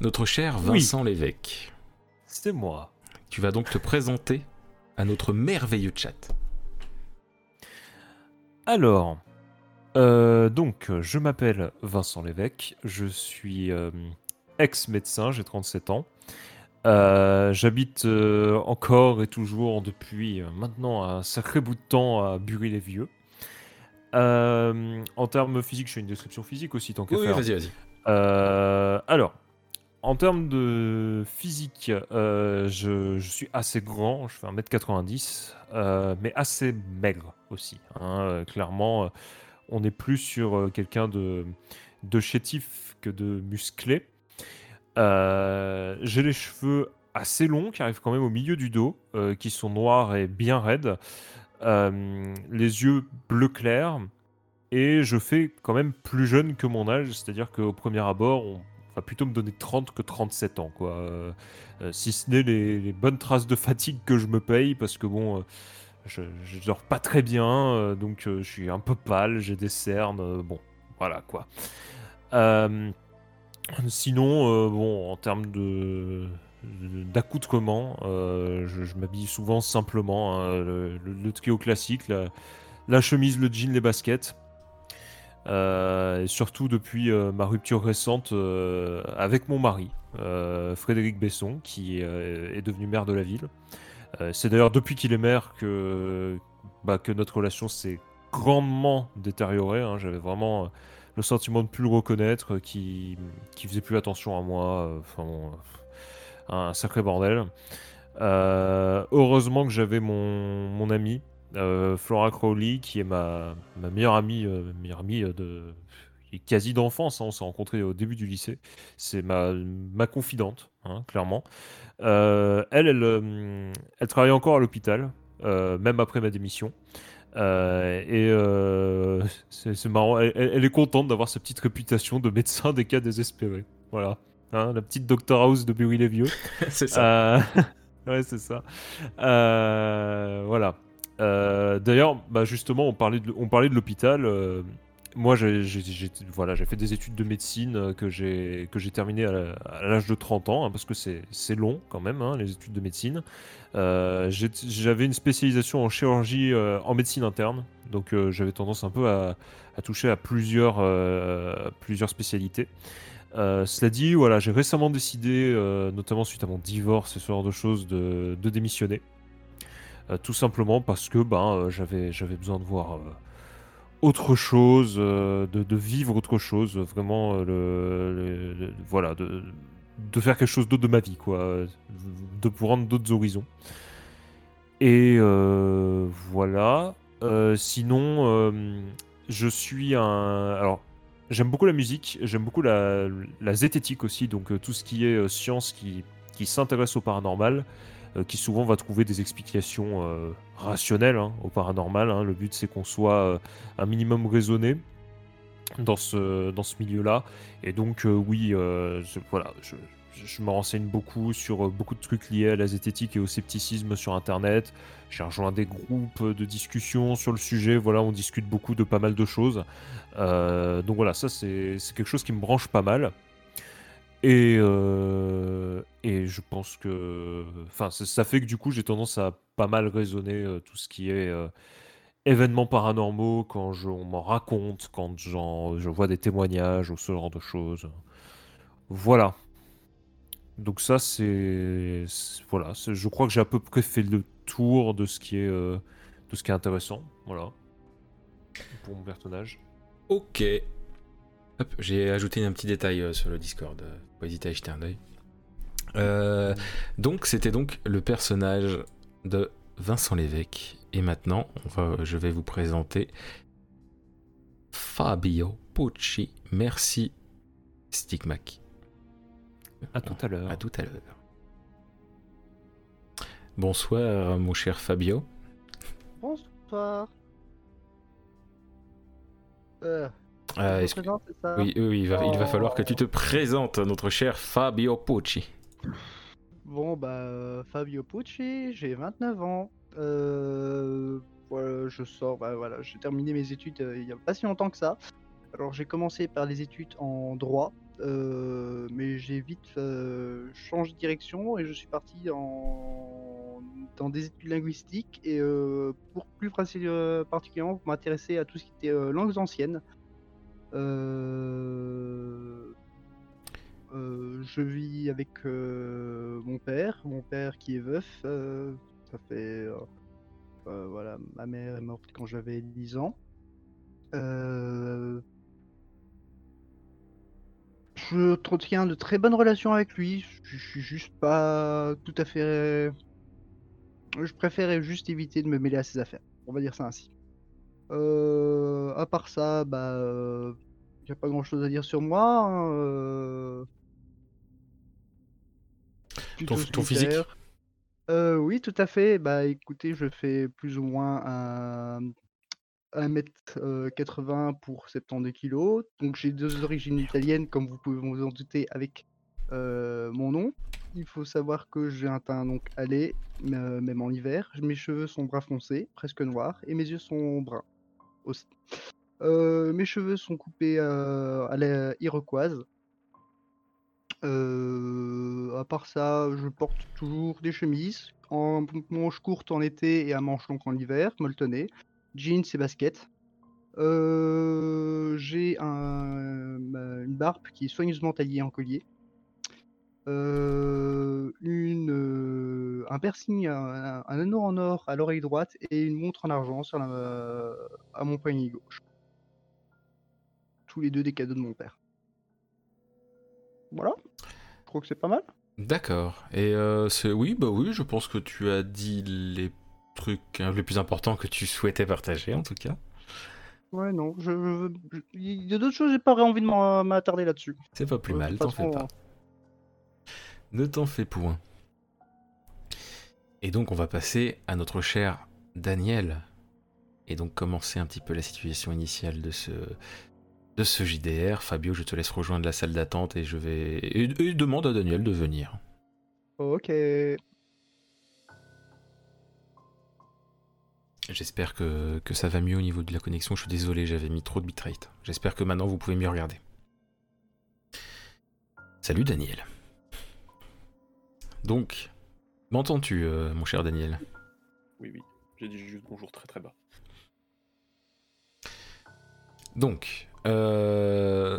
Notre cher Vincent Lévesque, C'est moi. tu vas donc te présenter à notre merveilleux chat. Alors, euh, donc, je m'appelle Vincent Lévesque, je suis euh, ex-médecin, j'ai 37 ans. Euh, J'habite encore et toujours depuis maintenant un sacré bout de temps à Bury-les-Vieux. En termes physiques, je fais une description physique aussi, tant qu'à Oui, faire. vas-y, vas-y. Euh, alors, en termes de physique, euh, je, suis assez grand, je fais 1m90, euh, mais assez maigre aussi. hein. Euh, clairement, euh, on est plus sur quelqu'un de, chétif que de musclé. J'ai les cheveux assez longs qui arrivent quand même au milieu du dos, qui sont noirs et bien raides. Les yeux bleu clair. Et je fais quand même plus jeune que mon âge, c'est-à-dire qu'au premier abord, on plutôt me donner 30 que 37 ans, quoi. Euh, euh, si ce n'est les, bonnes traces de fatigue que je me paye, parce que bon, euh, je, dors pas très bien, donc je suis un peu pâle, j'ai des cernes, bon, voilà quoi. Sinon, bon, en termes de d'accoutrement, euh, je, je m'habille souvent simplement, hein, le, le, trio classique, la, la chemise, le jean, les baskets. Euh, surtout depuis euh, ma rupture récente euh, avec mon mari, Frédéric Besson, qui est devenu maire de la ville. C'est d'ailleurs depuis qu'il est maire que, bah, notre relation s'est grandement détériorée. hein. J'avais vraiment le sentiment de plus le reconnaître, qui, qui faisait plus attention à moi. Enfin un sacré bordel. Heureusement que j'avais mon ami, euh, Flora Crowley, qui est ma, ma meilleure amie, euh, meilleure amie euh, de qui est quasi d'enfance. hein, on s'est rencontrés au début du lycée. C'est ma, ma confidente, hein, clairement. Euh, elle, elle, elle travaille encore à l'hôpital, même après ma démission. Et c'est marrant, elle, est contente d'avoir sa petite réputation de médecin des cas désespérés. Voilà. Hein, la petite Dr House de Bury-les-Vieux. C'est ça. Ouais, c'est ça. Voilà. Euh, D'ailleurs, bah justement, on parlait de, l'hôpital. euh, moi, j'ai fait des études de médecine euh, que j'ai terminées à l'âge de 30 ans, hein, parce que c'est long quand même, hein, les études de médecine. J'avais une spécialisation en chirurgie, en médecine interne, donc j'avais tendance un peu à, toucher à plusieurs, spécialités. Cela dit, j'ai récemment décidé, notamment suite à mon divorce et ce genre de choses, de démissionner. Euh, tout simplement parce que ben, euh, j'avais, besoin de voir euh, autre chose, de, vivre autre chose, vraiment, voilà, de, faire quelque chose d'autre de ma vie, quoi, de prendre d'autres horizons. Et voilà. Sinon, je suis un. Alors, J'aime beaucoup la musique, j'aime beaucoup la, zététique aussi, donc tout ce qui est science qui, s'intéresse au paranormal, qui souvent va trouver des explications euh, rationnelles hein, au paranormal. hein. Le but c'est qu'on soit euh, un minimum raisonné dans ce, dans ce milieu-là. Et donc euh, oui, euh, je, voilà, je, me renseigne beaucoup sur euh, beaucoup de trucs liés à la zététique et au scepticisme sur Internet. J'ai rejoint des groupes de discussion sur le sujet, voilà, on discute beaucoup de pas mal de choses. Euh, donc voilà, ça c'est quelque chose qui me branche pas mal. Et, euh, et je pense que. Enfin, ça, fait que du coup, j'ai tendance à pas mal raisonner euh, tout ce qui est euh, événements paranormaux, quand on m'en raconte, quand je vois des témoignages ou ce genre de choses. Voilà. Donc, ça, c'est. Voilà. Je crois que j'ai à peu près fait le tour de ce qui est, de ce qui est intéressant. Voilà. Pour mon personnage. Ok. J'ai ajouté un petit détail sur le Discord. Pas hésiter à jeter un œil. Euh, donc, c'était donc le personnage de Vincent Lévesque. Et maintenant, on va- je vais vous présenter Fabio Pucci. Merci, Stigmac. À tout à l'heure. À tout à l'heure. Bonsoir, mon cher Fabio. Bonsoir. Euh, Euh, je me est-ce que- présente, c'est ça Oui, oui, il va, il va Oh. falloir que tu te présentes, notre cher Fabio Pucci. Bon, bah, Fabio Pucci, j'ai 29 ans. Euh, voilà, je sors, bah, voilà, j'ai terminé mes études euh, il y a pas si longtemps que ça. Alors, j'ai commencé par les études en droit. euh, mais j'ai vite changé de direction et je suis parti en... dans des études linguistiques et pour plus particulièrement pour m'intéresser à tout ce qui était langues anciennes. Euh, euh, je vis avec euh, mon père, mon père qui est veuf. ça fait voilà, ma mère est morte quand j'avais 10 ans. Euh, je entretiens de très bonnes relations avec lui. Je je suis juste pas tout à fait. Je préférais juste éviter de me mêler à ses affaires. On va dire ça ainsi. Euh, à part ça, bah, euh, y a pas grand chose à dire sur moi. hein, euh, Ton- ton physique? Euh, oui, tout à fait. Bah, écoutez, je fais plus ou moins un 1m80 pour 72 kilos. Donc j'ai deux origines italiennes, comme vous pouvez vous en douter, avec euh, mon nom. Il faut savoir que j'ai un teint donc allé, euh, même en hiver. Mes cheveux sont brun foncé, presque noirs, et mes yeux sont bruns aussi. Euh, mes cheveux sont coupés euh, à la iroquoise. Euh, à part ça, je porte toujours des chemises en manches courtes en été et à manches longues en hiver, molletonnées, jeans et baskets. Euh, j'ai euh, une barbe qui est soigneusement taillée en collier. Un piercing, un, anneau en or à l'oreille droite et une montre en argent à mon poignet gauche. Tous les deux des cadeaux de mon père. Voilà. Je crois que c'est pas mal. D'accord. Et euh, c'est oui, bah oui, je pense que tu as dit les trucs hein, les plus importants que tu souhaitais partager en tout cas. Ouais, non. Je, je- il y a d'autres choses, j'ai pas vraiment envie de m'attarder là-dessus. C'est pas plus Euh, mal, t'en fais pas. Ne t'en fais point. Et donc on va passer à notre cher Daniel. Et donc commencer un petit peu la situation initiale de ce, de ce JDR. Fabio, je te laisse rejoindre la salle d'attente et je vais... Et, et demande à Daniel de venir. Ok. J'espère que, que ça va mieux au niveau de la connexion. Je suis désolé, j'avais mis trop de bitrate. J'espère que maintenant vous pouvez mieux regarder. Salut Daniel. Donc, m'entends-tu, euh, mon cher Daniel? Oui, oui. J'ai dit juste bonjour très très bas. Donc, euh,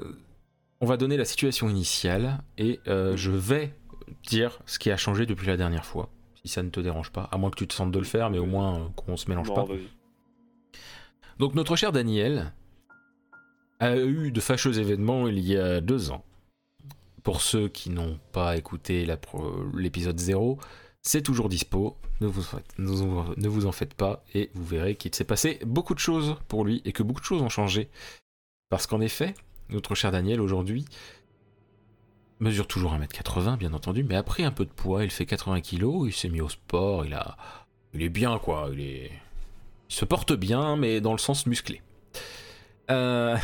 on va donner la situation initiale et euh, je vais dire ce qui a changé depuis la dernière fois, si ça ne te dérange pas, à moins que tu te sentes de le faire, mais au moins euh, qu'on se mélange non, pas. vas-y. Donc notre cher Daniel a eu de fâcheux événements il y a deux ans. Pour ceux qui n'ont pas écouté la pro- l'épisode 0, c'est toujours dispo, ne vous, ne vous- ne vous en faites pas, et vous verrez qu'il s'est passé beaucoup de choses pour lui, et que beaucoup de choses ont changé. Parce qu'en effet, notre cher Daniel aujourd'hui mesure toujours 1m80 bien entendu, mais a pris un peu de poids, il fait 80 kg, il s'est mis au sport, il a... Il est bien quoi, il est... Se porte bien, mais dans le sens musclé. Euh,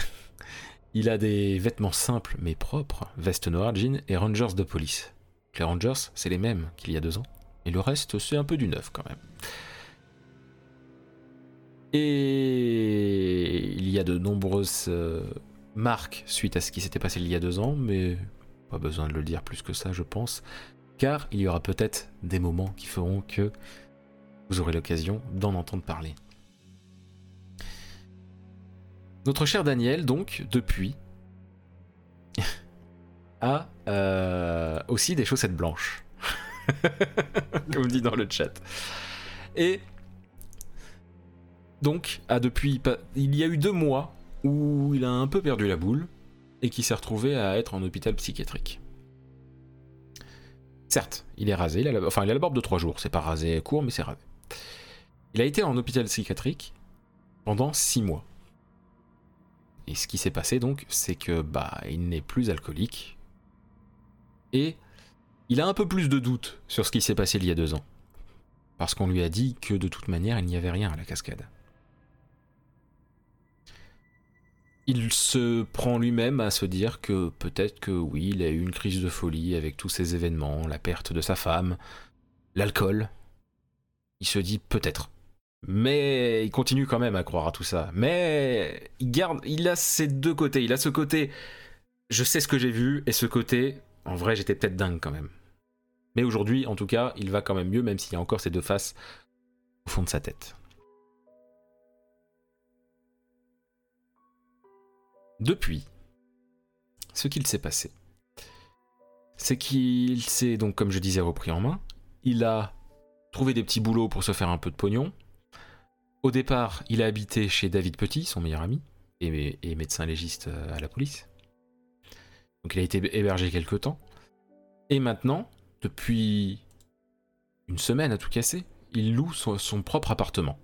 il a des vêtements simples mais propres, veste noire, jean et Rangers de police. Les Rangers, c'est les mêmes qu'il y a deux ans. Et le reste, c'est un peu du neuf quand même. Et il y a de nombreuses euh, marques suite à ce qui s'était passé il y a deux ans, mais pas besoin de le dire plus que ça, je pense. Car il y aura peut-être des moments qui feront que vous aurez l'occasion d'en entendre parler. Notre cher Daniel, donc, depuis, a euh, aussi des chaussettes blanches. Comme dit dans le chat. Et donc, a depuis. pas- Il y a eu deux mois où il a un peu perdu la boule et qui s'est retrouvé à être en hôpital psychiatrique. Certes, il est rasé, il a la, enfin il a la barbe de trois jours, c'est pas rasé court, mais c'est rasé. Il a été en hôpital psychiatrique pendant six mois. Et ce qui s'est passé donc, c'est que bah il n'est plus alcoolique et il a un peu plus de doutes sur ce qui s'est passé il y a deux ans, parce qu'on lui a dit que de toute manière il n'y avait rien à la cascade. Il se prend lui-même à se dire que peut-être que oui, il a eu une crise de folie avec tous ces événements, la perte de sa femme, l'alcool. Il se dit peut-être. Mais il continue quand même à croire à tout ça. Mais il garde, il a ses deux côtés. Il a ce côté, je sais ce que j'ai vu et ce côté, en vrai, j'étais peut-être dingue quand même. Mais aujourd'hui, en tout cas, il va quand même mieux, même s'il y a encore ces deux faces au fond de sa tête. Depuis, ce qu'il s'est passé, c'est qu'il s'est donc, comme je disais, repris en main. Il a trouvé des petits boulots pour se faire un peu de pognon. Au départ, il a habité chez David Petit, son meilleur ami, et, médecin légiste euh, à la police. Donc il a été hébergé quelque temps. Et maintenant, depuis une semaine à tout casser, il loue son, propre appartement.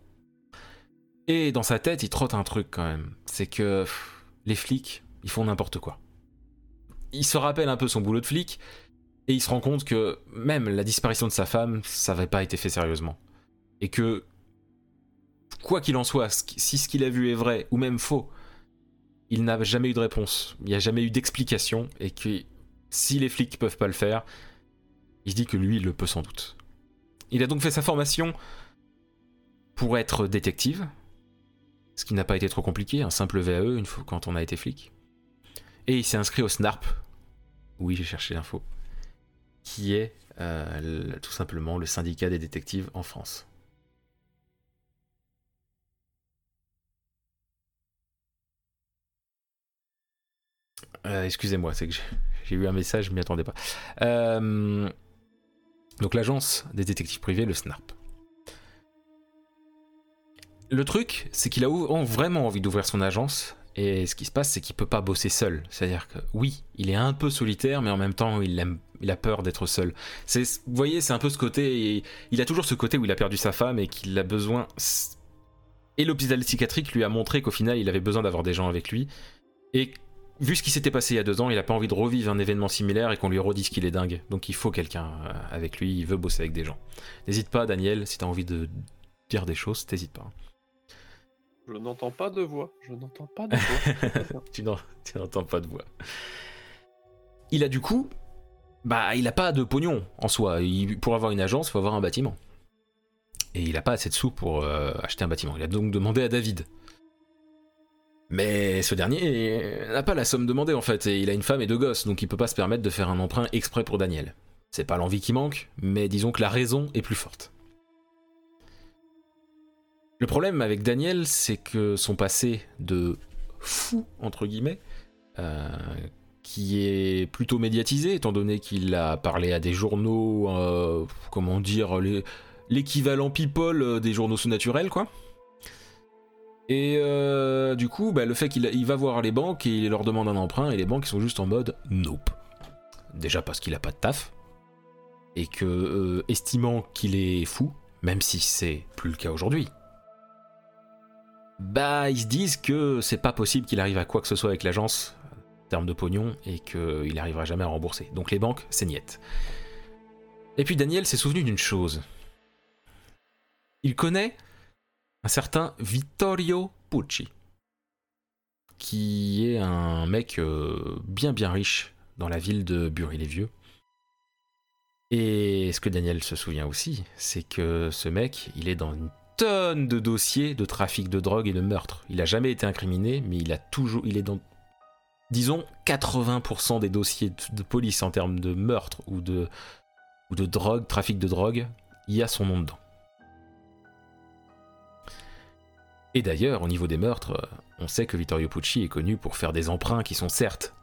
Et dans sa tête, il trotte un truc quand même. C'est que les flics, ils font n'importe quoi. Il se rappelle un peu son boulot de flic, et il se rend compte que même la disparition de sa femme, ça n'avait pas été fait sérieusement. Et que, quoi qu'il en soit, si ce qu'il a vu est vrai, ou même faux, il n'a jamais eu de réponse, il n'y a jamais eu d'explication, et que si les flics peuvent pas le faire, il se dit que lui, il le peut sans doute. Il a donc fait sa formation pour être détective, ce qui n'a pas été trop compliqué, un simple VAE une fois quand on a été flic. Et il s'est inscrit au SNARP, oui j'ai cherché l'info, qui est euh, tout simplement le syndicat des détectives en France. Euh, Excusez-moi, c'est que j'ai- j'ai eu un message, je m'y attendais pas. Euh, donc l'agence des détectives privés, le SNARP. Le truc, c'est qu'il a vraiment envie d'ouvrir son agence, et ce qui se passe, c'est qu'il peut pas bosser seul. C'est-à-dire que oui, il est un peu solitaire, mais en même temps, il, aime- a peur d'être seul. Vous voyez, c'est un peu ce côté. il a toujours ce côté où il a perdu sa femme et qu'il a besoin. Et l'hôpital psychiatrique lui a montré qu'au final, il avait besoin d'avoir des gens avec lui. Et vu ce qui s'était passé il y a deux ans, il a pas envie de revivre un événement similaire et qu'on lui redise qu'il est dingue. Donc il faut quelqu'un euh, avec lui, il veut bosser avec des gens. N'hésite pas, Daniel, si t'as envie de dire des choses, t'hésites pas. Je n'entends pas de voix. Je n'entends pas de voix. tu n'en- tu n'entends pas de voix. Il a du coup, bah, il a pas de pognon en soi. Pour avoir une agence, il faut avoir un bâtiment. Et il a pas assez de sous pour euh, acheter un bâtiment. Il a donc demandé à David. Mais ce dernier n'a pas la somme demandée en fait, et il a une femme et deux gosses, donc il peut pas se permettre de faire un emprunt exprès pour Daniel. C'est pas l'envie qui manque, mais disons que la raison est plus forte. Le problème avec Daniel, c'est que son passé de fou, entre guillemets, euh, qui est plutôt médiatisé, étant donné qu'il a parlé à des journaux, euh, comment dire, l'équivalent people euh, des journaux sous-naturels, quoi. Et du coup, bah, le fait qu'il va voir les banques et il leur demande un emprunt, et les banques sont juste en mode nope. Déjà parce qu'il a pas de taf, et que, estimant qu'il est fou, même si c'est plus le cas aujourd'hui, bah, ils se disent que c'est pas possible qu'il arrive à quoi que ce soit avec l'agence en termes de pognon et qu'il n'arrivera jamais à rembourser. Donc les banques, c'est niette. Et puis Daniel s'est souvenu d'une chose. Il connaît un certain Vittorio Pucci, qui est un mec euh, bien bien riche dans la ville de Bury-les-Vieux. Et ce que Daniel se souvient aussi, c'est que ce mec, il est dans une tonne de dossiers de trafic de drogue et de meurtre. Il a jamais été incriminé, mais il a toujours, il est dans, disons, 80% des dossiers de, de police en termes de meurtre ou de, ou de drogue, trafic de drogue, il y a son nom dedans. Et d'ailleurs, au niveau des meurtres, euh, on sait que Vittorio Pucci est connu pour faire des emprunts qui sont certes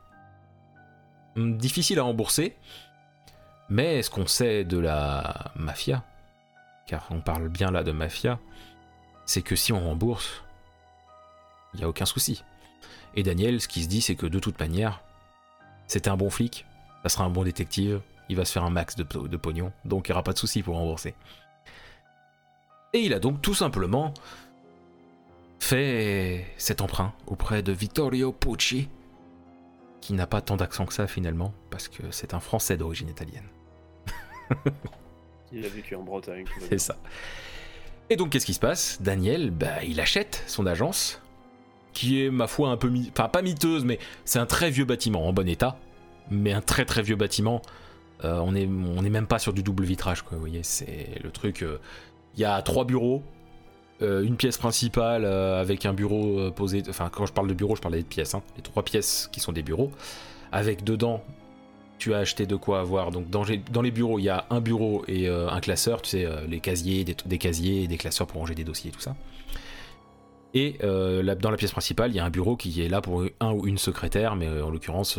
hum, difficiles à rembourser, mais ce qu'on sait de la mafia, car on parle bien là de mafia, c'est que si on rembourse, il n'y a aucun souci. Et Daniel, ce qui se dit, c'est que de toute manière, c'est un bon flic, ça sera un bon détective, il va se faire un max de, de pognon, donc il n'y aura pas de souci pour rembourser. Et il a donc tout simplement fait cet emprunt auprès de Vittorio Pucci, qui n'a pas tant d'accent que ça finalement, parce que c'est un Français d'origine italienne. Il a vécu en Bretagne. C'est ça. Et donc, qu'est-ce qui se passe? Daniel, bah, il achète son agence, qui est, ma foi, un peu... mi- Enfin, pas miteuse, mais c'est un très vieux bâtiment, en bon état, mais un très très vieux bâtiment. Euh, on est on est même pas sur du double vitrage, quoi, vous voyez, c'est le truc... euh, Il y a trois bureaux, euh, une pièce principale euh, avec un bureau euh, posé... Enfin, quand je parle de bureau, je parle des pièces, hein, les trois pièces qui sont des bureaux. avec dedans, tu as acheté de quoi avoir. Donc dans, les- dans les bureaux, il y a un bureau et euh, un classeur, tu sais, euh, les casiers, des, des casiers et des classeurs pour ranger des dossiers, tout ça. Et euh, dans la pièce principale, il y a un bureau qui est là pour un ou une secrétaire, mais en l'occurrence,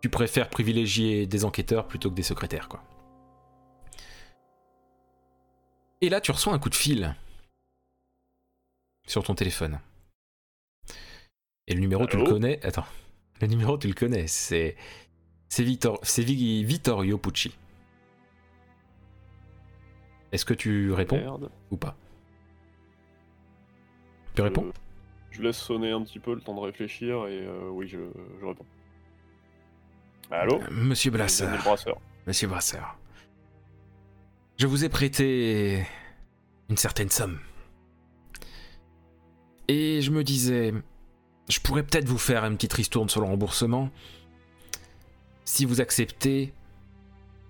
tu préfères privilégier des enquêteurs plutôt que des secrétaires, quoi. Et là, tu reçois un coup de fil sur ton téléphone. Et le numéro, tu le connais? Attends. Le numéro, tu le connais. C'est. C'est Victor... Vittorio Pucci. Est-ce que tu réponds Merde. ou pas? Tu réponds? Euh, Je laisse sonner un petit peu le temps de réfléchir et euh, oui, je, je réponds. Allô? Monsieur Daniel Brasseur. Brasseur. Monsieur Brasseur. Je vous ai prêté une certaine somme. Et je me disais, je pourrais peut-être vous faire une petite ristourne sur le remboursement si vous acceptez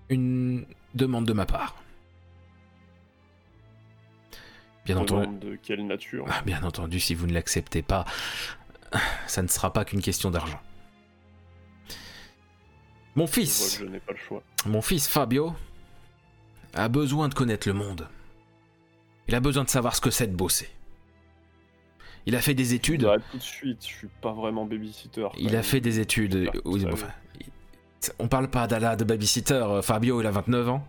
une demande de ma part. Bien entendu, de quelle nature ah, bien entendu, si vous ne l'acceptez pas, ça ne sera pas qu'une question d'argent. Mon fils, je n'ai pas le choix. mon fils Fabio a besoin de connaître le monde. Il a besoin de savoir ce que c'est de bosser. Il a fait des études. J'arrête tout de suite, je suis pas vraiment babysitter. Il a fait des études. Oui, bon, enfin, on parle pas d'Ala de babysitter. euh, Fabio, il a 29 ans.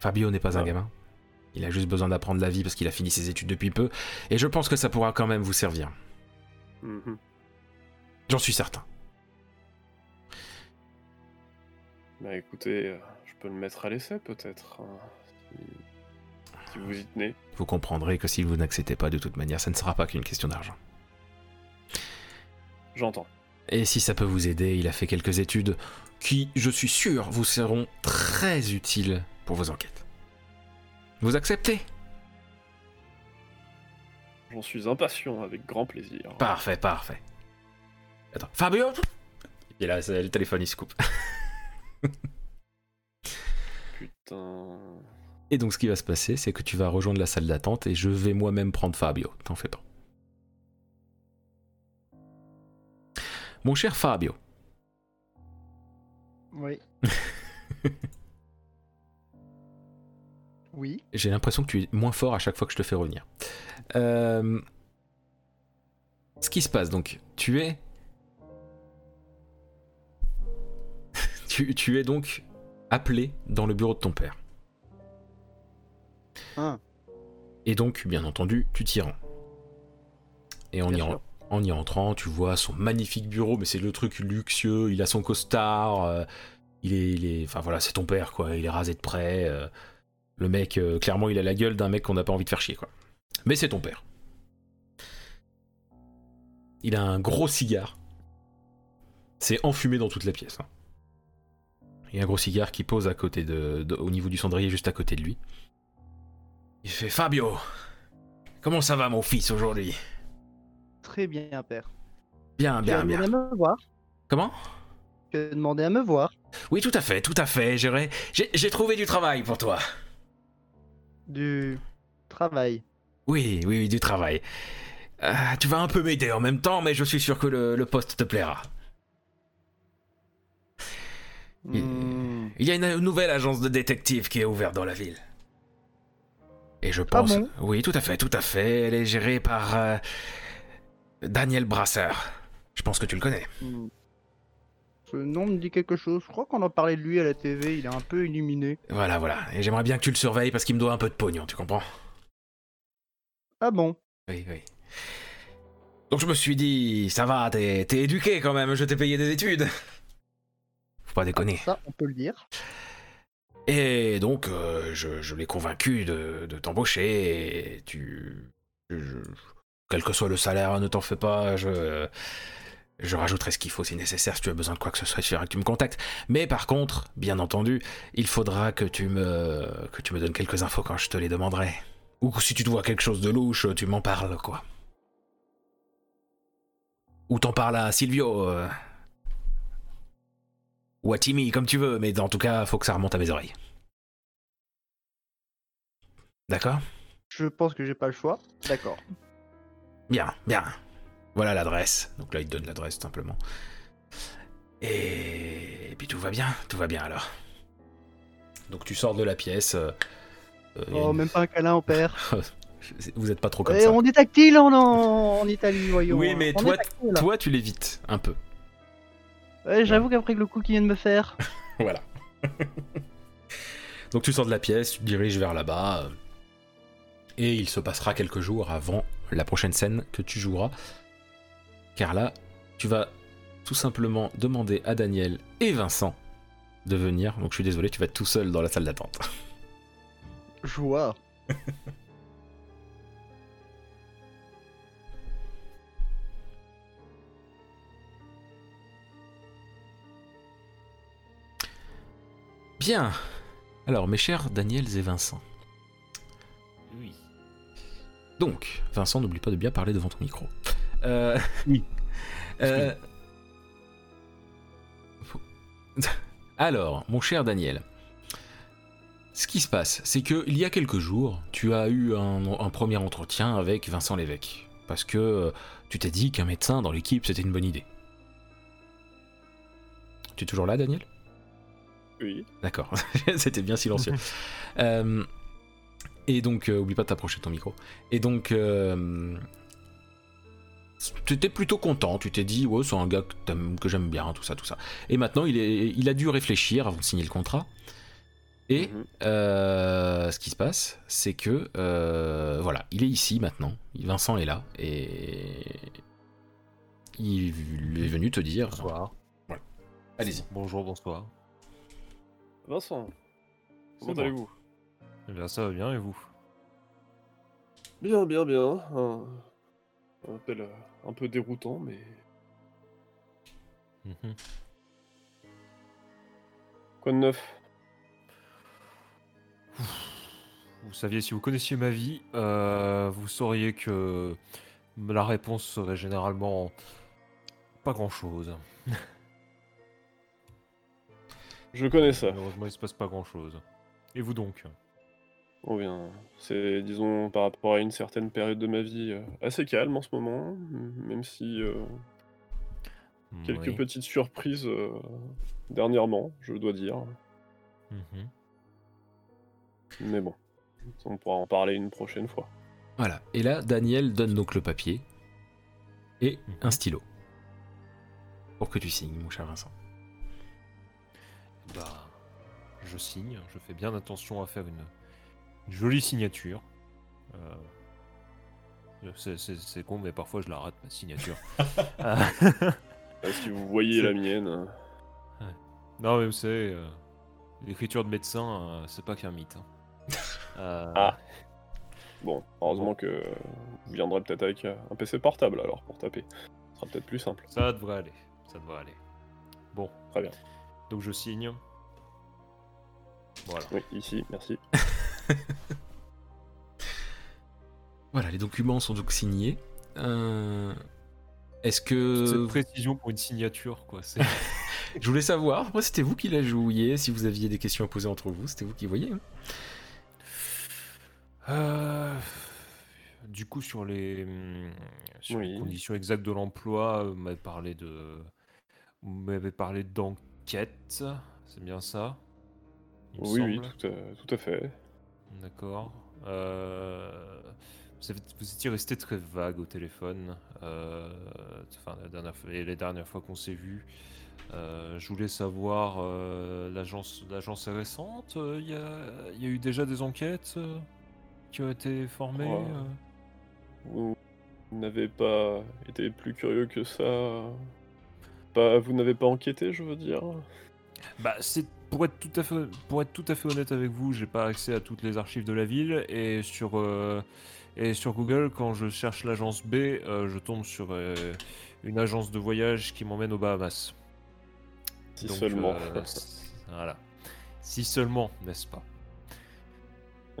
Fabio n'est pas un gamin. Il a juste besoin d'apprendre la vie parce qu'il a fini ses études depuis peu. Et je pense que ça pourra quand même vous servir. Mhm. J'en suis certain. Bah écoutez, euh, je peux le mettre à l'essai peut-être. hein, si... si vous y tenez. Vous comprendrez que si vous n'acceptez pas de toute manière, ça ne sera pas qu'une question d'argent. J'entends. Et si ça peut vous aider, il a fait quelques études qui, je suis sûr, vous seront très utiles pour vos enquêtes. Vous acceptez? J'en suis impatient avec grand plaisir. Parfait, parfait. Attends, Fabio? Et là, le téléphone, il se coupe. Putain. Et donc, ce qui va se passer, c'est que tu vas rejoindre la salle d'attente et je vais moi-même prendre Fabio. T'en fais pas. Mon cher Fabio, Oui. oui. j'ai l'impression que tu es moins fort à chaque fois que je te fais revenir. Euh, Ce qui se passe donc, tu es. tu, tu es donc appelé dans le bureau de ton père. Ah. Et donc, bien entendu, tu t'y rends. Et en Bien y. en y entrant, tu vois son magnifique bureau, mais c'est le truc luxueux, il a son costard, euh, il, est. Enfin voilà, c'est ton père, quoi, il est rasé de près. euh, le mec, euh, clairement, il a la gueule d'un mec qu'on n'a pas envie de faire chier, quoi. Mais c'est ton père. Il a un gros cigare. C'est enfumé dans toute la pièce. hein. Il y a un gros cigare qui pose à côté au niveau du cendrier, juste à côté de lui. Il fait Fabio, comment ça va mon fils aujourd'hui? Très bien, père. Bien, bien, bien. à me voir. Comment? Tu as demandé à me voir. Oui, tout à fait, tout à fait. J'aurais- J'ai j'ai trouvé du travail pour toi. Du travail. Oui, oui, oui, du travail. Euh, tu vas un peu m'aider en même temps, mais je suis sûr que le, le poste te plaira. Il- Hmm. Il y a une nouvelle agence de détectives qui est ouverte dans la ville. Et je pense... bon? Oui, tout à fait, tout à fait. Elle est gérée par... euh, Daniel Brasseur. Je pense que tu le connais. Hmm. Ce nom me dit quelque chose. Je crois qu'on en parlait de lui à la TV. Il est un peu illuminé. Voilà, voilà. Et j'aimerais bien que tu le surveilles parce qu'il me doit un peu de pognon, tu comprends? Ah bon? Oui, oui. Donc je me suis dit, ça va, t'es t'es éduqué quand même, je t'ai payé des études. Faut pas déconner. Ça, on peut le dire. Et donc, euh, je, je l'ai convaincu de, de t'embaucher. Et tu. je- quel que soit le salaire, ne t'en fais pas. Je, je rajouterai ce qu'il faut si nécessaire. Si tu as besoin de quoi que ce soit, il faudra que tu me contactes. Mais par contre, bien entendu, il faudra que tu me, donnes quelques infos quand je te les demanderai. Ou si tu te vois quelque chose de louche, tu m'en parles, quoi. Ou t'en parles à Silvio. euh, Ou à Timmy, comme tu veux, mais en tout cas, faut que ça remonte à mes oreilles. D'accord? Je pense que j'ai pas le choix. D'accord. Bien, bien. Voilà l'adresse. Donc là, il te donne l'adresse simplement. Et... puis tout va bien, tout va bien alors. Donc tu sors de la pièce. euh, euh, Oh, une- même pas un câlin, on perd. Vous êtes pas trop comme Eh, ça. on est tactile en, en Italie, voyons. Oui, mais On est toi- tactile. Toi, tu l'évites un peu. Ouais, J'avoue qu'après le coup qu'il vient de me faire. Voilà. Donc tu sors de la pièce, tu te diriges vers là-bas. Et il se passera quelques jours avant la prochaine scène que tu joueras. Car là, tu vas tout simplement demander à Daniel et Vincent de venir. Donc je suis désolé, tu vas être tout seul dans la salle d'attente. Joie. Bien. Alors, mes chers Daniels et Vincent. Donc, Vincent, n'oublie pas de bien parler devant ton micro. Euh... Oui. Euh, Alors, mon cher Daniel, ce qui se passe, c'est que il y a quelques jours, tu as eu un, un premier entretien avec Vincent Lévesque, parce que euh, tu t'es dit qu'un médecin dans l'équipe, c'était une bonne idée. Tu es toujours là, Daniel? Oui. D'accord, c'était bien silencieux. Euh, et donc, euh, oublie pas de t'approcher de ton micro. Et donc, euh, tu étais plutôt content, tu t'es dit, ouais, c'est un gars que, j'aime bien, tout ça, tout ça. Et maintenant, il, est, il a dû réfléchir avant de signer le contrat. Et Mhm. euh, ce qui se passe, c'est que, euh, voilà, il est ici maintenant, Vincent est là, et il est venu te dire, Bonsoir. allez-y. Bonjour, bonsoir. Vincent, comment allez-vous? Eh bien, ça va bien, et vous? Bien, bien, bien. Un, un appel euh, un peu déroutant, mais Mhm. quoi de neuf? Vous saviez, si vous connaissiez ma vie, euh, vous sauriez que la réponse serait généralement pas grand-chose. Je connais ça. Malheureusement, il se passe pas grand-chose. Et vous donc? Oh bien, c'est, disons, par rapport à une certaine période de ma vie euh, assez calme en ce moment, m- même si euh, quelques Oui. petites surprises euh, dernièrement, je dois dire. Mhm. Mais bon, on pourra en parler une prochaine fois. Voilà. Et là, Daniel donne donc le papier et Mhm. un stylo. Pour que tu signes, mon cher Vincent. Bah, je signe. Je fais bien attention à faire une, une jolie signature. Euh, c'est- C'est c'est con, mais parfois je la rate, ma signature. Euh, si vous voyez C'est- la mienne, euh, Non, mais vous savez, euh, l'écriture de médecin, euh, c'est pas qu'un mythe. hein. Euh, Ah. bon, heureusement que vous viendrez peut-être avec un PC portable alors pour taper. Ce sera peut-être plus simple. Ça devrait aller. Ça devrait aller. Bon. Très bien. Donc je signe. Voilà. Oui, ici, merci. Voilà, les documents sont donc signés. Euh, Est-ce que. Cette précision pour une signature, quoi. c'est- Je voulais savoir, après c'était vous qui la jouiez, si vous aviez des questions à poser entre vous, c'était vous qui voyez. hein. Euh, Du coup, sur les, conditions exactes de l'emploi, vous m'avez parlé de, vous m'avez parlé d'enquête, c'est bien ça? Oui, oui, semble. tout à, tout à fait. D'accord. Euh, vous, avez- vous étiez resté très vague au téléphone. euh, Enfin, la dernière les dernières fois qu'on s'est vu. Euh, je voulais savoir, euh, l'agence, l'agence est récente. Il y, a, y a eu déjà des enquêtes qui ont été formées. Vous n'avez pas été plus curieux que ça pas, Vous n'avez pas enquêté, je veux dire? Bah, c'est pour être tout à fait pour être tout à fait honnête avec vous, j'ai pas accès à toutes les archives de la ville et sur euh, et sur Google quand je cherche l'agence B, euh, je tombe sur euh, une agence de voyage qui m'emmène aux Bahamas. Si Donc, seulement. voilà. Si seulement, n'est-ce pas?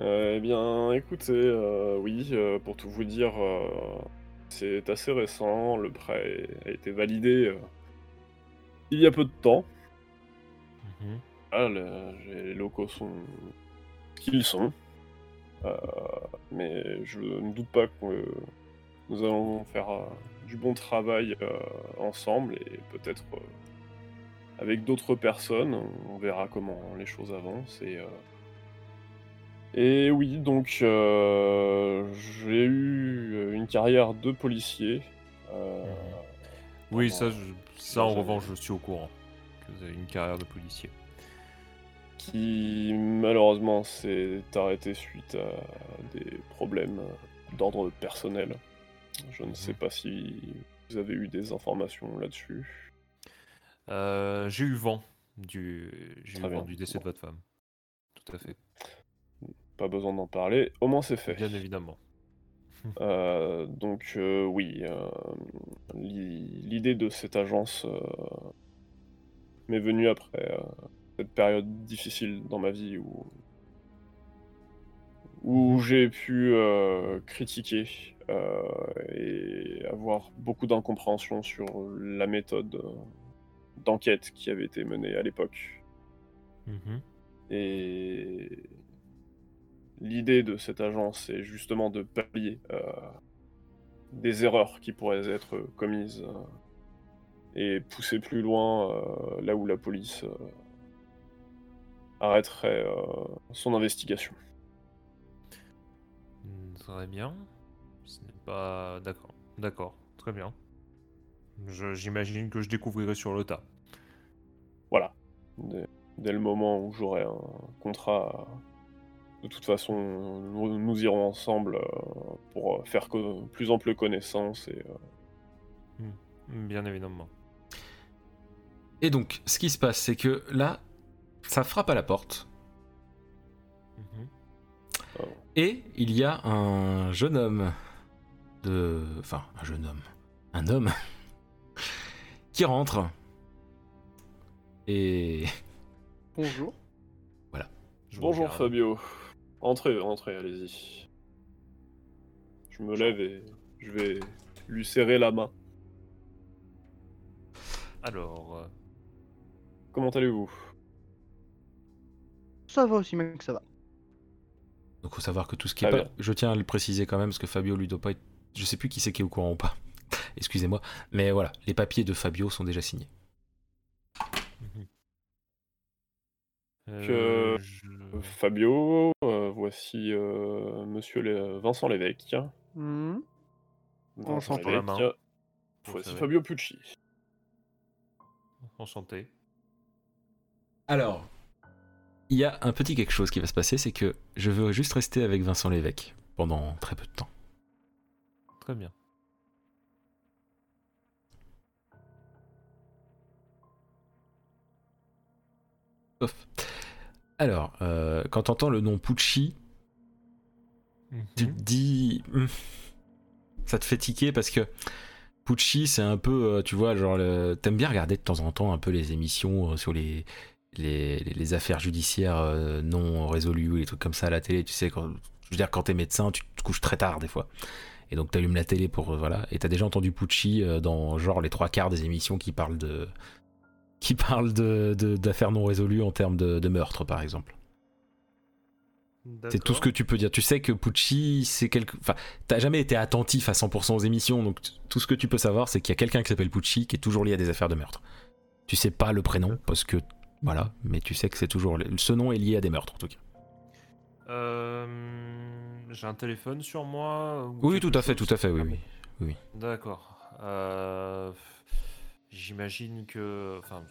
Eh bien, écoutez, oui, pour tout vous dire, c'est assez récent. Le prêt a été validé il y a peu de temps. Mhm. Ah, le- les locaux sont ce qu'ils sont. Euh, mais je ne doute pas que nous allons faire euh, du bon travail euh, ensemble et peut-être avec d'autres personnes. On verra comment les choses avancent. Et, et oui, donc j'ai eu une carrière de policier. Oui, ça, je- ça en revanche, je suis au courant. Que vous avez une carrière de policier. Qui malheureusement s'est arrêté suite à des problèmes d'ordre personnel. Je ne sais Mhm. pas si vous avez eu des informations là-dessus. Euh, j'ai eu vent du, j'ai eu vent du décès de votre femme. Tout à fait. Pas besoin d'en parler, au moins c'est fait. Bien évidemment. Euh, donc euh, oui, l'i- l'idée de cette agence m'est venue après cette période difficile dans ma vie où, où j'ai pu euh, critiquer euh, et avoir beaucoup d'incompréhension sur la méthode euh, d'enquête qui avait été menée à l'époque. Mhm. Et l'idée de cette agence est justement de pallier euh, des erreurs qui pourraient être commises et pousser plus loin là où la police arrêterait euh, son investigation. Mm, Très bien. Ce n'est pas. D'accord. D'accord. Très bien. Je- J'imagine que je découvrirai sur le tas. Voilà. Dès, dès le moment où j'aurai un contrat, de toute façon, nous, nous irons ensemble euh, pour faire co- plus ample connaissance et euh, Mm, Bien évidemment. Et donc, ce qui se passe, c'est que là, ça frappe à la porte. Mhm. Et il y a un jeune homme de. Enfin, un jeune homme. Un homme qui rentre. Et. Bonjour. Je vous Bonjour regarde. Fabio. Entrez, entrez, allez-y. Je me lève et je vais lui serrer la main. Alors, euh, Comment allez-vous? Ça va aussi bien que ça va. Donc, faut savoir que tout ce qui est Très pas. bien. Je tiens à le préciser quand même, parce que Fabio lui doit pas être. Je sais plus qui c'est qui est au courant ou pas. Excusez-moi. Mais voilà, les papiers de Fabio sont déjà signés. euh, je- Fabio, euh, voici euh, monsieur le- Vincent Lévesque. Mhm. Vincent Enchanté. Lévesque. Voici. Fabio Pucci. Enchanté. Alors, il y a un petit quelque chose qui va se passer, c'est que je veux juste rester avec Vincent Lévesque pendant très peu de temps. Très bien. Sauf. Alors, euh, quand t'entends le nom Pucci, tu Mhm. te dis. hmm, ça te fait tiquer parce que Pucci, c'est un peu. euh, tu vois, genre. le- T'aimes bien regarder de temps en temps un peu les émissions euh, sur les. Les, affaires judiciaires euh, non résolues les trucs comme ça à la télé, tu sais, quand, je veux dire, quand t'es médecin, tu te couches très tard des fois. Et donc t'allumes la télé pour. euh, voilà. Et t'as déjà entendu Pucci euh, dans genre les trois quarts des émissions qui parlent de. qui parlent de- d'affaires non résolues en termes de, de meurtre, par exemple. C'est tout ce que tu peux dire. Tu sais que Pucci, c'est quelque. Enfin, t'as jamais été attentif à 100% aux émissions, donc tout ce que tu peux savoir, c'est qu'il y a quelqu'un qui s'appelle Pucci qui est toujours lié à des affaires de meurtre. Tu sais pas le prénom, parce que. Voilà, mais tu sais que c'est toujours. Ce nom est lié à des meurtres, en tout cas. Euh, J'ai un téléphone sur moi ou Oui, tout à fait, tout à fait, oui, Ah, oui. D'accord. Euh, J'imagine que. Enfin,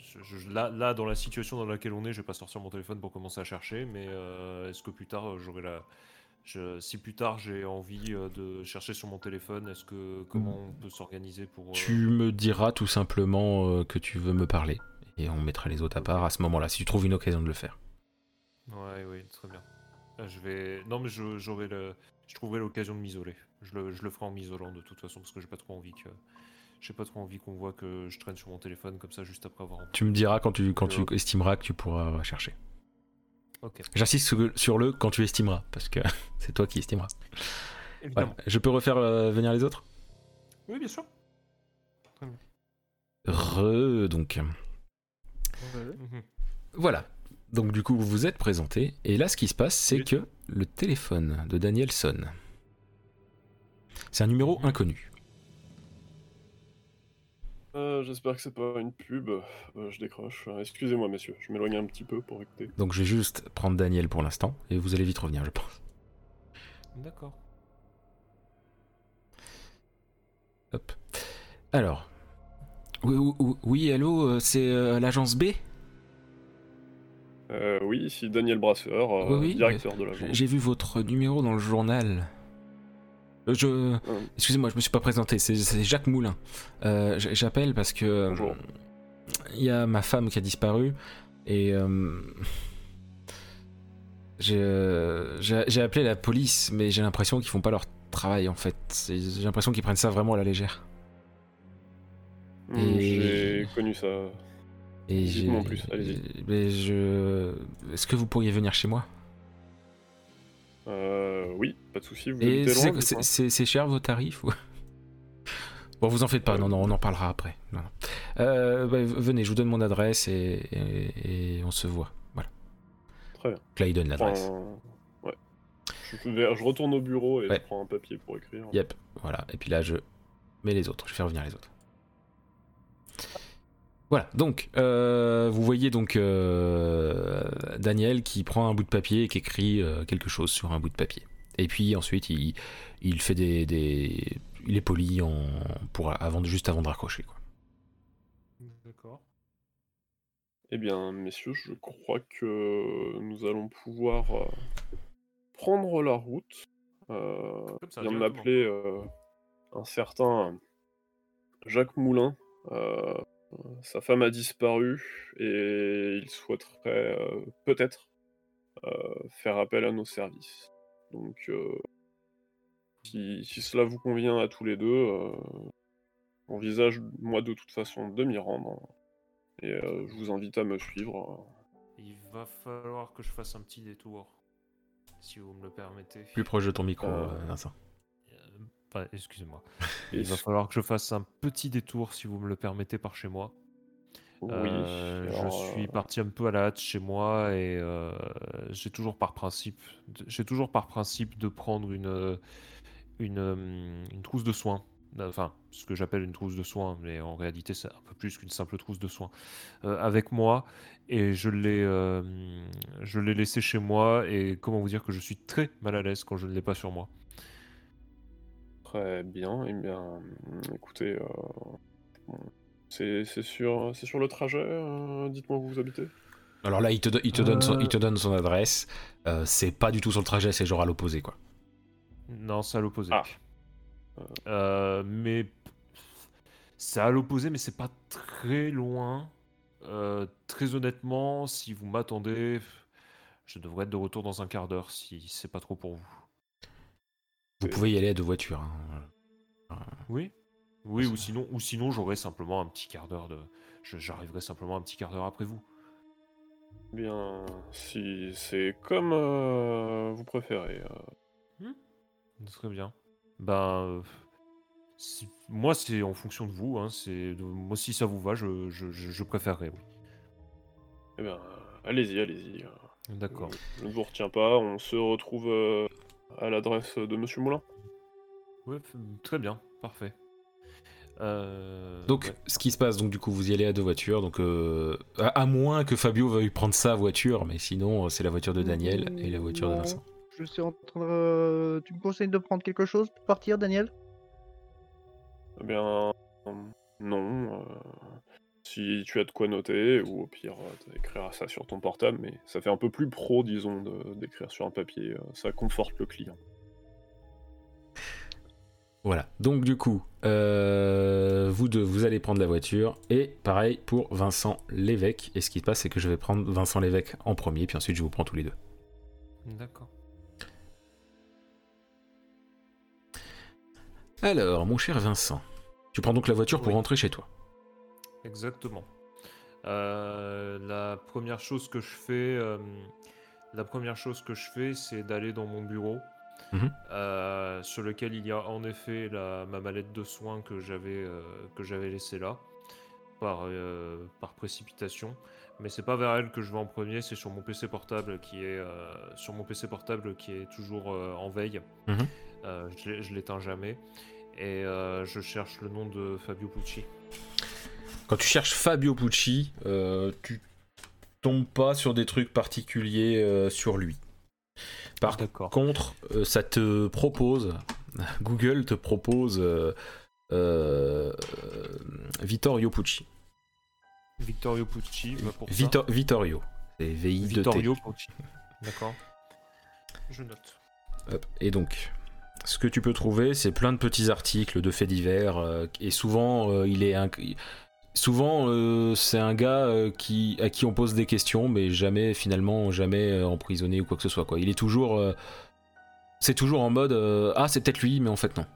je- je- là, là, dans la situation dans laquelle on est, je vais pas sortir mon téléphone pour commencer à chercher, mais euh, est-ce que plus tard, euh, j'aurai la. je- si plus tard j'ai envie euh, de chercher sur mon téléphone, est-ce que comment on peut s'organiser pour. Tu me diras tout simplement que tu veux me parler. Et on mettra les autres à part à ce moment-là, si tu trouves une occasion de le faire. Ouais, oui, très bien. Euh, Je vais. Non, mais je, j'aurai le. Je trouverai l'occasion de m'isoler. Je le, je le ferai en m'isolant de toute façon parce que j'ai pas trop envie que. J'ai pas trop envie qu'on voit que je traîne sur mon téléphone comme ça juste après avoir. Tu me diras quand tu, quand tu estimeras que tu pourras chercher. Ok. J'insiste sur le- quand tu estimeras, parce que c'est toi qui estimeras. Évidemment. Je peux refaire euh, venir les autres? Oui, bien sûr. Re, donc. Mhm. Voilà. Donc du coup, vous vous êtes présenté. Et là, ce qui se passe, c'est que le téléphone de Daniel sonne. C'est un numéro inconnu. Euh, J'espère que c'est pas une pub. Euh, je décroche. Euh, Excusez-moi, messieurs. Je m'éloigne un petit peu pour écouter. Donc je vais juste prendre Daniel pour l'instant et vous allez vite revenir, je pense. D'accord. Hop. Alors. Oui, oui, euh, c'est euh, l'agence B? Euh, oui, ici Daniel Brasseur, euh, Oui, directeur de l'agence. J'ai vu votre numéro dans le journal. Euh, Je. Excusez-moi, je me suis pas présenté, c'est- Jacques Moulin. Euh, J'appelle parce que. Bonjour. euh, Il y a ma femme qui a disparu et. euh, J'ai euh, appelé la police, mais j'ai l'impression qu'ils font pas leur travail en fait. J'ai l'impression qu'ils prennent ça vraiment à la légère. Et- J'ai connu ça. Et Dites-moi j'ai- en plus, allez-y. Mais je. Est-ce que vous pourriez venir chez moi? Euh, oui, pas de souci. Vous Et c'est- loin, c'est dites-moi. c'est- c'est cher vos tarifs ou- Bon, vous en faites pas, Euh, non, non, on en parlera après. Non, non. Euh, bah, venez, je vous donne mon adresse et, et- et on se voit. Voilà. Très bien. Là, il donne l'adresse. Enfin, ouais. Je, retourne au bureau et Ouais. je prends un papier pour écrire. Yep, voilà. Et puis là, je mets les autres, je fais revenir les autres. Voilà, donc, euh, vous voyez donc euh, Daniel qui prend un bout de papier et qui écrit euh, quelque chose sur un bout de papier. Et puis ensuite, il, il fait des, des- Il est poli en, pour, avant, de- juste avant de raccrocher. Quoi. D'accord. Eh bien, messieurs, je crois que nous allons pouvoir prendre la route. Euh, Comme ça, vient de directement. m'appeler euh, un certain Jacques Moulin. Sa femme a disparu et il souhaiterait euh, peut-être euh, faire appel à nos services. Donc, euh, si, si cela vous convient à tous les deux, euh, j'envisage moi de toute façon de m'y rendre. Et euh, je vous invite à me suivre. Il va falloir que je fasse un petit détour, si vous me le permettez. Plus proche de ton micro, euh, Vincent. Enfin, excusez-moi. Il va falloir que je fasse un petit détour, si vous me le permettez, par chez moi. Oui. Euh, alors, je suis euh, parti un peu à la hâte chez moi et euh, j'ai toujours par principe, j'ai toujours par principe de prendre une une, une trousse de soins. Enfin, ce que j'appelle une trousse de soins, mais en réalité c'est un peu plus qu'une simple trousse de soins euh, avec moi et je l'ai je l'ai laissé chez moi et comment vous dire que je suis très mal à l'aise quand je ne l'ai pas sur moi. Très bien. Eh bien, écoutez, euh, c'est c'est sur, c'est sur le trajet. euh, Dites-moi où vous habitez. Alors là, il te, do- il te, donne, son, Euh. il te donne son adresse. Euh, c'est pas du tout sur le trajet, c'est genre à l'opposé, quoi. Non, c'est à l'opposé. Ah. Euh, mais c'est à l'opposé, mais c'est pas très loin. Euh, très honnêtement, si vous m'attendez, je devrais être de retour dans un quart d'heure si c'est pas trop pour vous. Vous Et- pouvez y aller à deux voitures. hein. Oui Oui, ou sinon, ou sinon j'aurai simplement un petit quart d'heure de. J'arriverai simplement un petit quart d'heure après vous. Bien, si c'est comme euh, vous préférez. euh, Très bien. Ben. euh, si- moi, c'est en fonction de vous. Hein, c'est de- Moi, si ça vous va, je, je, je, je préférerais, oui. eh bien, allez-y, allez-y. euh, D'accord. Je ne vous retiens pas. On se retrouve euh, à l'adresse de Monsieur Moulin. Ouais, f- très bien, parfait. Euh, Donc, ouais. ce qui se passe, donc du coup, vous y allez à deux voitures. Donc, euh, à, à moins que Fabio veuille prendre sa voiture, mais sinon, euh, c'est la voiture de Daniel et la voiture de Vincent. Je suis en train de... Tu me conseilles de prendre quelque chose pour partir, Daniel? Eh bien, non. euh, si tu as de quoi noter, ou au pire, euh, t'écriras ça sur ton portable, mais ça fait un peu plus pro, disons, d'écrire sur un papier. euh, Ça conforte le client. Voilà. Donc, du coup, euh, vous deux, vous allez prendre la voiture. Et pareil pour Vincent Lévesque. Et ce qui se passe, c'est que je vais prendre Vincent Lévesque en premier, puis ensuite, je vous prends tous les deux. D'accord. Alors, mon cher Vincent, tu prends donc la voiture pour Oui. rentrer chez toi. Exactement. Euh, la première chose que je fais, euh, la première chose que je fais, c'est d'aller dans mon bureau, Mhm. euh, sur lequel il y a en effet la, ma mallette de soins que j'avais que j'avais laissée là, par par précipitation. Mais c'est pas vers elle que je vais en premier, c'est sur mon PC portable qui est sur mon PC portable qui est toujours en veille. Euh, je l'éteins jamais et je cherche le nom de Fabio Pucci. Quand tu cherches Fabio Pucci, euh, tu tombes pas sur des trucs particuliers euh, sur lui. Par contre, euh, ça te propose, Google te propose Vittorio Pucci. Vittorio Pucci, bah, pour ça. Vito- Vittorio. C'est VI 2 T. Vittorio Pucci. D'accord. Je note. Hop. Et donc, ce que tu peux trouver, c'est plein de petits articles de faits divers. euh, et souvent, euh, il est un- souvent euh, c'est un gars euh, qui à qui on pose des questions, mais jamais finalement jamais euh, emprisonné ou quoi que ce soit. Quoi. Il est toujours, c'est toujours en mode ah c'est peut-être lui, mais en fait non.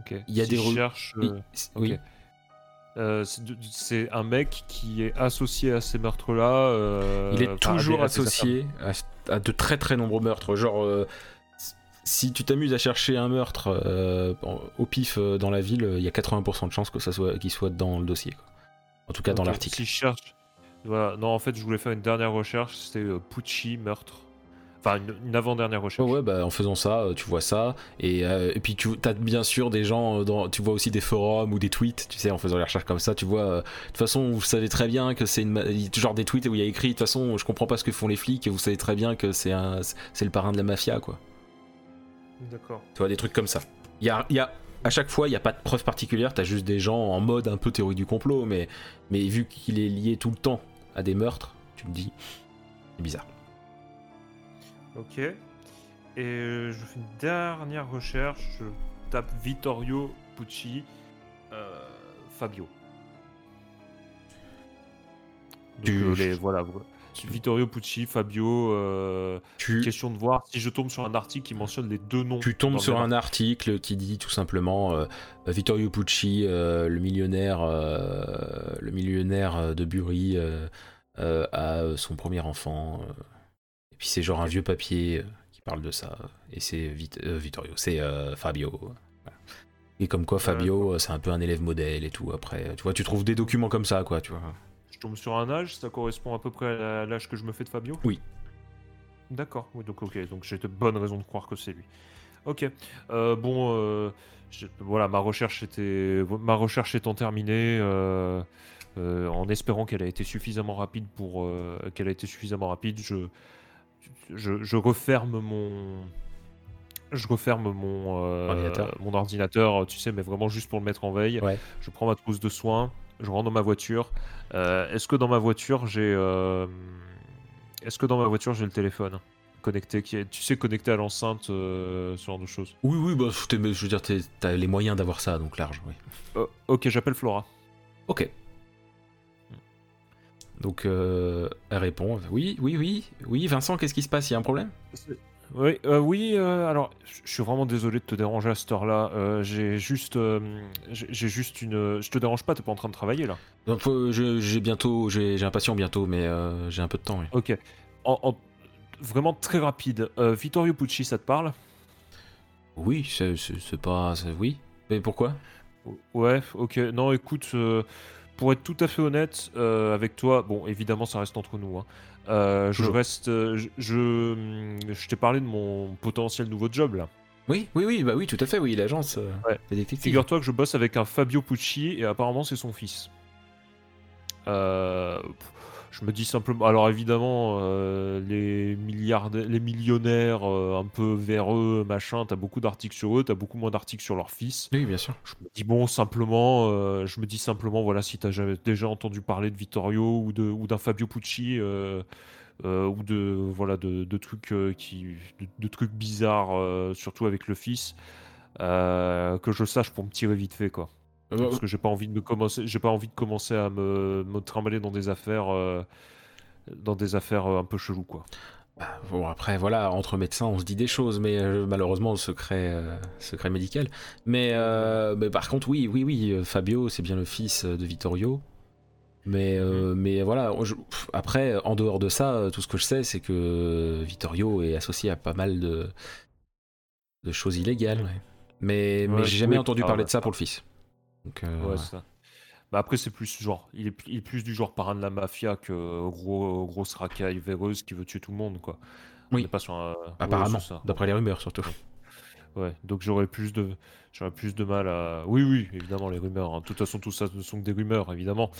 Ok. Il y a Si des je re- cherche, Il- euh, Oui. c'est un mec qui est associé à ces meurtres-là. Il est enfin, à des- toujours à associé à, à de très très nombreux meurtres. Genre, si tu t'amuses à chercher un meurtre euh, au pif euh, dans la ville, il y a 80% de chances que ça soit qu'il soit dans le dossier. quoi. En tout cas, dans l'article. Si je cherche. Voilà. Non, en fait, je voulais faire une dernière recherche. C'était euh, Pucci, meurtre. Enfin, une, une avant-dernière recherche. ouais, bah, en faisant ça, euh, tu vois ça. Et, euh, et puis, tu as bien sûr des gens, euh, dans, tu vois aussi des forums ou des tweets, tu sais, en faisant les recherches comme ça, tu vois. euh, de toute façon, vous savez très bien que c'est une. Genre des tweets où il y a écrit, de toute façon, je comprends pas ce que font les flics, et vous savez très bien que c'est le parrain de la mafia, quoi. D'accord. Tu vois, des trucs comme ça. Il y a, il y a- à chaque fois, il n'y a pas de preuve particulière, t'as juste des gens en mode un peu théorie du complot, mais, mais vu qu'il est lié tout le temps à des meurtres, tu me dis, c'est bizarre. Ok. Et euh, je fais une dernière recherche. Je tape Vittorio Pucci, euh, Fabio. Donc, Tu- euh, les- voilà. voilà. Vittorio Pucci, Fabio. euh, Tu, question de voir si je tombe sur un article qui mentionne les deux noms. tu tombes sur un article qui dit tout simplement euh, Vittorio Pucci, euh, le millionnaire, le millionnaire de Bury, a son premier enfant. et puis c'est genre un vieux papier qui parle de ça. Et c'est Vit- Vittorio, c'est Fabio. voilà. Et comme quoi Fabio, c'est un peu un élève modèle et tout. Après, tu vois, tu trouves des documents comme ça, quoi, tu vois. Je tombe sur un âge, ça correspond à peu près à l'âge que je me fais de Fabio? Oui. D'accord, oui, donc ok, donc j'ai de bonnes raisons de croire que c'est lui. Ok, euh, bon, euh, je- voilà, ma recherche était, ma recherche étant terminée, euh, en espérant qu'elle a été suffisamment rapide pour, qu'elle a été suffisamment rapide, je, je, je referme mon, je referme mon euh, Ordinateur. mon ordinateur, tu sais, mais vraiment juste pour le mettre en veille. Ouais. Je prends ma trousse de soins, je rentre dans ma voiture. Euh, Est-ce que dans ma voiture j'ai, euh, est-ce que dans ma voiture j'ai le téléphone connecté, qui est, tu sais, connecté à l'enceinte, euh, ce genre de choses? Oui, oui, bah, je veux dire, t'es- t'as les moyens d'avoir ça, donc large, oui. Euh, ok, j'appelle Flora. Ok. Donc, euh, elle répond Oui, oui, oui, oui, Vincent, qu'est-ce qui se passe Il y a un problème? Oui, euh, oui. euh, alors, je suis vraiment désolé de te déranger à cette heure-là. Euh, j'ai juste, j'ai juste une. Je te dérange pas, t'es pas en train de travailler là. Donc, j'ai bientôt, j'ai un patient bientôt, mais j'ai un peu de temps, oui. Ok. En, en- vraiment très rapide. Vittorio Pucci, ça te parle? Oui, c'est pas. Oui. Mais pourquoi? Ouais, ok. Non, écoute, pour être tout à fait honnête avec toi, bon, évidemment, ça reste entre nous. hein. Euh, je reste. euh, Je, je, hum, je t'ai parlé de mon potentiel nouveau job là. Oui, oui, oui, bah oui, tout à fait, oui, l'agence euh, Ouais. Figure-toi que je bosse avec un Fabio Pucci et apparemment c'est son fils. Euh, je me dis simplement. Alors évidemment, euh, les milliardaires, les millionnaires euh, un peu véreux, machin, t'as beaucoup d'articles sur eux, t'as beaucoup moins d'articles sur leur fils. Oui, bien sûr. Je me dis bon, simplement, euh, je me dis simplement, voilà, si t'as jamais déjà entendu parler de Vittorio ou de ou d'un Fabio Pucci. euh, ou de voilà de, de trucs euh, qui de, de trucs bizarres euh, surtout avec le fils que je sache pour me tirer vite fait quoi parce que j'ai pas envie de me commencer j'ai pas envie de commencer à me, me trimballer dans des affaires euh, dans des affaires euh, un peu chelou quoi bah, bon, après, voilà, entre médecins, on se dit des choses, mais euh, malheureusement, secret, euh, secret médical. Mais, euh, mais par contre, oui, oui, oui, euh, Fabio, c'est bien le fils euh, de Vittorio. Mais, euh, mais voilà, je- après, en dehors de ça, euh, tout ce que je sais, c'est que Vittorio est associé à pas mal de, de choses illégales. ouais. Mais, mais Ouais, j'ai jamais entendu ah, parler de ça pour le fils. Donc, euh, ouais ouais. ça bah après c'est plus genre il est, pl- il est plus du genre parrain de la mafia que euh, gros grosse racaille véreuse qui veut tuer tout le monde quoi On Oui. n'est pas sur un ouais, apparemment, ça. d'après les rumeurs surtout. Ouais, donc j'aurais plus de j'aurais plus de mal à. Oui, oui, évidemment les rumeurs. hein. De toute façon, tout ça ne sont que des rumeurs, évidemment.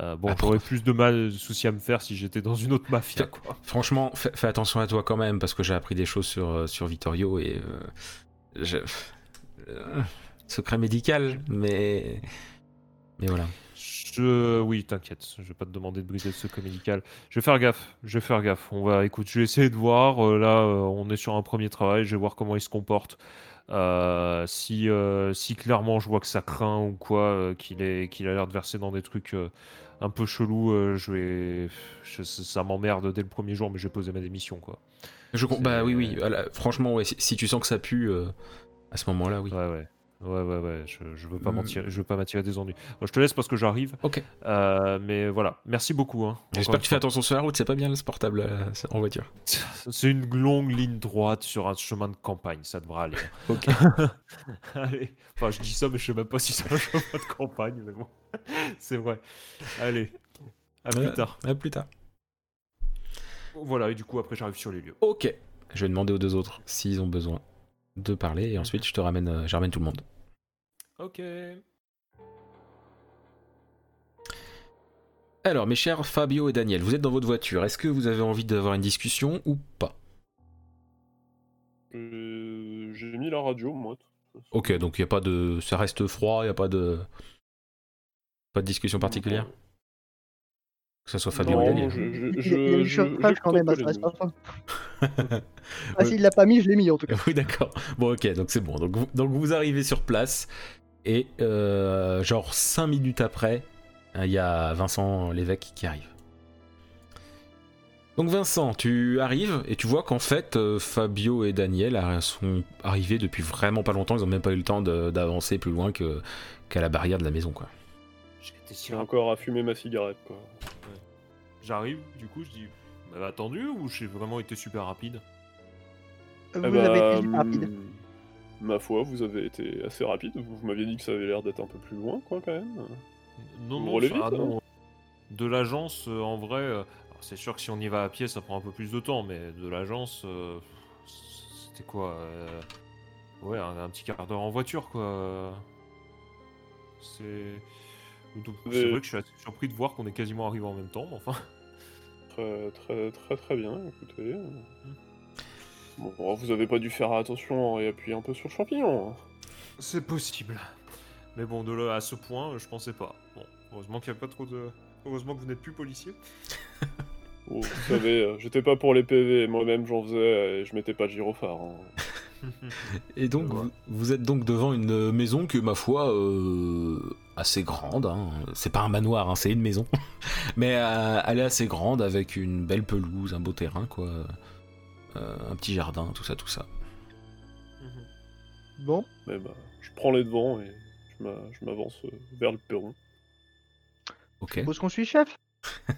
Euh, bon, Ah, j'aurais plus de mal, de soucis à me faire si j'étais dans une autre mafia, quoi. Franchement, fais, fais attention à toi quand même, parce que j'ai appris des choses sur, euh, sur Vittorio et. euh, je- euh, secret médical, mais. Mais voilà. Je... Oui, t'inquiète, je vais pas te demander de briser le secret médical. Je vais faire gaffe, je vais faire gaffe. On va, écoute, je vais essayer de voir. euh, là, euh, on est sur un premier travail, je vais voir comment il se comporte. Euh, si, euh, si clairement je vois que ça craint ou quoi, euh, qu'il est, qu'il a l'air de verser dans des trucs euh, un peu chelous, euh, je vais, je- ça m'emmerde dès le premier jour, mais je vais poser ma démission, quoi. Je, bah oui, oui. voilà, franchement, ouais, si, si tu sens que ça pue, euh, à ce moment-là, oui. Ouais, ouais. Ouais, ouais, ouais, je, je veux pas Mm. m'attirer, je veux pas m'attirer des ennuis. Bon, je te laisse parce que j'arrive. Ok. Euh, mais voilà, merci beaucoup. Hein, J'espère que tu fais attention sur la route, c'est pas bien le portable euh, en voiture. C'est une longue ligne droite sur un chemin de campagne, ça devrait aller. Ok. Allez, enfin, je dis ça, mais je sais même pas si c'est un chemin de campagne, mais bon, c'est vrai. Allez, à plus Euh, tard. À plus tard. Voilà, et du coup, après, j'arrive sur les lieux. Ok. Je vais demander aux deux autres s'ils ont besoin de parler et ensuite je te ramène, euh, je ramène tout le monde. Ok. Alors, mes chers Fabio et Daniel, vous êtes dans votre voiture. Est-ce que vous avez envie d'avoir une discussion ou pas? Euh, J'ai mis la radio, moi. Ok, donc il y a pas de, ça reste froid, il y a pas de, pas de discussion particulière? Que ce soit Fabio Non, et Daniel. je- je- Il y a- je- il y a eu je- chauffage je quand même, tente ça les reste deux. pas fin. Ah, s'il l'a pas mis, je l'ai mis en tout cas. Oui, d'accord. Bon, ok, donc c'est bon. Donc vous, donc vous arrivez sur place et euh, genre 5 minutes après, il y a Vincent l'évêque qui arrive. Donc Vincent, tu arrives et tu vois qu'en fait euh, Fabio et Daniel sont arrivés depuis vraiment pas longtemps. Ils ont même pas eu le temps de- d'avancer plus loin que qu'à la barrière de la maison, quoi. J'étais si J'ai encore à fumer ma cigarette, quoi. J'arrive, du coup, je dis, vous m'avez attendu ou j'ai vraiment été super rapide? Vous Eh avez bah, été super rapide. hum, Ma foi, vous avez été assez rapide. Vous, vous m'aviez dit que ça avait l'air d'être un peu plus loin, quoi, quand même. Non, Vous non, vite, ah hein non. De l'agence, euh, en vrai, euh, c'est sûr que si on y va à pied, ça prend un peu plus de temps, mais de l'agence, euh, c'était quoi euh, Ouais, un, un petit quart d'heure en voiture, quoi. C'est. C'est Mais- vrai que je suis assez surpris de voir qu'on est quasiment arrivé en même temps, mais enfin. Très, très, très, très bien, écoutez. Bon, bon, vous avez pas dû faire attention et appuyer un peu sur le champignon. hein. C'est possible. Mais bon, de là à ce point, je pensais pas. Bon, heureusement qu'il n'y a pas trop de. Heureusement que vous n'êtes plus policier. Oh, vous savez, euh, j'étais pas pour les PV, moi-même j'en faisais et je mettais pas de gyrophare. hein. Et donc, vous, vous êtes donc devant une maison que, ma foi, euh, assez grande. hein. C'est pas un manoir, hein, c'est une maison. Mais euh, elle est assez grande avec une belle pelouse, un beau terrain, quoi. Euh, un petit jardin, tout ça, tout ça. Bon, Mais bah, je prends les devants et je m'a- je m'avance euh, vers le perron. Ok. bon, ce qu'on suit, chef?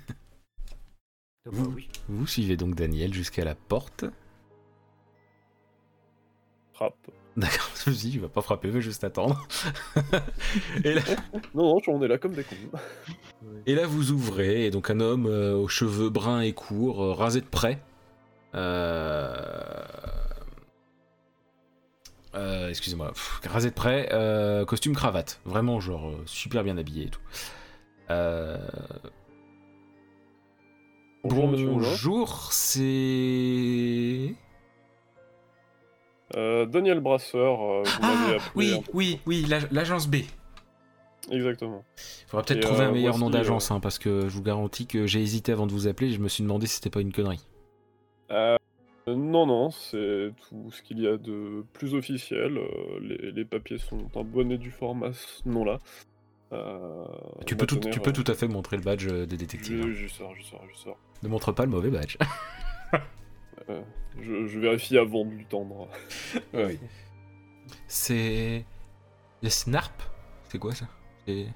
Bah Vous, oui. vous suivez donc Daniel jusqu'à la porte. Frappe. D'accord, je me suis dit, il va pas frapper, il va juste attendre. et, là, Non, non, on est là comme des cons. et là, vous ouvrez, et donc un homme euh, aux cheveux bruns et courts, euh, rasé de près. Euh... Excusez-moi, rasé de près, euh, costume cravate, vraiment genre super bien habillé et tout. Euh... Bonjour, c'est. Euh, Daniel Brasseur, euh, vous m'avez Ah, appelé. oui, oui, oui, l'ag- l'agence B. Exactement. Faudra peut-être trouver un euh, meilleur nom d'agence, hein, parce que je vous garantis que j'ai hésité avant de vous appeler, je me suis demandé si c'était pas une connerie. Euh, non, non, c'est tout ce qu'il y a de plus officiel. les, les papiers sont en bonne et due forme à ce nom-là. Euh, tu, peux tout, tenir, tu peux tout à fait montrer le badge des détectives. Je, hein. je sors, je sors, je sors. Ne montre pas le mauvais badge. Euh, je, je vérifie avant de lui tendre. oui. C'est. Les Snarp? C'est quoi ça? C'est-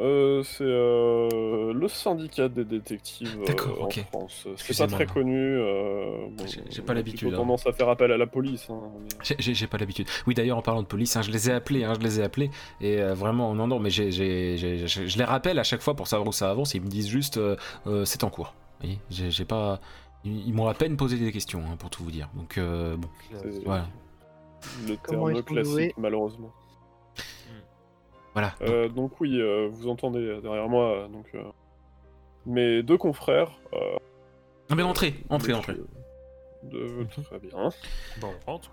Euh, c'est euh, le syndicat des détectives euh, D'accord, en. France. C'est pas très connu. bon, J'ai- j'ai pas l'habitude, plutôt hein. tendance à faire appel à la police. hein, mais- J'ai- J'ai j'ai pas l'habitude. Oui, d'ailleurs, en parlant de police, hein, je les ai appelés, hein, je les ai appelés, et vraiment, non, non, mais j'ai- j'ai- j'ai- j'ai- je les rappelle à chaque fois pour savoir où ça avance, et ils me disent juste, c'est en cours. J'ai j'ai pas. Ils, ils m'ont à peine posé des questions, hein, pour tout vous dire. Donc, euh, bon, voilà. le Comment terme classique, malheureusement. Voilà. donc- Euh, donc oui, euh, vous entendez derrière moi euh, donc euh, mes deux confrères. euh, Ah, mais entrez, entrez, entrez. De... Très bien. Bon, rentre.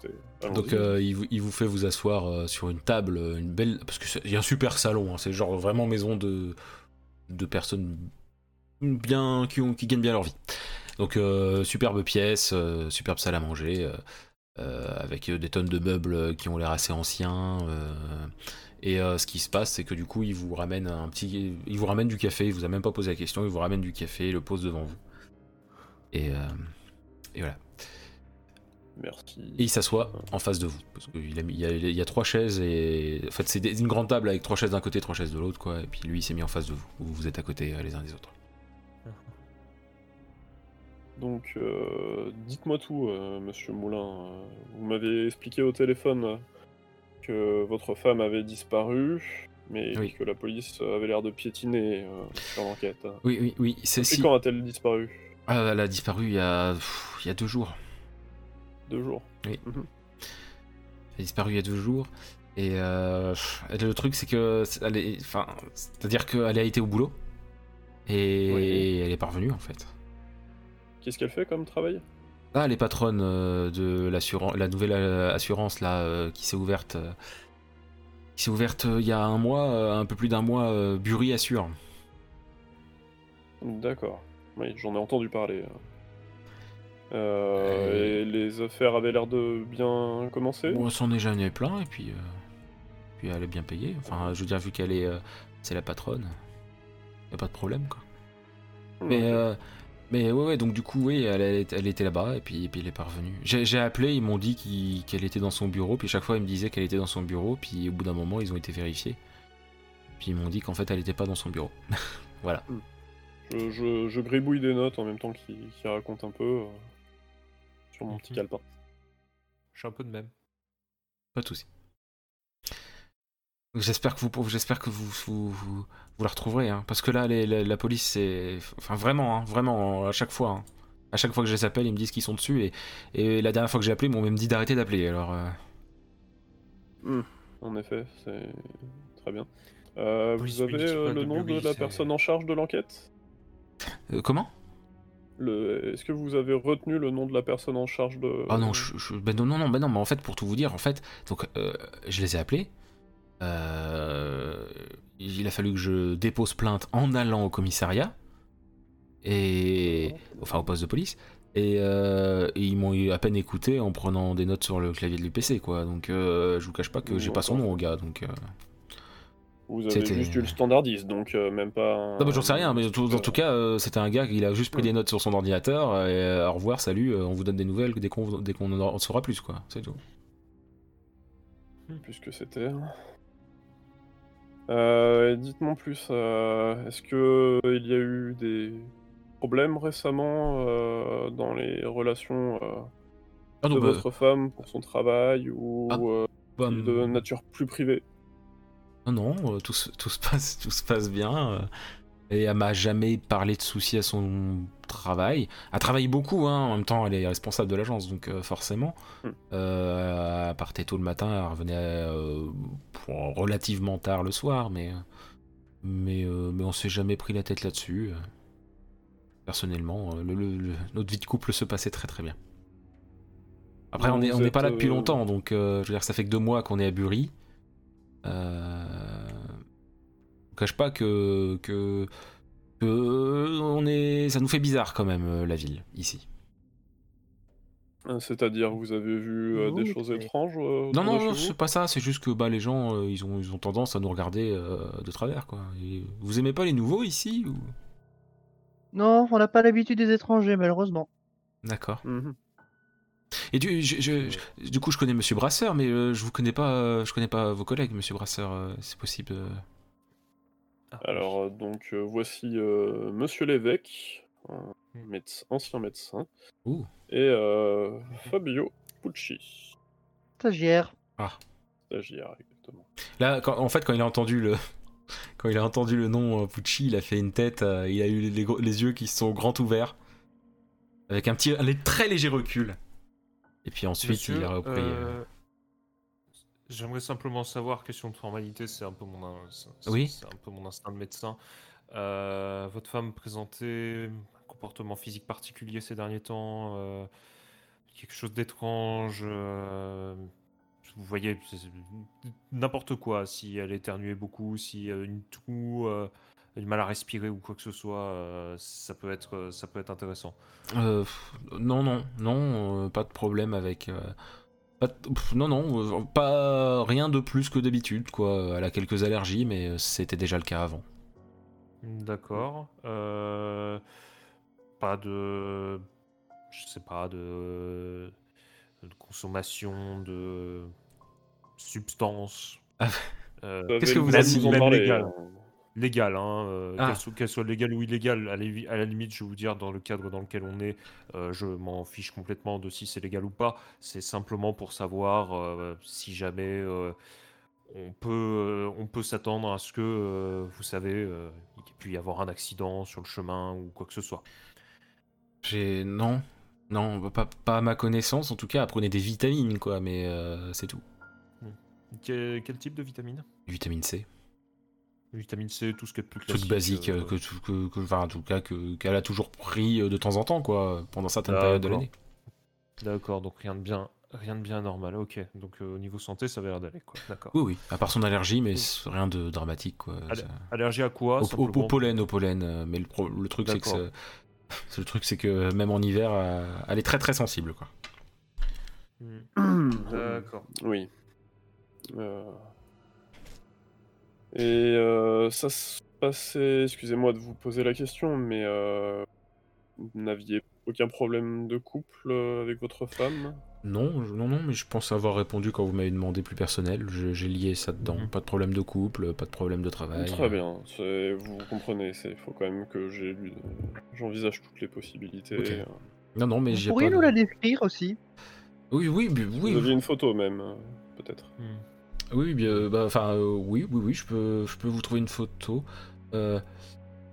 Donc euh, il, vous, il vous fait vous asseoir euh, sur une table, une belle... Parce qu'il y a un super salon, hein, c'est genre vraiment maison de, de personnes bien qui, ont, qui gagnent bien leur vie. Donc euh, superbe pièce, euh, superbe salle à manger, euh, avec des tonnes de meubles qui ont l'air assez anciens. et euh, ce qui se passe, c'est que du coup, il vous ramène un petit, il vous ramène du café. Il vous a même pas posé la question, il vous ramène du café, il le pose devant vous. Et, euh, et voilà. Merci. Et il s'assoit en face de vous. Parce qu'il a mis, il y a, il y a trois chaises et. En fait, c'est une grande table avec trois chaises d'un côté, trois chaises de l'autre, quoi. Et puis lui, il s'est mis en face de vous. Vous, vous êtes à côté les uns des autres. Donc, euh, dites-moi tout, euh, monsieur Moulin. Euh, Vous m'avez expliqué au téléphone que votre femme avait disparu, mais Oui. que la police avait l'air de piétiner euh, sur l'enquête. Oui, oui, oui. C'est si. quand a-t-elle disparu? Ah, elle a disparu il y a. pff, il y a deux jours. Deux jours. Elle a disparu il y a deux jours. Et euh, le truc, c'est que. elle est- Enfin, c'est-à-dire qu'elle a été au boulot. Et Oui. elle est parvenue, en fait. Qu'est-ce qu'elle fait comme travail? Ah, les patronnes euh, de l'assurance, la nouvelle euh, assurance là euh, qui s'est ouverte, qui s'est ouverte il y a un mois, un peu plus d'un mois, Bury assure. D'accord. Oui, j'en ai entendu parler. Euh, Euh, Et les affaires avaient l'air de bien commencer? On s'en est jamais plein et puis, euh, puis elle est bien payée. Enfin, je veux dire vu qu'elle est, euh, c'est la patronne, y a pas de problème quoi. Mais, euh, mais ouais, ouais, donc du coup, oui, elle, elle, elle était là-bas et puis, et puis elle est pas revenue. J'ai j'ai appelé, ils m'ont dit qu'elle était dans son bureau, puis chaque fois ils me disaient qu'elle était dans son bureau, puis au bout d'un moment ils ont été vérifiés. Puis ils m'ont dit qu'en fait elle était pas dans son bureau. voilà. Je, je- je gribouille des notes en même temps qu'il qu'il raconte un peu euh, sur mon petit Mhm. calepin. Je suis un peu de même. Pas de soucis. J'espère que vous, j'espère que vous, vous, vous, vous la retrouverez, hein, parce que là, les- la, la police, c'est, enfin vraiment, hein, vraiment, à chaque fois, hein. à chaque fois que je les appelle, ils me disent qu'ils sont dessus, et, et la dernière fois que j'ai appelé, ils m'ont même dit d'arrêter d'appeler. Alors, euh, En effet, c'est très bien. Euh, vous avez euh, le nom de la personne en charge de l'enquête? Euh, comment? Le... Est-ce que vous avez retenu le nom de la personne en charge de... Ah non, je, je- ben non, non, non, ben non, mais en fait, pour tout vous dire, en fait, donc, euh, je les ai appelés. Euh, il a fallu que je dépose plainte en allant au commissariat et enfin au poste de police. Et, euh, et ils m'ont eu à peine écouté en prenant des notes sur le clavier de l'UPC, quoi. Donc, euh, je vous cache pas que j'ai pas son nom, au gars. Donc. Vous avez c'était- juste eu le standardiste, donc euh, même pas... un- non, mais j'en sais rien. Mais tout- en tout cas, euh, c'était un gars qui a juste pris des notes sur son ordinateur. Et euh, au revoir, salut. on vous donne des nouvelles dès qu'on en saura plus, quoi. C'est tout. Puisque c'était... Euh, Dites-moi plus, euh, est-ce que il y a eu des problèmes récemment euh, dans les relations euh, Ah, de bah, votre femme pour son travail ou Ah, euh, bah, de nature plus privée? Non, non, euh, tout, se, tout, se passe, tout se passe bien. Et elle m'a jamais parlé de soucis à son travail. Elle travaille beaucoup, hein, en même temps, elle est responsable de l'agence, donc euh, forcément. Hmm. Euh, elle partait tôt le matin, elle revenait euh, relativement tard le soir, mais, mais, mais on s'est jamais pris la tête là-dessus. Personnellement, le- le- le- notre vie de couple se passait très très bien. Après, on n'est on n'est pas là depuis longtemps, donc je veux dire, ça fait que deux mois qu'on est à Bury. Euh... Cache pas que, que, que on est, ça nous fait bizarre quand même euh, la ville ici. Euh, C'est-à-dire, vous avez vu euh, des choses étranges euh, Non, non, non, c'est pas ça. C'est juste que bah les gens, euh, ils ont, ils ont tendance à nous regarder euh, de travers quoi. Et vous aimez pas les nouveaux ici ou? Non, on n'a pas l'habitude des étrangers, malheureusement. D'accord. Mhm. Et du, je- je- je- du coup, je connais Monsieur Brasseur, mais euh, je vous connais pas, euh, je connais pas vos collègues, Monsieur Brasseur. euh, c'est possible. Ah, Alors, euh, donc, euh, voici euh, Monsieur l'évêque, Hmm. médecin- ancien médecin, Ouh. et euh, Fabio Pucci, Stagiaire. stagiaire, exactement. Là, quand- en fait, quand il a entendu le, quand il a entendu le nom euh, Pucci, il a fait une tête, euh, il a eu les, yeux qui se sont grands ouverts, avec un petit, un très léger recul. Et puis ensuite, Monsieur, il a repris. euh, euh, J'aimerais simplement savoir, question de formalité, c'est un peu mon, Oui. c'est un peu mon instinct de médecin. Euh, votre femme présentait un comportement physique particulier ces derniers temps, euh, quelque chose d'étrange. euh, vous voyez, n'importe quoi. Si elle éternuait beaucoup, si une toux, du mal à respirer ou quoi que ce soit, ça peut être, ça peut être intéressant. Non, non, non, pas de problème avec. Pff, non, non, euh, pas rien de plus que d'habitude, quoi. Elle a quelques allergies, mais euh, c'était déjà le cas avant. D'accord. Euh, pas de, je sais pas, de, de consommation de substances. Ah. Euh, Vous Qu'est-ce que vous avez dit nous en Même parler, légal. hein. euh, Ah. qu'elles soient légales ou illégales, à la, li- à la limite, je vais vous dire, dans le cadre dans lequel on est, euh, je m'en fiche complètement de si c'est légal ou pas. C'est simplement pour savoir euh, si jamais on peut, on peut s'attendre à ce que, vous savez, il puisse y avoir un accident sur le chemin ou quoi que ce soit. J'ai. Non, non, pas, pas à ma connaissance, en tout cas, prenez des vitamines, quoi, mais c'est tout. Quel, quel type de vitamine? Vitamine C. Vitamine C, tout ce qui est plus classique. Truc basique, euh, que, tout- que, que- enfin, en tout cas, que- qu'elle a toujours pris euh, de temps en temps, quoi, pendant certaines périodes de D'accord. l'année. D'accord, donc rien de bien, rien de bien normal. Ok, donc euh, au niveau santé, ça va l'air d'aller, quoi. D'accord. Oui, oui, à part son allergie, mais rien de dramatique, quoi. Ça- Allergie à quoi Au, au- simplement au pollen, au pollen. euh, Mais le, pro- le truc, c'est que ça- le truc, c'est que même en hiver, elle est très très sensible, quoi. Hmm. D'accord. Oui. Euh, Et euh, ça se passait, excusez-moi de vous poser la question, mais euh, vous n'aviez aucun problème de couple euh, avec votre femme? Non, je- non, non, mais je pense avoir répondu quand vous m'avez demandé plus personnel. Je- J'ai lié ça dedans. Mhm. Pas de problème de couple, pas de problème de travail. Très bien, vous comprenez, il faut quand même que j'ai lu- j'envisage toutes les possibilités. Non, non, mais Vous j'ai pourriez pas. nous la décrire aussi? Oui, oui, oui, Vous aviez une photo même, peut-être. Hmm. Oui, bien, bah, enfin, euh, oui, oui, oui, je peux, je peux vous trouver une photo. Euh,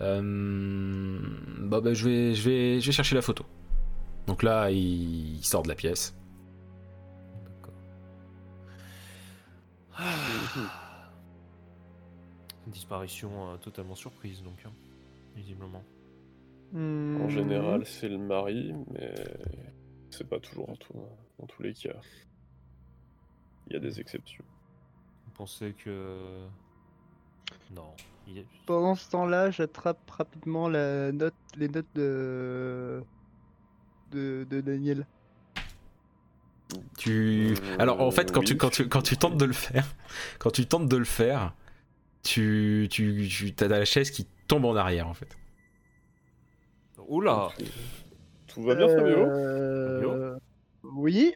euh, bah, bah, je vais, je vais, je vais chercher la photo. Donc là, il, il sort de la pièce. D'accord. Disparition euh, totalement surprise, donc, hein, visiblement. En Hmm. général, c'est le mari, mais c'est pas toujours en tout- dans tous les cas. Il y a des exceptions. Que. Non. il est- Pendant ce temps-là, j'attrape rapidement la note, les notes de, de, de Daniel. Tu. Euh, Alors en fait, quand tu quand tu quand tu tentes de le faire, quand tu tentes de le faire, tu tu, tu as la chaise qui tombe en arrière en fait. Oula Tout va bien, Fabio? Euh, Oui,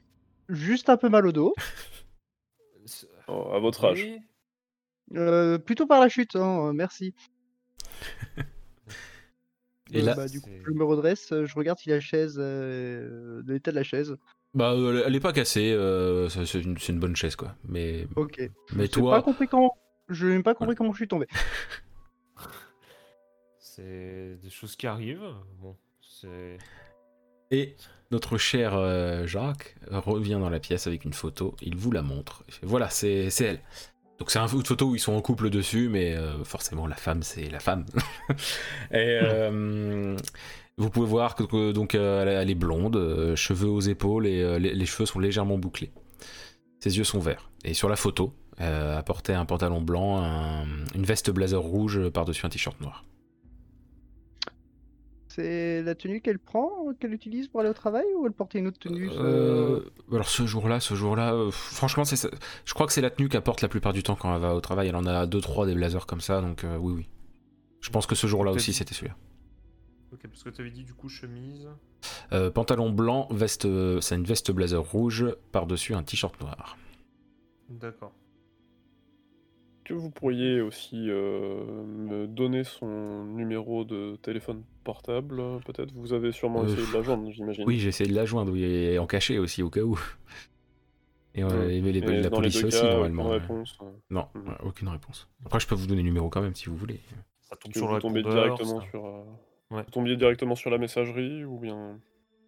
juste un peu mal au dos. Oh, À votre âge. Euh, plutôt par la chute, hein, euh, merci. Et Euh, là, bah, du coup, je me redresse, je regarde si la chaise, euh, de l'état de la chaise. bah elle est pas cassée, euh, c'est une, bonne chaise quoi. Mais Ok. mais toi, pas compris comment. Je n'ai pas compris comment je suis tombé. C'est des choses qui arrivent. Bon, c'est. et notre cher euh, Jacques revient dans la pièce avec une photo. Il vous la montre. Voilà, c'est elle. Donc c'est un- une photo où ils sont en couple dessus, mais euh, forcément la femme c'est la femme. et euh, vous pouvez voir que, que- donc euh, elle, est blonde, cheveux aux épaules et les, les cheveux sont légèrement bouclés. Ses yeux sont verts. Et sur la photo, elle portait un pantalon blanc, un- une veste blazer rouge par-dessus un t-shirt noir. C'est la tenue qu'elle prend, qu'elle utilise pour aller au travail ou elle portait une autre tenue Euh, alors ce jour-là, ce jour-là, euh, franchement, c'est ça- je crois que c'est la tenue qu'elle porte la plupart du temps quand elle va au travail. Elle en a deux trois des blazers comme ça, donc euh, oui, oui. Je pense que ce jour-là aussi c'était celui-là. Ok, parce que tu avais dit du coup chemise. Euh, pantalon blanc, veste, c'est une veste blazer rouge par-dessus un t-shirt noir. D'accord. Que vous pourriez aussi euh, me donner son numéro de téléphone portable, peut-être? Vous avez sûrement Euh, essayé de la joindre, j'imagine. Oui, j'ai essayé de la joindre, oui, et en caché aussi au cas où. Et, euh, Ouais. et les- Mais la police aussi cas, normalement. aucune ouais. réponse. Non, ouais, aucune réponse. Après, je peux vous donner le numéro quand même si vous voulez. Ça tombe sur vous tombez directement ça. sur, euh, Ouais. vous tombiez directement sur la messagerie ou bien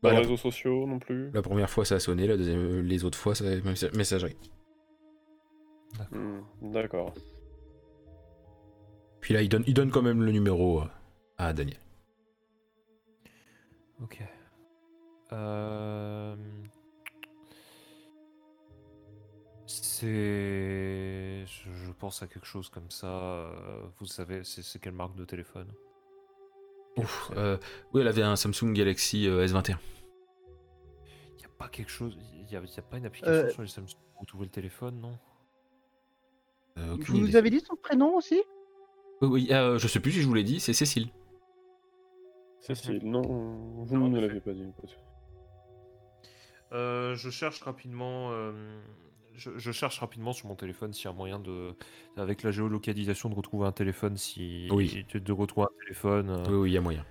Bah, les la, réseaux sociaux non plus? La première fois ça a sonné, la deuxième, les autres fois c'est messagerie. Hmm, D'accord. Puis là, il donne, il donne quand même le numéro euh, à Daniel. Ok. Euh, C'est. Je, je pense à quelque chose comme ça. euh, Vous savez, c'est quelle marque de téléphone? Ouf, euh, oui, elle avait un Samsung Galaxy euh, S21. Il n'y a pas quelque chose. Il y a, pas une application Euh. sur les Samsung pour trouver le téléphone, non? Vous idée. nous avez dit son prénom aussi? Oui, oui, euh, je sais plus si je vous l'ai dit, c'est Cécile. Cécile, non, vous ne l'avez pas dit. Euh, je cherche rapidement. euh, je, je cherche rapidement sur mon téléphone s'il y a moyen de, avec la géolocalisation, de retrouver un téléphone. Si Oui. de, de retrouver un téléphone, euh, Oui, oui, il y a moyen.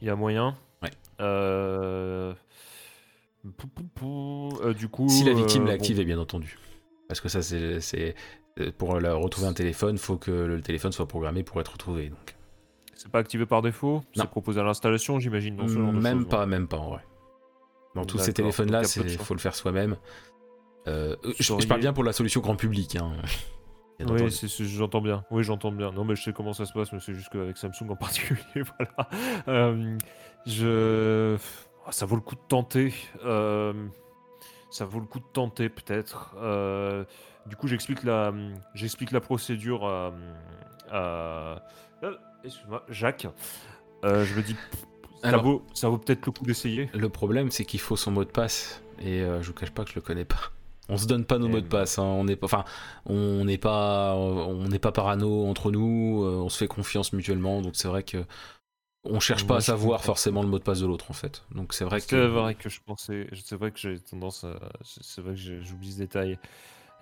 il y a moyen? Ouais. Euh, pou, pou, pou, euh, du coup. Si la victime euh, l'a bon, activé, bien entendu. Parce que ça, c'est. Euh, Pour la- retrouver un téléphone, faut que le téléphone soit programmé pour être retrouvé. Donc. c'est pas activé par défaut? C'est proposé à l'installation, j'imagine. dans ce genre de Même pas, même pas en vrai. Dans tous ces téléphones-là, il il faut le faire soi-même. Euh, je- je, parle bien pour la solution grand public. Hein. Oui, j'entends bien. Oui, j'entends bien. Non, mais je sais comment ça se passe, mais c'est juste qu'avec Samsung en particulier, voilà. Euh, je... oh, Ça vaut le coup de tenter. euh, Ça vaut le coup de tenter, peut-être. Euh, Du coup, j'explique la, j'explique la procédure à... à- euh, Excuse-moi, Jacques. Euh, je me dis, ça Alors- vaut, ça vaut peut-être le coup d'essayer. Le problème, c'est qu'il faut son mot de passe. Et euh, je vous cache pas que je le connais pas. On se donne pas nos Eh mots de passe. hein. On n'est pas, enfin, on n'est pas, on n'est pas parano entre nous. euh, on se fait confiance mutuellement. Donc c'est vrai que on cherche pas à savoir forcément le mot de passe de l'autre en fait. Donc c'est vrai que. C'est vrai que je pensais, c'est vrai que j'ai tendance à, c'est vrai que j'oublie ce détail.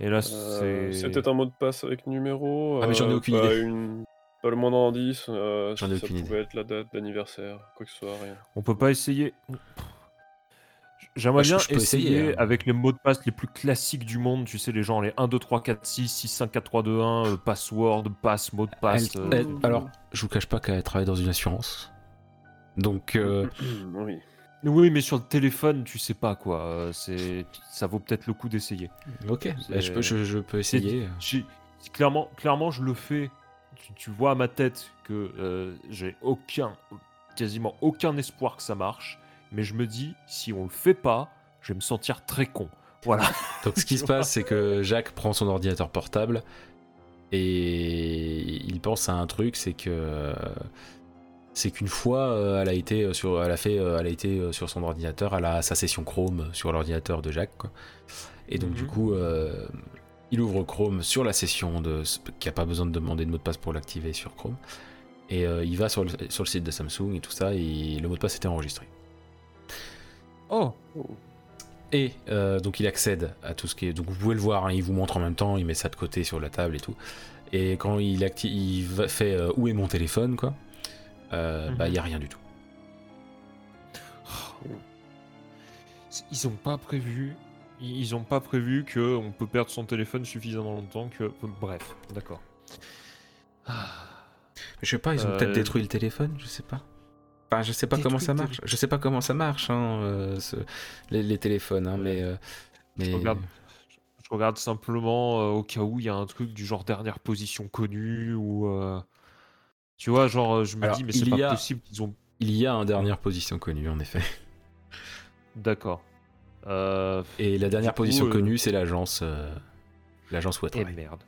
Et là, Euh, c'est. C'était un mot de passe avec numéro. Ah, mais j'en ai euh, aucune pas idée. Une... Pas le moindre indice. euh, J'en si ai ça aucune idée. pouvait être la date d'anniversaire, quoi que ce soit, rien. On peut pas essayer. J'aimerais Bah, je- bien je peux essayer, essayer, hein. avec les mots de passe les plus classiques du monde. Tu sais, les gens, les 1, 2, 3, 4, 6, 6, 5, 4, 3, 2, 1, euh, password, passe, mot de passe. Elle- euh, elle- alors, je vous cache pas qu'elle travaille dans une assurance. Donc, euh, oui. Oui, mais sur le téléphone, tu sais pas quoi. euh, C'est, ça vaut peut-être le coup d'essayer. ok, bah, je, peux, je, je peux essayer. Clairement, clairement, je le fais. Tu, tu vois à ma tête que euh, j'ai aucun, quasiment aucun espoir que ça marche. Mais je me dis, si on le fait pas, je vais me sentir très con. Voilà. Donc ce qui se passe, c'est que Jacques prend son ordinateur portable et il pense à un truc, c'est que c'est qu'une fois, euh, elle a été sur, elle a fait, euh, elle a été euh, sur son ordinateur, elle a sa session Chrome sur l'ordinateur de Jacques, quoi. Et donc du Mhm. coup, euh, il ouvre Chrome sur la session de, qui a pas besoin de demander de mot de passe pour l'activer sur Chrome, et euh, il va sur le, sur le site de Samsung et tout ça, et le mot de passe était enregistré. Oh, Et euh, donc il accède à tout ce qui est. Donc vous pouvez le voir, hein, il vous montre en même temps, il met ça de côté sur la table et tout. Et quand il, acti- il fait euh, où est mon téléphone, quoi, euh, bah il y a rien du tout. ils ont pas prévu. Ils ont pas prévu que on peut perdre son téléphone suffisamment longtemps que. Bref, d'accord. Ah. Je sais pas, ils ont Euh, peut-être détruit le téléphone, je sais pas. Enfin, je sais pas comment ça marche. Je sais pas comment ça marche, hein, euh, ce- les, les téléphones, hein, mais. euh, mais... Je regarde, je regarde simplement euh, au cas où il y a un truc du genre dernière position connue ou. euh, Tu vois, genre, euh, je me Alors, dis, mais c'est pas a- possible qu'ils ont. Il y a un dernière position connue, en effet. D'accord. Euh... Et la dernière coup, position euh, connue, c'est l'agence. euh, l'agence elle Eh merde.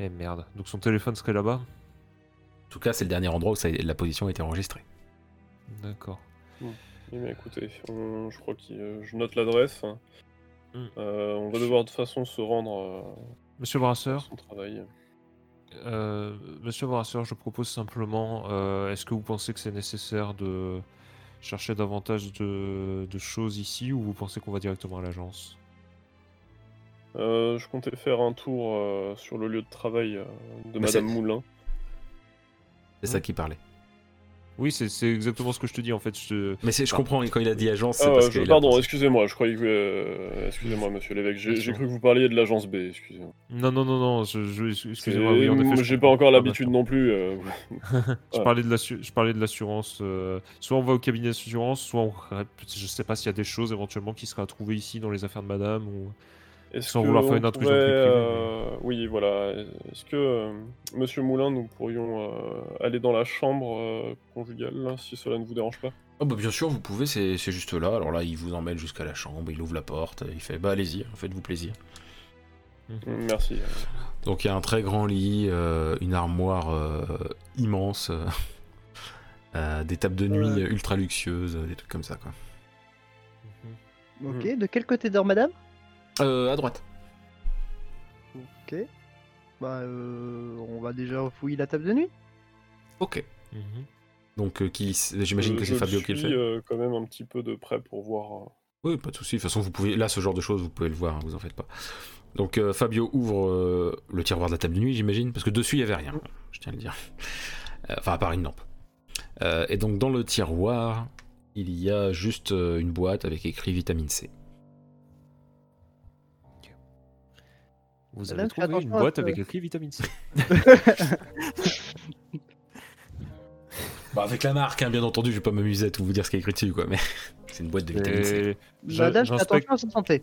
Eh merde. Donc son téléphone serait là-bas? En tout cas, c'est le dernier endroit où ça- la position a été enregistrée. D'accord. Eh bien, écoutez, on- je crois que je note l'adresse. Hmm. Euh, on va devoir de toute façon se rendre euh, Monsieur à Brasseur, son travail. Euh, Monsieur Brasseur, je propose simplement, euh, est-ce que vous pensez que c'est nécessaire de chercher davantage de, de choses ici ou vous pensez qu'on va directement à l'agence? Euh, je comptais faire un tour euh, sur le lieu de travail euh, de Mais Madame Moulin. C'est ça qui parlait. Oui, c'est exactement ce que je te dis en fait. Je... Mais je comprends quand il a dit agence, Ah, parce je- qu'il a pardon, excusez-moi, je croyais que. euh, excusez-moi, monsieur l'évêque, j'ai cru que vous parliez de l'agence B, excusez-moi. Non, non, non, non, je, je- C'est- excusez-moi, oui, en J'ai pas encore Ah, l'habitude non plus. euh, je, parlais de l'assu- je parlais de l'assurance. euh, soit on va au cabinet d'assurance, soit on... je sais pas s'il y a des choses éventuellement qui seraient à trouver ici dans les affaires de madame ou. Est-ce Sans que vouloir faire une intrusion pourrait, privée, euh, Oui, voilà. Est-ce que, euh, Monsieur Moulin, nous pourrions euh, aller dans la chambre euh, conjugale, si cela ne vous dérange pas? Oh bah bien sûr, vous pouvez, c'est c'est juste là. Alors là, il vous emmène jusqu'à la chambre, il ouvre la porte, il fait bah allez-y, faites-vous plaisir. Mm, Merci. Donc il y a un très grand lit, euh, une armoire euh, immense, des tables de nuit Ouais. ultra luxueuses, des trucs comme ça quoi. Ok, de quel côté dort madame? Euh, à droite. Ok. Bah, euh, on va déjà fouiller la table de nuit. Ok. Mhm. Donc euh, qui, j'imagine Euh, que c'est Fabio qui le fait. euh, quand même un petit peu de près pour voir. Oui, pas de souci. De toute façon, vous pouvez, là, ce genre de choses, vous pouvez le voir, hein, vous en faites pas. Donc euh, Fabio ouvre euh, le tiroir de la table de nuit, j'imagine, parce que dessus il y avait rien. Je tiens à le dire. Euh, Enfin, à part une lampe. Euh, et donc dans le tiroir, il y a juste euh, une boîte avec écrit vitamine C. Vous Madame, avez trouvé une boîte avec écrit vitamine C. Bah, avec la marque, hein, bien entendu, je vais pas m'amuser à tout vous dire ce qu'il y a écrit dessus, quoi. Mais c'est une boîte de vitamine C. Et j'in- Madame, fais j'inspecte- attention à sa santé.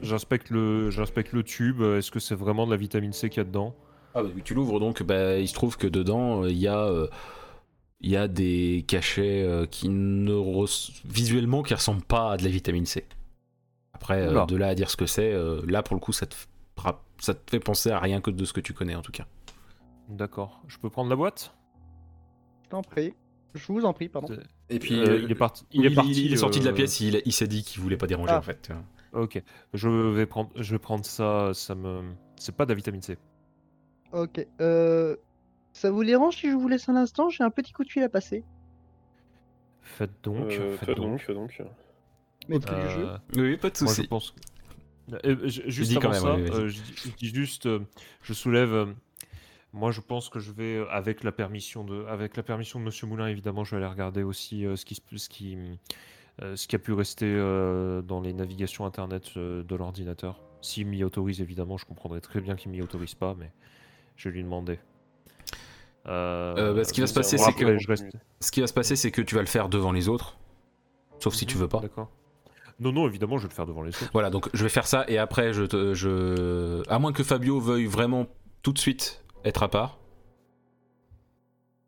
J'inspecte le, j'inspecte le tube. Est-ce que c'est vraiment de la vitamine C qu'il y a dedans? Ah bah oui, tu l'ouvres donc, bah, il se trouve que dedans, euh, il y a... euh, il y a des cachets euh, qui ne res- visuellement qui ressemblent pas à de la vitamine C. Après, euh, de là à dire ce que c'est, euh, là pour le coup, ça te, ça te fait penser à rien que de ce que tu connais en tout cas. D'accord. Je peux prendre la boîte? Je t'en prie. Je vous en prie, pardon. Et puis, Euh, euh, il est parti. il, Il est parti. il est sorti de la euh, pièce, il, il s'est dit qu'il voulait pas déranger Ah. en fait. Ok. Je vais prendre, je vais prendre ça. Ça me, c'est pas de la vitamine C. Ok. Euh, ça vous dérange si je vous laisse un instant? J'ai un petit coup de fil à passer. Faites donc. euh, faites donc. donc, fais donc. Jeu. Euh, Oui, pas de Moi, je souci. pense. Euh, je- juste dis quand avant même, ça, euh, je, dis, je dis juste, euh, je soulève. euh, moi, je pense que je vais, euh, avec la permission de, avec la permission de Monsieur Moulin, évidemment, je vais aller regarder aussi euh, ce qui, se- ce qui, euh, ce qui a pu rester euh, dans les navigations internet euh, de l'ordinateur. S'il m'y autorise, évidemment, je comprendrais très bien qu'il m'y autorise pas, mais je vais lui demander. Euh, Euh, bah, ce qui va se passer, c'est que- je reste- Ce qui va se passer, c'est que tu vas le faire devant les autres, sauf si tu veux pas. D'accord. Non, non, évidemment, je vais le faire devant les autres. Voilà, donc je vais faire ça et après, je, te, je... à moins que Fabio veuille vraiment tout de suite être à part.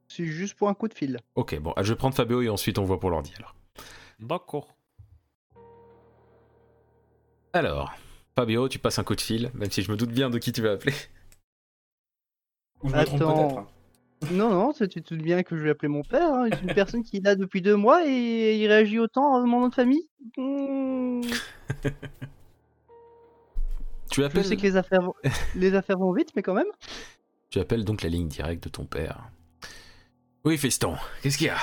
C'est juste pour un coup de fil. Ok, bon, je vais prendre Fabio et ensuite on voit pour l'ordi alors. D'accord. Alors, Fabio, tu passes un coup de fil, même si je me doute bien de qui tu vas appeler. Ou je me trompe peut-être. Non, non, tu te doutes bien que je vais appeler mon père. hein. C'est une personne qui est là depuis deux mois et il réagit autant à mon nom de famille. Hmm. Tu Je appelles, sais que les affaires, vont... les affaires vont vite, mais quand même. tu appelles donc la ligne directe de ton père. Oui, Feston, qu'est-ce qu'il y a?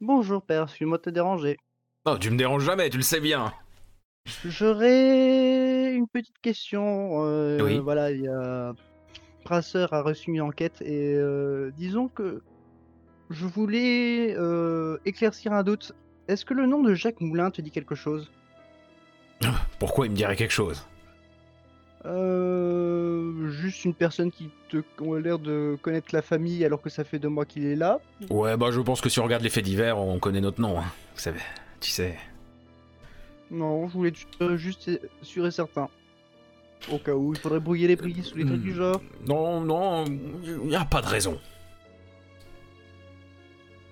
Bonjour père, suis-moi de te déranger. Non, tu me déranges jamais, tu le sais bien. J'aurais une petite question. euh, Oui. Voilà, il y a. A reçu une enquête et euh, disons que je voulais euh, éclaircir un doute. Est-ce que le nom de Jacques Moulin te dit quelque chose? Pourquoi il me dirait quelque chose? Euh, Juste une personne qui te a l'air de connaître la famille alors que ça fait deux mois qu'il est là. Ouais, bah je pense que si on regarde les faits divers, on connaît notre nom. hein. Vous savez, tu sais. Non, je voulais être sûr et certain. Au cas où il faudrait brouiller les brises ou les trucs du genre. Non, non, il n'y a pas de raison.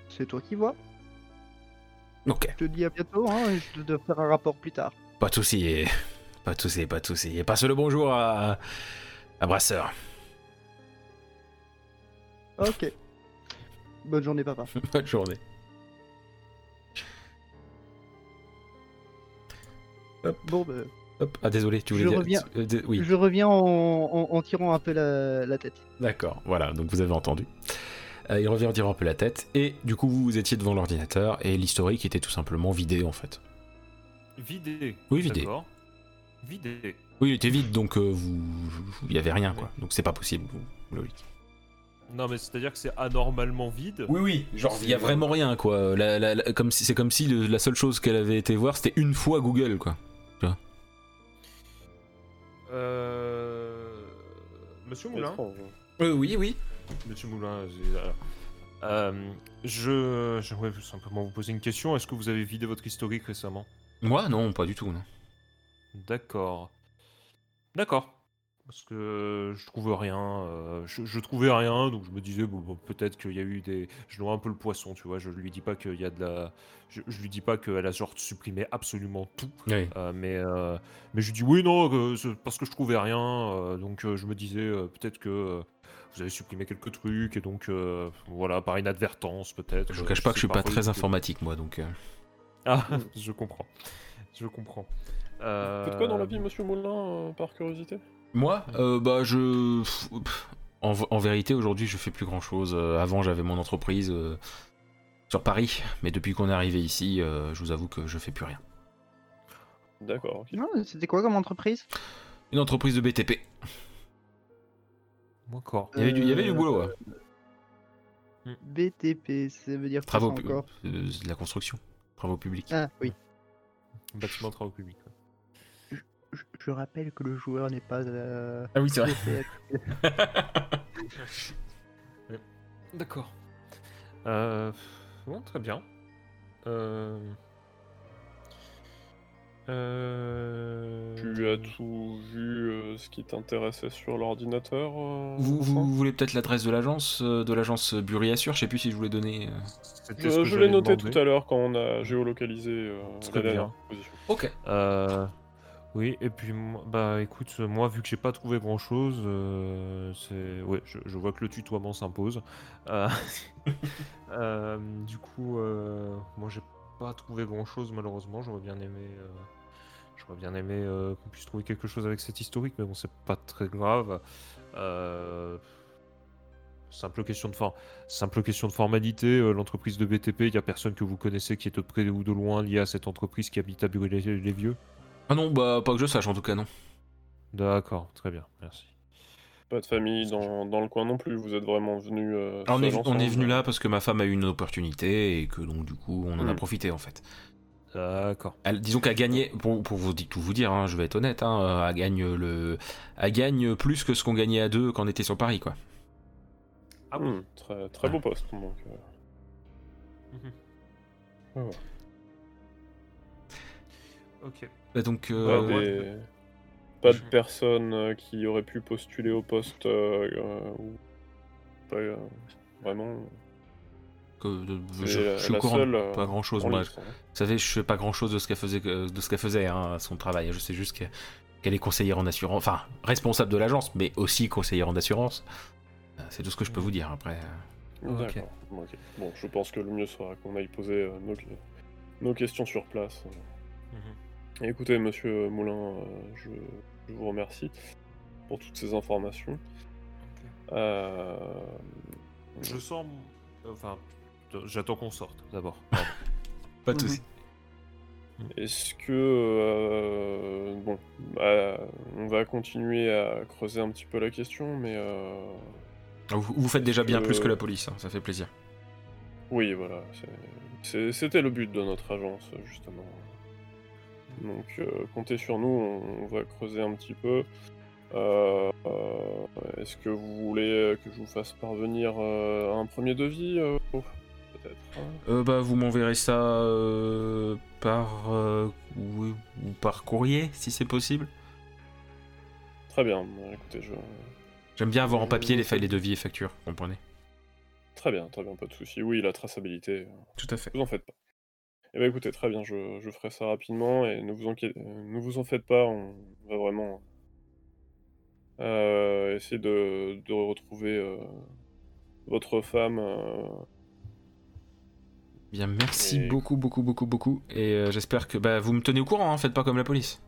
C'est toi qui vois. Ok, Je te dis à bientôt, hein, et je te faire un rapport plus tard. pas de souci, et... pas de souci, pas de souci. Et passe le bonjour à, à Brasseur. Ok. Bonne journée, papa. Bonne journée. Bon, bah, Hop. Ah désolé, tu voulais Je dire. reviens. euh, dé- oui, je reviens en, en- en tirant un peu la, la tête. d'accord. Voilà, donc vous avez entendu. Euh, il revient en tirant un peu la tête et du coup vous étiez devant l'ordinateur et l'historique était tout simplement vidé en fait. Vidé. Oui, vidé. D'accord. Vidé. Oui, il était vide donc euh, vous, il y avait rien quoi. Donc c'est pas possible. vous- logique. Non, mais c'est-à-dire que c'est anormalement vide. Oui, oui, genre il y a vraiment rien quoi. La- la- la- comme si, c'est comme si le- la seule chose qu'elle avait été voir c'était une fois Google quoi. Euh... Monsieur Moulin. Euh, oui, oui. Monsieur Moulin, euh, euh, je j'aimerais simplement vous poser une question. Est-ce que vous avez vidé votre historique récemment? Moi? Non, pas du tout. Non. D'accord. D'accord. Parce que je trouve rien, euh, je, je trouvais rien, donc je me disais bon, bon, peut-être qu'il y a eu des, je noie un peu le poisson, tu vois. Je lui dis pas qu'il y a de la, je, je lui dis pas qu'elle a genre supprimé absolument tout, Oui. euh, mais euh, mais je lui dis oui non que parce que je trouvais rien, euh, donc euh, je me disais euh, peut-être que euh, vous avez supprimé quelques trucs et donc euh, voilà par inadvertance peut-être. Je vous euh, cache pas que je suis pas très informatique, moi, donc. euh, Ah, je comprends, je comprends. Euh, Faites quoi dans la vie, monsieur Moulin, euh, par curiosité? Moi, euh, bah je. En, vérité, aujourd'hui, je fais plus grand chose. avant, j'avais mon entreprise euh, sur Paris, mais depuis qu'on est arrivé ici, euh, je vous avoue que je fais plus rien. D'accord, ok. Non, c'était quoi comme entreprise? Une entreprise de BTP. D'accord. Il y avait du, il y avait du Euh, boulot, ouais. BTP, ça veut dire quoi Travaux ça pu- encore euh, de la construction, travaux publics. Ah oui. Bâtiment travaux publics. Je, je rappelle que le joueur n'est pas. euh, Ah oui, c'est vrai. D'accord. Euh, bon, très bien. Euh... Euh... Tu as tout vu euh, ce qui t'intéressait sur l'ordinateur euh, Vous, vous voulez peut-être l'adresse de l'agence, euh, de l'agence Bury Assure Je sais plus si je vous l'ai donné. euh. C'était Je, l'ai noté demander. tout à l'heure quand on a géolocalisé euh, Très la dernière bien. position. Ok. Euh, oui, et puis bah écoute, euh, moi vu que j'ai pas trouvé grand chose, c'est ouais, je, je vois que le tutoiement s'impose. Euh, euh, du coup, euh, moi j'ai pas trouvé grand chose malheureusement. J'aurais bien aimé, euh, j'aurais bien aimé euh, qu'on puisse trouver quelque chose avec cet historique, mais bon, c'est pas très grave. Euh, Simple question de simple question de formalité. euh, L'entreprise de BTP, il y a personne que vous connaissez qui est de près ou de loin lié à cette entreprise qui habite à Bury-les-Vieux. Ah non, bah pas que je sache en tout cas, non. D'accord, très bien, merci. Pas de famille dans, dans le coin non plus, vous êtes vraiment venu. euh, Alors, on, est, on est venu là parce que ma femme a eu une opportunité et que donc du coup on en a Mm. profité en fait. D'accord. Elle- disons qu'elle gagnait, pour, pour vous, tout vous dire, hein, je vais être honnête, hein, euh, elle, gagne le, elle gagne plus que ce qu'on gagnait à deux quand on était sur Paris quoi. Ah Hmm, très, très beau poste. Donc, euh, Mhm. voilà. Ok. Bah, donc, Pas, euh, ouais. des- pas de Je- personnes euh, qui auraient pu postuler au poste euh, euh, ou pas euh, vraiment. que, de- C'est je, la- je suis au courant seule, pas grand chose moi. liste, hein. Vous savez, je fais pas grand chose de ce qu'elle faisait, de ce qu'elle faisait hein, à son travail. Je sais juste que- qu'elle est conseillère en assurance, enfin responsable de l'agence, mais aussi conseillère en assurance. C'est tout ce que je peux vous dire après. D'accord. Bon, je pense que le mieux sera qu'on aille poser euh, nos, nos questions sur place. Mhm. Et écoutez, monsieur Moulin, euh, je, je vous remercie pour toutes ces informations. Euh, Je sens. Enfin, j'attends qu'on sorte d'abord. Pas de Mhm. soucis. Est-ce que euh, bon, bah, on va continuer à creuser un petit peu la question, mais euh, Vous, vous faites déjà bien plus que la police, hein, ça fait plaisir. oui, voilà, c'était le but de notre agence justement. Donc euh, comptez sur nous, on, on va creuser un petit peu. Euh, euh, Est-ce que vous voulez que je vous fasse parvenir euh, un premier devis oh, Peut-être. hein? Euh, bah, vous m'enverrez ça par oui, ou par courrier si c'est possible. Très bien. Bon, Écoutez, je, J'aime bien avoir en papier les les devis et factures, comprenez? Très bien, très bien, pas de souci. Oui, la traçabilité. Tout à fait. vous en faites pas. Eh bien écoutez, très bien, je, je ferai ça rapidement et ne vous, enquê- euh, ne vous en faites pas, on va vraiment euh, essayer de, de retrouver euh, votre femme. euh, Bien, merci Et- beaucoup, beaucoup, beaucoup, beaucoup. Et euh, j'espère que bah, vous me tenez au courant, hein, faites pas comme la police.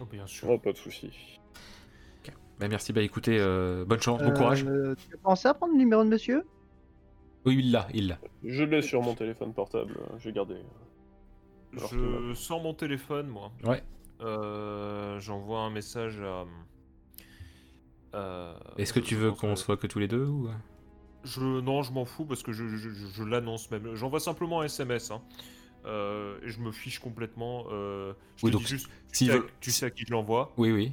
Oh, bien sûr. Oh, pas de souci. Bah, merci, bah écoutez, euh, bonne chance, bon courage. Euh, tu as pensé à prendre le numéro de monsieur? Oui, il l'a, il l'a. Je l'ai sur mon téléphone portable, euh, j'ai gardé. Alors Je sors mon téléphone, moi. Ouais. Euh, J'envoie un message à. euh, Est-ce que tu veux qu'on que- soit que tous les deux ou... Je, non, je m'en fous parce que je, je- je- je l'annonce même. J'envoie simplement un SMS. hein. Euh, et je me fiche complètement. euh, je Oui, te donc, dis juste, tu s'ils sais, à- veulent- tu sais à qui je l'envoie. Oui, oui.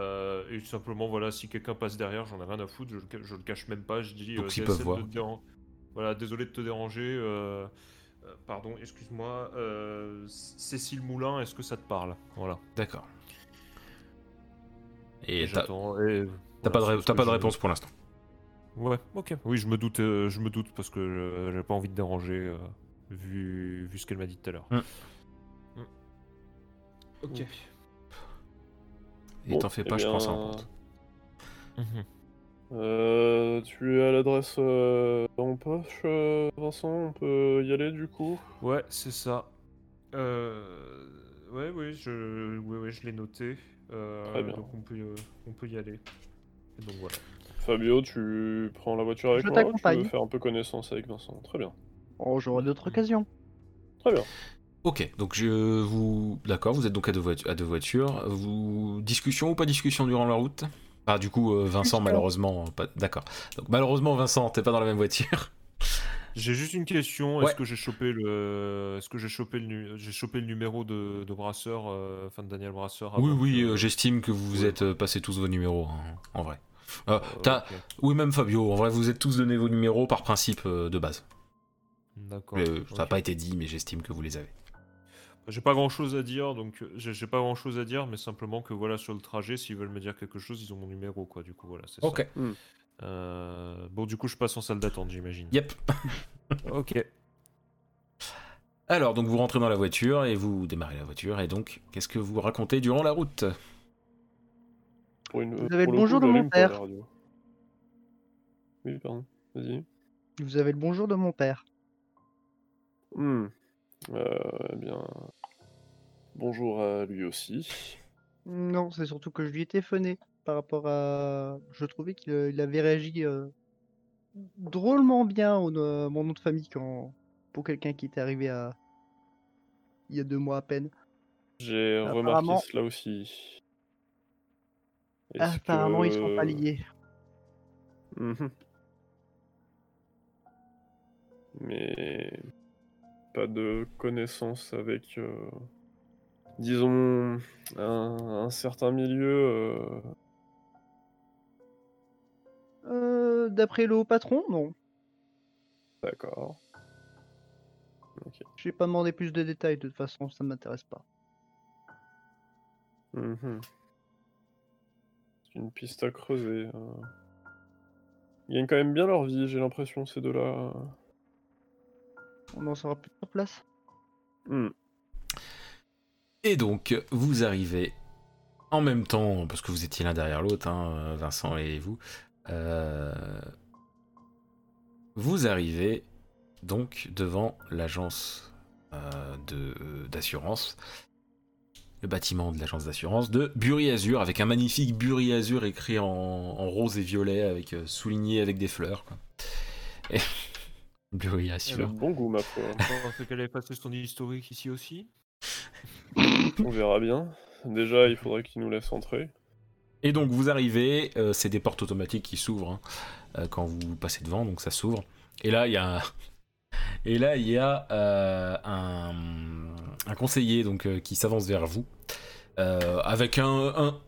Euh, et simplement, voilà, si quelqu'un passe derrière, j'en ai rien à foutre. Je, le ca- je le cache même pas. Je dis. Donc, euh, désolé peuvent de voir. déran- Voilà, désolé de te déranger. euh, euh, pardon, excuse-moi. euh, Cécile Moulin, est-ce que ça te parle? Voilà. D'accord. Et t'as j'attends. et t'as voilà, pas de, pas réponse pour l'instant. Ouais, ok. Oui, je me doute, euh, je me doute parce que euh, j'avais pas envie de déranger euh, vu, vu ce qu'elle m'a dit tout à l'heure. Mm. Mm. Ok. Et Bon, t'en fais eh pas, je prends ça en compte. Mhm. Euh, tu as l'adresse euh, en poche, euh, Vincent On peut y aller du coup? Ouais, c'est ça. Euh... Ouais, oui, je, ouais, ouais, je l'ai noté. Euh, Très bien. Donc on peut, euh, on peut y aller. Et donc voilà. Fabio, tu prends la voiture avec Je moi? Tu t'accompagne. veux faire un peu connaissance avec Vincent? Très bien. Oh, j'aurai d'autres occasions. Très bien. Ok, donc je vous. D'accord, vous êtes donc à deux, voitu- à deux voitures. Vous... Discussion ou pas discussion durant la route? Ah, du coup, euh, Vincent, malheureusement. Pas... D'accord. Donc, malheureusement, Vincent, t'es pas dans la même voiture. J'ai juste une question. Ouais. Est-ce que j'ai chopé le, est-ce que j'ai chopé le, nu- j'ai chopé le numéro de, de Brasseur, euh, enfin de Daniel Brasseur Oui, oui, que- euh, j'estime que vous vous Ouais. êtes euh, passé tous vos numéros, hein, en vrai. Euh, Euh. Oui, même Fabio, en vrai, vous êtes tous donné vos numéros par principe euh, de base. D'accord. Euh, ça n'a pas été dit, mais j'estime que vous les avez. J'ai pas grand chose à dire, donc euh, j'ai pas grand chose à dire, mais simplement que voilà, sur le trajet, s'ils veulent me dire quelque chose, ils ont mon numéro, quoi. Du coup, voilà, c'est Ok. ça. Euh, bon, du coup, je passe en salle d'attente, j'imagine. Yep. Ok. Alors, donc vous rentrez dans la voiture et vous démarrez la voiture. Et donc, qu'est-ce que vous racontez durant la route? Pour une, Vous avez pour le coup, bonjour de mon père. Oui, pardon. Vas-y. Vous avez le bonjour de mon père. Hmm. Euh, eh bien. Bonjour à lui aussi. Non, c'est surtout que je lui ai téléphoné par rapport à. Je trouvais qu'il euh, avait réagi euh, drôlement bien au mon nom de famille quand pour quelqu'un qui était arrivé à il y a deux mois à peine. J'ai remarqué cela aussi. Apparemment, ils sont pas que- liés. Mhm. Mais pas de connaissance avec, euh, disons, un, un certain milieu. euh, Euh, D'après le haut patron, non. D'accord. J'ai pas demandé plus de détails. De toute façon, ça m'intéresse pas. Mhm. C'est une piste à creuser. Ils gagnent quand même bien leur vie, j'ai l'impression, ces deux-là. On en saura plus sur place. Hmm. Et donc, vous arrivez en même temps, parce que vous étiez l'un derrière l'autre, hein, Vincent et vous. euh, vous arrivez donc devant l'agence euh, de- d'assurance, le bâtiment de l'agence d'assurance de Bury Azur, avec un magnifique Bury Azur écrit en, en rose et violet, avec euh, souligné avec des fleurs. quoi. Et... A Azur. bon goût, ma foi. Qu'elle avait passé son historique ici aussi? On verra bien. Déjà, il faudrait qu'il nous laisse entrer. Et donc vous arrivez, euh, c'est des portes automatiques qui s'ouvrent hein, euh, quand vous passez devant, donc ça s'ouvre. Et là il y a, un... et là il y a euh, un... un conseiller donc euh, qui s'avance vers vous euh, avec un, un-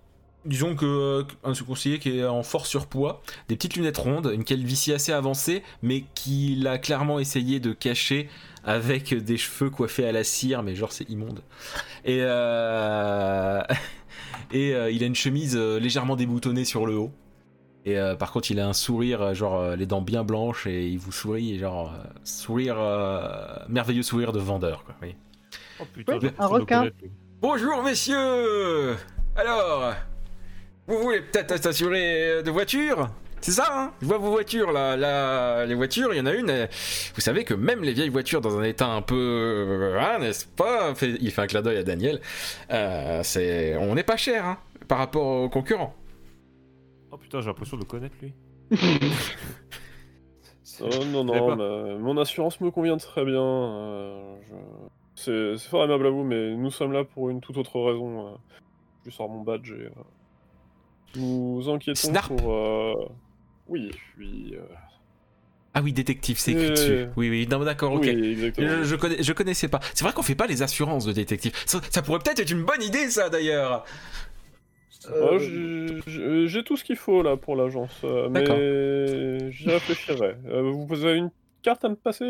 disons que euh, un conseiller qui est en fort surpoids, des petites lunettes rondes, une calvitie assez avancée, mais qu'il a clairement essayé de cacher avec des cheveux coiffés à la cire, mais genre c'est immonde. Et euh... et euh, il a une chemise euh, légèrement déboutonnée sur le haut. Et euh, par contre, il a un sourire, genre euh, les dents bien blanches, et il vous sourit, et genre euh, sourire, euh, merveilleux sourire de vendeur. Quoi, oui. Oh putain, j'ai un requin. Bonjour messieurs Alors, vous voulez peut-être s'assurer de voiture? C'est ça, hein? Je vois vos voitures là, là, les voitures, il y en a une. euh, Vous savez que même les vieilles voitures dans un état un peu, euh, hein, n'est-ce pas? Fait- Il fait un clin d'œil à Daniel. Euh, c'est, on n'est pas cher, hein, par rapport aux concurrents. Oh putain, j'ai l'impression de le connaître lui. Oh, non, non, pas. ma- mon assurance me convient très bien. euh, je- C'est c'est fort aimable à vous, mais nous sommes là pour une toute autre raison. euh. Je sors mon badge et. Nous enquêtons Snarp. pour. euh, Oui, je suis. euh, Ah oui, détective, c'est écrit dessus. Oui, oui, non, d'accord, ok. Oui. Je, je connais, je connaissais pas. C'est vrai qu'on fait pas les assurances de détective. Ça, ça pourrait peut-être être une bonne idée, ça d'ailleurs. Ouais, j'ai- tout ce qu'il faut là pour l'agence, euh, mais j'y réfléchirai. Euh, vous avez une carte à me passer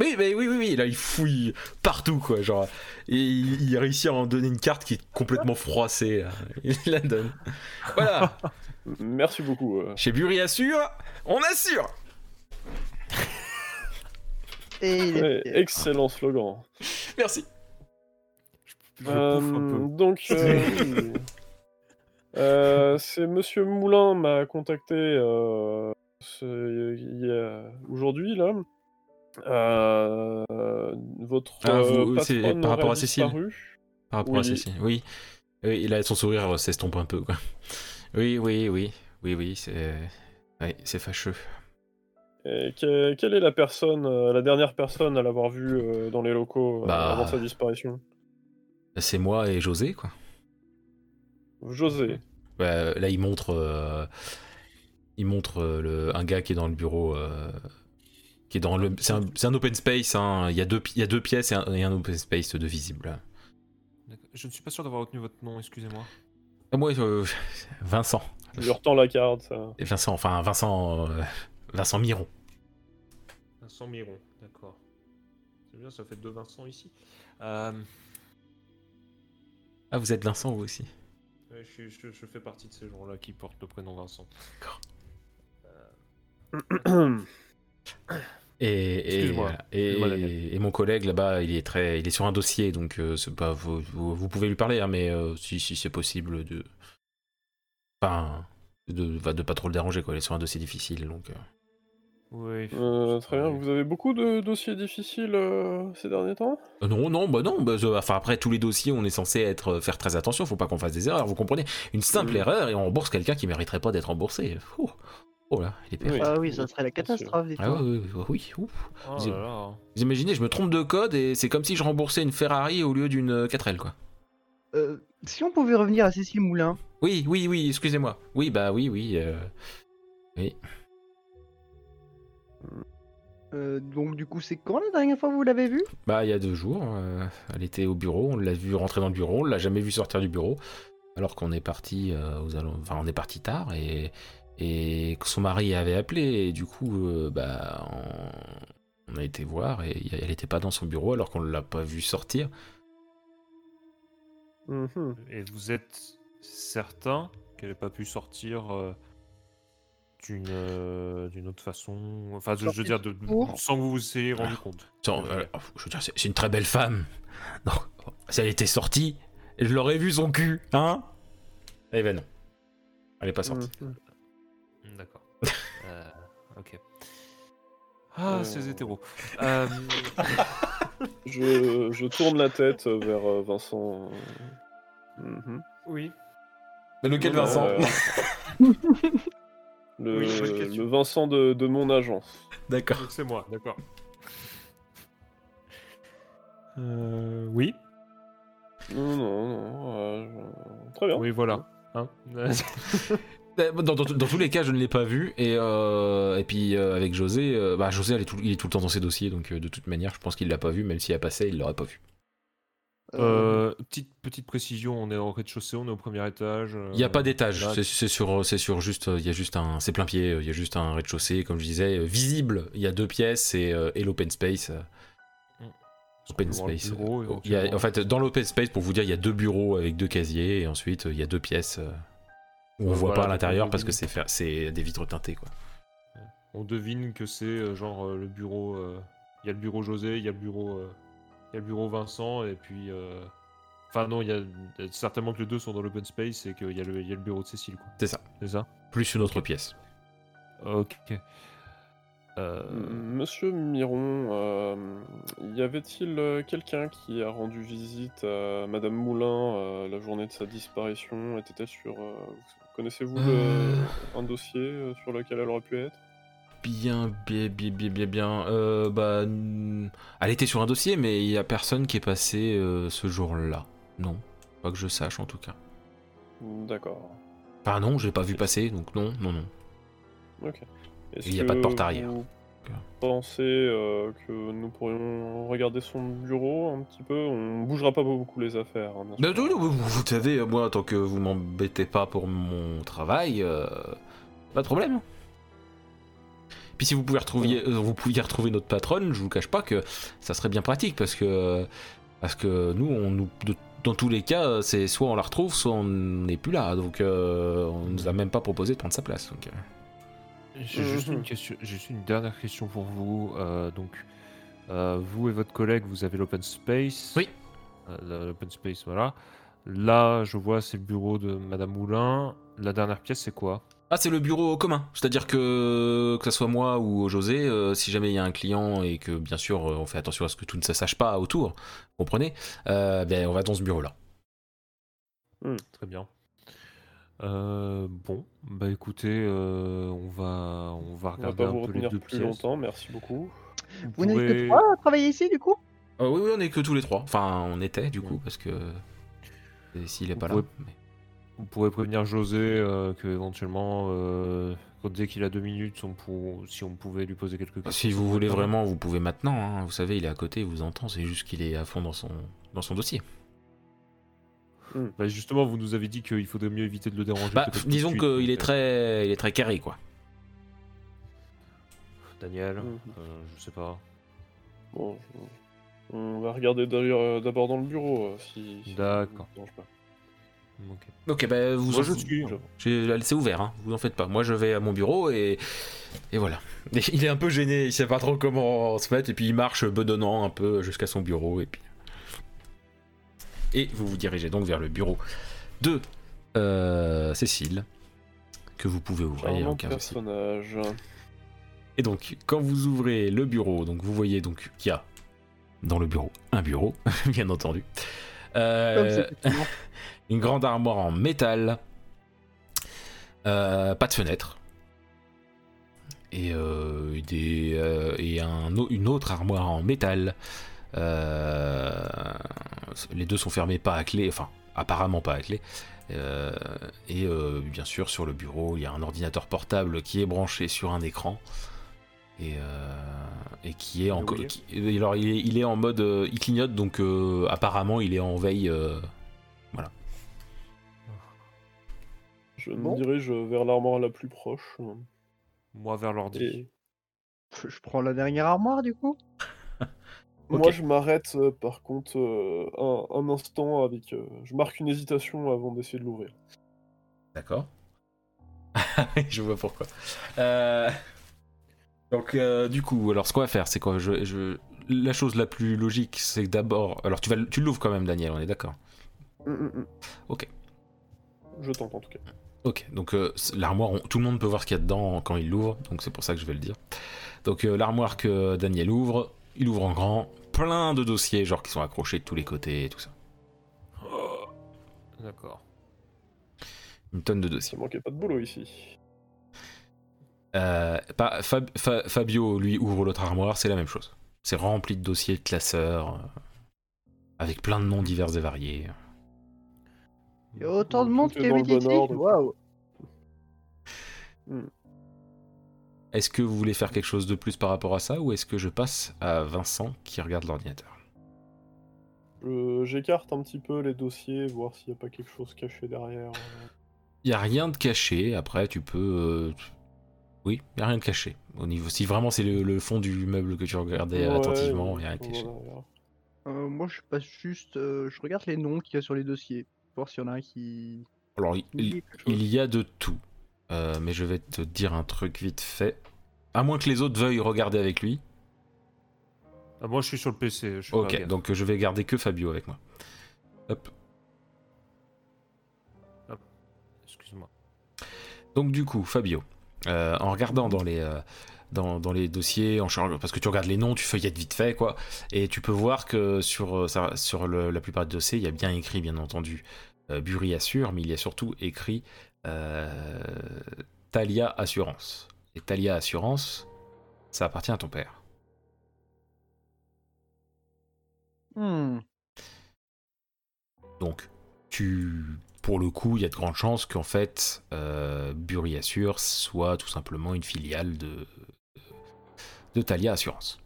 Oui, mais oui, oui, oui, là il fouille partout quoi, genre. Et il, il réussit à en donner une carte qui est complètement froissée. là. Il la donne. Voilà, Merci beaucoup. euh. chez Buri Assure, on assure Et il est Ouais, excellent slogan. Merci. Je pouffe un peu. Euh, donc, euh. Euh, c'est Monsieur Moulin m'a contacté euh, aujourd'hui là. Euh, votre Ah, vous- euh, patronne par rapport à Cécile disparu. Par rapport à Oui. Cécile, oui. Oui, il a son sourire s'estompe un peu quoi. Oui, oui, oui, oui, oui, c'est. Fâcheux. Et que- quelle est la personne, euh, la dernière personne à l'avoir vue euh, dans les locaux euh, Bah. avant sa disparition? C'est moi et José quoi. José. Bah, là, il montre, euh, il montre euh, le, un gars qui est dans le bureau, euh, qui est dans le, c'est un, open space. hein. Il y a deux, pi- il y a deux pièces et un, et un open space de visible. D'accord. Je ne suis pas sûr d'avoir retenu votre nom, excusez-moi. Et moi, euh, Vincent, Je lui retends la carte. ça. Et Vincent, enfin Vincent, euh, Vincent Miron. Vincent Miron, d'accord. C'est bien, ça fait deux Vincent ici. Euh, Ah, vous êtes Vincent vous aussi. ouais, je, je- je fais partie de ces gens-là qui portent le prénom Vincent. Et, et, Excuse-moi. et, mon collègue là-bas, il est très, il est sur un dossier, donc euh, pas, vous, vous, vous pouvez lui parler, hein, mais euh, si, si c'est possible de, enfin, de, de pas trop le déranger quoi. Il est sur un dossier difficile, donc. euh. Oui. Euh, très bien. Vous avez beaucoup de dossiers difficiles euh, ces derniers temps? Euh, Non, non, bah non. Bah, euh, enfin, après tous les dossiers, on est censé être euh, faire très attention. Faut pas qu'on fasse des erreurs. Vous comprenez? Une simple erreur et on rembourse quelqu'un qui mériterait pas d'être remboursé. Oh, oh là, il est perdu. Ah oui, ça serait la catastrophe. Ah oui, oui, oui, oui, ouf. Oh Vous- là là. Vous imaginez, je me trompe de code et c'est comme si je remboursais une Ferrari au lieu d'une euh, 4L, quoi. Euh, si on pouvait revenir à Cécile Moulin, Oui, oui, oui, excusez-moi. Oui, bah oui, oui. euh, Oui. euh, donc du coup, c'est quand la dernière fois que vous l'avez vue? Bah, il y a deux jours, euh, elle était au bureau. On l'a vu rentrer dans le bureau. On l'a jamais vu sortir du bureau. Alors qu'on est parti euh, aux allons- Enfin, on est parti tard et. Et que son mari avait appelé. Et du coup, euh, bah. On... on a été voir et elle était pas dans son bureau alors qu'on l'a pas vu sortir. Mhm. Et vous êtes certain qu'elle n'ait pas pu sortir euh, d'une euh, d'une autre façon? Enfin, je, je veux dire, de, sans que vous vous ayez rendu compte. Attends, euh, je veux dire, c'est une très belle femme. Non, si elle était sortie, je l'aurais vu son cul, hein? Eh ben non. Elle est pas sortie. Mhm. Euh, ok. Ah, Euh. ces hétéros. Euh, Je, je tourne la tête vers euh, Vincent. Mhm. oui. Mais lequel Vincent? Euh, le, Oui, le Vincent de, de mon agence. D'accord. Donc c'est moi, d'accord. Euh, oui. Non, non, non. euh, Très bien. Oui, voilà. Hein? Dans, dans- dans tous les cas, je ne l'ai pas vu. Et, euh, et puis euh, avec José, euh, bah, José elle est tout- il est tout le temps dans ses dossiers, donc euh, de toute manière, je pense qu'il l'a pas vu, même s'il a passé, il l'aurait pas vu. Euh, petite, petite précision, on est au rez-de-chaussée, on est au premier étage. Il n'y a pas d'étage, c'est sur, c'est sur juste, euh, il y a juste un, c'est plein pied, euh, il y a juste un rez-de-chaussée, comme je disais, euh, visible. Il y a deux pièces et, euh, et l'open space. euh, Open space. bureau, euh, il y a- éventuellement. en fait, dans l'open space, pour vous dire, il y a deux bureaux avec deux casiers et ensuite euh, il y a deux pièces on voit voilà, pas à l'intérieur parce que c'est fer- c'est des vitres teintées quoi. On devine que c'est euh, genre euh, le bureau. euh, Il y a le bureau José, il y a le bureau, euh, il y a le bureau Vincent, et puis. euh, Enfin, non, il y a certainement que les deux sont dans l'open space et qu'il y, a le- il y a le bureau de Cécile, quoi. C'est ça. C'est ça? Plus une autre pièce. Ok. Euh, Monsieur Miron, euh, y avait-il quelqu'un qui a rendu visite à Madame Moulin euh, la journée de sa disparition Était-elle sur. Euh, Connaissez-vous le- Euh. un dossier euh, sur lequel elle aurait pu être? Bien, bien, bien, bien, bien, bien. Euh, bah, elle était sur un dossier, mais il y a personne qui est passé ce jour-là. Non, pas que je sache en tout cas. D'accord. Enfin non, je l'ai pas vu passer, donc non, non, non. Ok. Il y a pas de porte arrière. Vous pensez euh, que nous pourrions regarder son bureau un petit peu On bougera pas beaucoup les affaires. hein, Bah, vous, vous savez, moi, tant que vous m'embêtez pas pour mon travail, euh, pas de problème. Puis si vous pouvez retrouver, euh, vous pouviez retrouver notre patronne, je vous cache pas que ça serait bien pratique parce que parce que nous, on nous, de- dans tous les cas, c'est soit on la retrouve, soit on n'est plus là. Donc euh, on nous a même pas proposé de prendre sa place. Donc, J'ai juste Mhm. une question, j'ai juste une dernière question pour vous. euh, donc, euh, vous et votre collègue, vous avez l'open space. Oui. Euh, L'open space, voilà. Là, je vois, c'est le bureau de Madame Moulin. La dernière pièce, c'est quoi? Ah, c'est le bureau commun. C'est-à-dire que que ce soit moi ou José, euh, si jamais il y a un client et que bien sûr on fait attention à ce que tout ne se sache pas autour, vous comprenez? Euh, ben, on va dans ce bureau-là. Très bien. Euh, bon, bah écoutez, euh, on va, on va On va regarder pas un vous peu les retenir deux plus pièces. longtemps, merci beaucoup. Vous n'êtes que pouvez- trois à travailler ici du coup? Euh, oui, oui, on est que tous les trois. Enfin, on était du coup parce que s'il est Vous pas là. pouvez- mais- Vous pourrez prévenir José euh, que éventuellement, euh, quand- dès qu'il a deux minutes, on pour- si on pouvait lui poser quelques questions. Si vous voulez vraiment, vous pouvez maintenant. hein. Vous savez, il est à côté, il vous entend. C'est juste qu'il est à fond dans son dans son dossier. Bah, justement, vous nous avez dit qu'il faudrait mieux éviter de le déranger. Bah, disons qu'il est très il est très carré quoi. Daniel, Mhm. euh, je sais pas. Bon, on va regarder d'ailleurs euh, d'abord dans le bureau euh, si. D'accord. vous dérange pas. Ok. Bah vous Moi, en- je suis. Laissé ouvert, hein, vous en faites pas. Moi je vais à mon bureau et, et voilà. Et il est un peu gêné, il sait pas trop comment se mettre et puis il marche bedonnant un peu jusqu'à son bureau et puis. Et vous vous dirigez donc vers le bureau de euh, Cécile que vous pouvez ouvrir, aucun personnage. Et donc quand vous ouvrez le bureau, donc vous voyez donc qu'il y a dans le bureau un bureau, bien entendu. Euh, effectivement. une grande armoire en métal, euh, pas de fenêtre, et, euh, des, euh, et un une autre armoire en métal. Euh, les deux sont fermés pas à clé, enfin apparemment pas à clé. Euh, et euh, bien sûr sur le bureau il y a un ordinateur portable qui est branché sur un écran et, euh, et qui est en Verrouillé. qui- et alors il est, il est en mode euh, il clignote donc euh, apparemment il est en veille euh, Je Bon. me dirige vers l'armoire la plus proche. Moi vers l'ordi. Et Je prends la dernière armoire du coup? Moi, je m'arrête euh, par contre euh, un, un instant avec. euh, je marque une hésitation avant d'essayer de l'ouvrir. D'accord. je vois pourquoi. Euh, Donc, euh, du coup, alors ce qu'on va faire, c'est quoi je, je- La chose la plus logique, c'est que d'abord. Alors, tu, vas, tu l'ouvres quand même, Daniel, on est d'accord? Hum, hum, hum. Ok. Je tente en tout cas. Ok, donc euh, l'armoire, on- tout le monde peut voir ce qu'il y a dedans quand il l'ouvre, donc c'est pour ça que je vais le dire. Donc, euh, l'armoire que Daniel ouvre, il ouvre en grand, plein de dossiers, genre qui sont accrochés de tous les côtés et tout ça. D'accord. Une tonne de dossiers. Ça manquait pas de boulot ici. Euh, pas- Fab- Fa- Fabio, lui, ouvre l'autre armoire, c'est la même chose. C'est rempli de dossiers de classeurs, euh, avec plein de noms divers et variés. Il y a autant de monde est qui habite bon ici. Waouh. Est-ce que vous voulez faire quelque chose de plus par rapport à ça, ou est-ce que je passe à Vincent qui regarde l'ordinateur? Je- J'écarte un petit peu les dossiers, voir s'il n'y a pas quelque chose caché derrière. Il y a rien de caché, après tu peux... euh, Oui, il y a rien de caché. Au niveau... Si vraiment c'est le, le fond du meuble que tu regardais Ouais, attentivement, il y a rien de caché. voilà. Euh, moi je passe juste, euh, je regarde les noms qu'il y a sur les dossiers, voir s'il y en a un qui. Alors, il y a de tout, Euh, mais je vais te dire un truc vite fait. À moins que les autres veuillent regarder avec lui. Ah, moi, je suis sur le PC. Je suis Ok, donc euh, je vais garder que Fabio avec moi. Hop. Excuse-moi. Donc du coup, Fabio, euh, en regardant dans les, euh, dans, dans les dossiers, en changeant- parce que tu regardes les noms, tu feuillettes vite fait, quoi, et tu peux voir que sur, ça- sur le- la plupart des dossiers, il y a bien écrit, bien entendu, euh, Burry Assure, mais il y a surtout écrit Talia Assurance. Et Talia Assurance, ça appartient à ton père. Hmm. Donc, tu, pour le coup, il y a de grandes chances qu'en fait, euh, Burry Assure soit tout simplement une filiale de, de Thalia Assurance.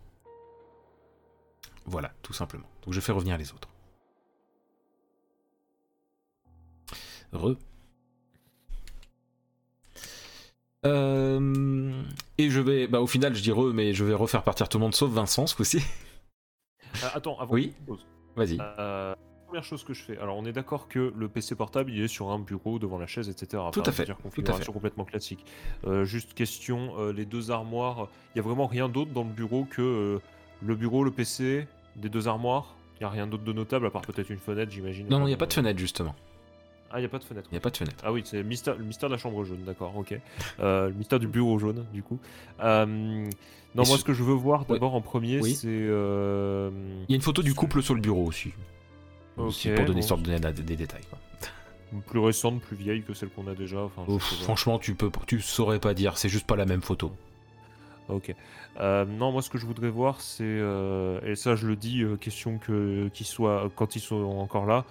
Voilà, tout simplement. Donc, je fais revenir les autres. Re. Euh, Et je vais, bah au final, je dis re, mais je vais refaire partir tout le monde sauf Vincent ce coup-ci. Ah, attends, avant Oui. Vas-y. Euh, première chose que je fais. Alors, on est d'accord que le PC portable, il est sur un bureau devant la chaise, etc. Tout à fait, dire, tout à configuration complètement classique. Euh, juste question, euh, les deux armoires, il y a vraiment rien d'autre dans le bureau que euh, le bureau, le PC, des deux armoires? Il y a rien d'autre de notable à part peut-être une fenêtre, j'imagine. Non, non, il n'y a pas de euh, fenêtre justement. Ah, il n'y a pas de fenêtre. Il n'y a pas de fenêtre. Ah oui, c'est le mystère, le mystère de la chambre jaune, d'accord, ok. Euh, le mystère du bureau jaune, du coup. Euh, non, Et moi, ce- ce que je veux voir Ouais. d'abord en premier, Oui. c'est. euh, Il y a une photo du couple sur le bureau aussi. Aussi, Ok, pour donner bon. de donner des, des détails. quoi. plus récente, plus vieille que celle qu'on a déjà. Enfin, Ouf, franchement, tu peux, tu saurais pas dire. C'est juste pas la même photo. Ok. Euh, non, moi, ce que je voudrais voir, c'est. euh, et ça, je le dis, euh, question que qu'ils soient. Quand ils sont encore là,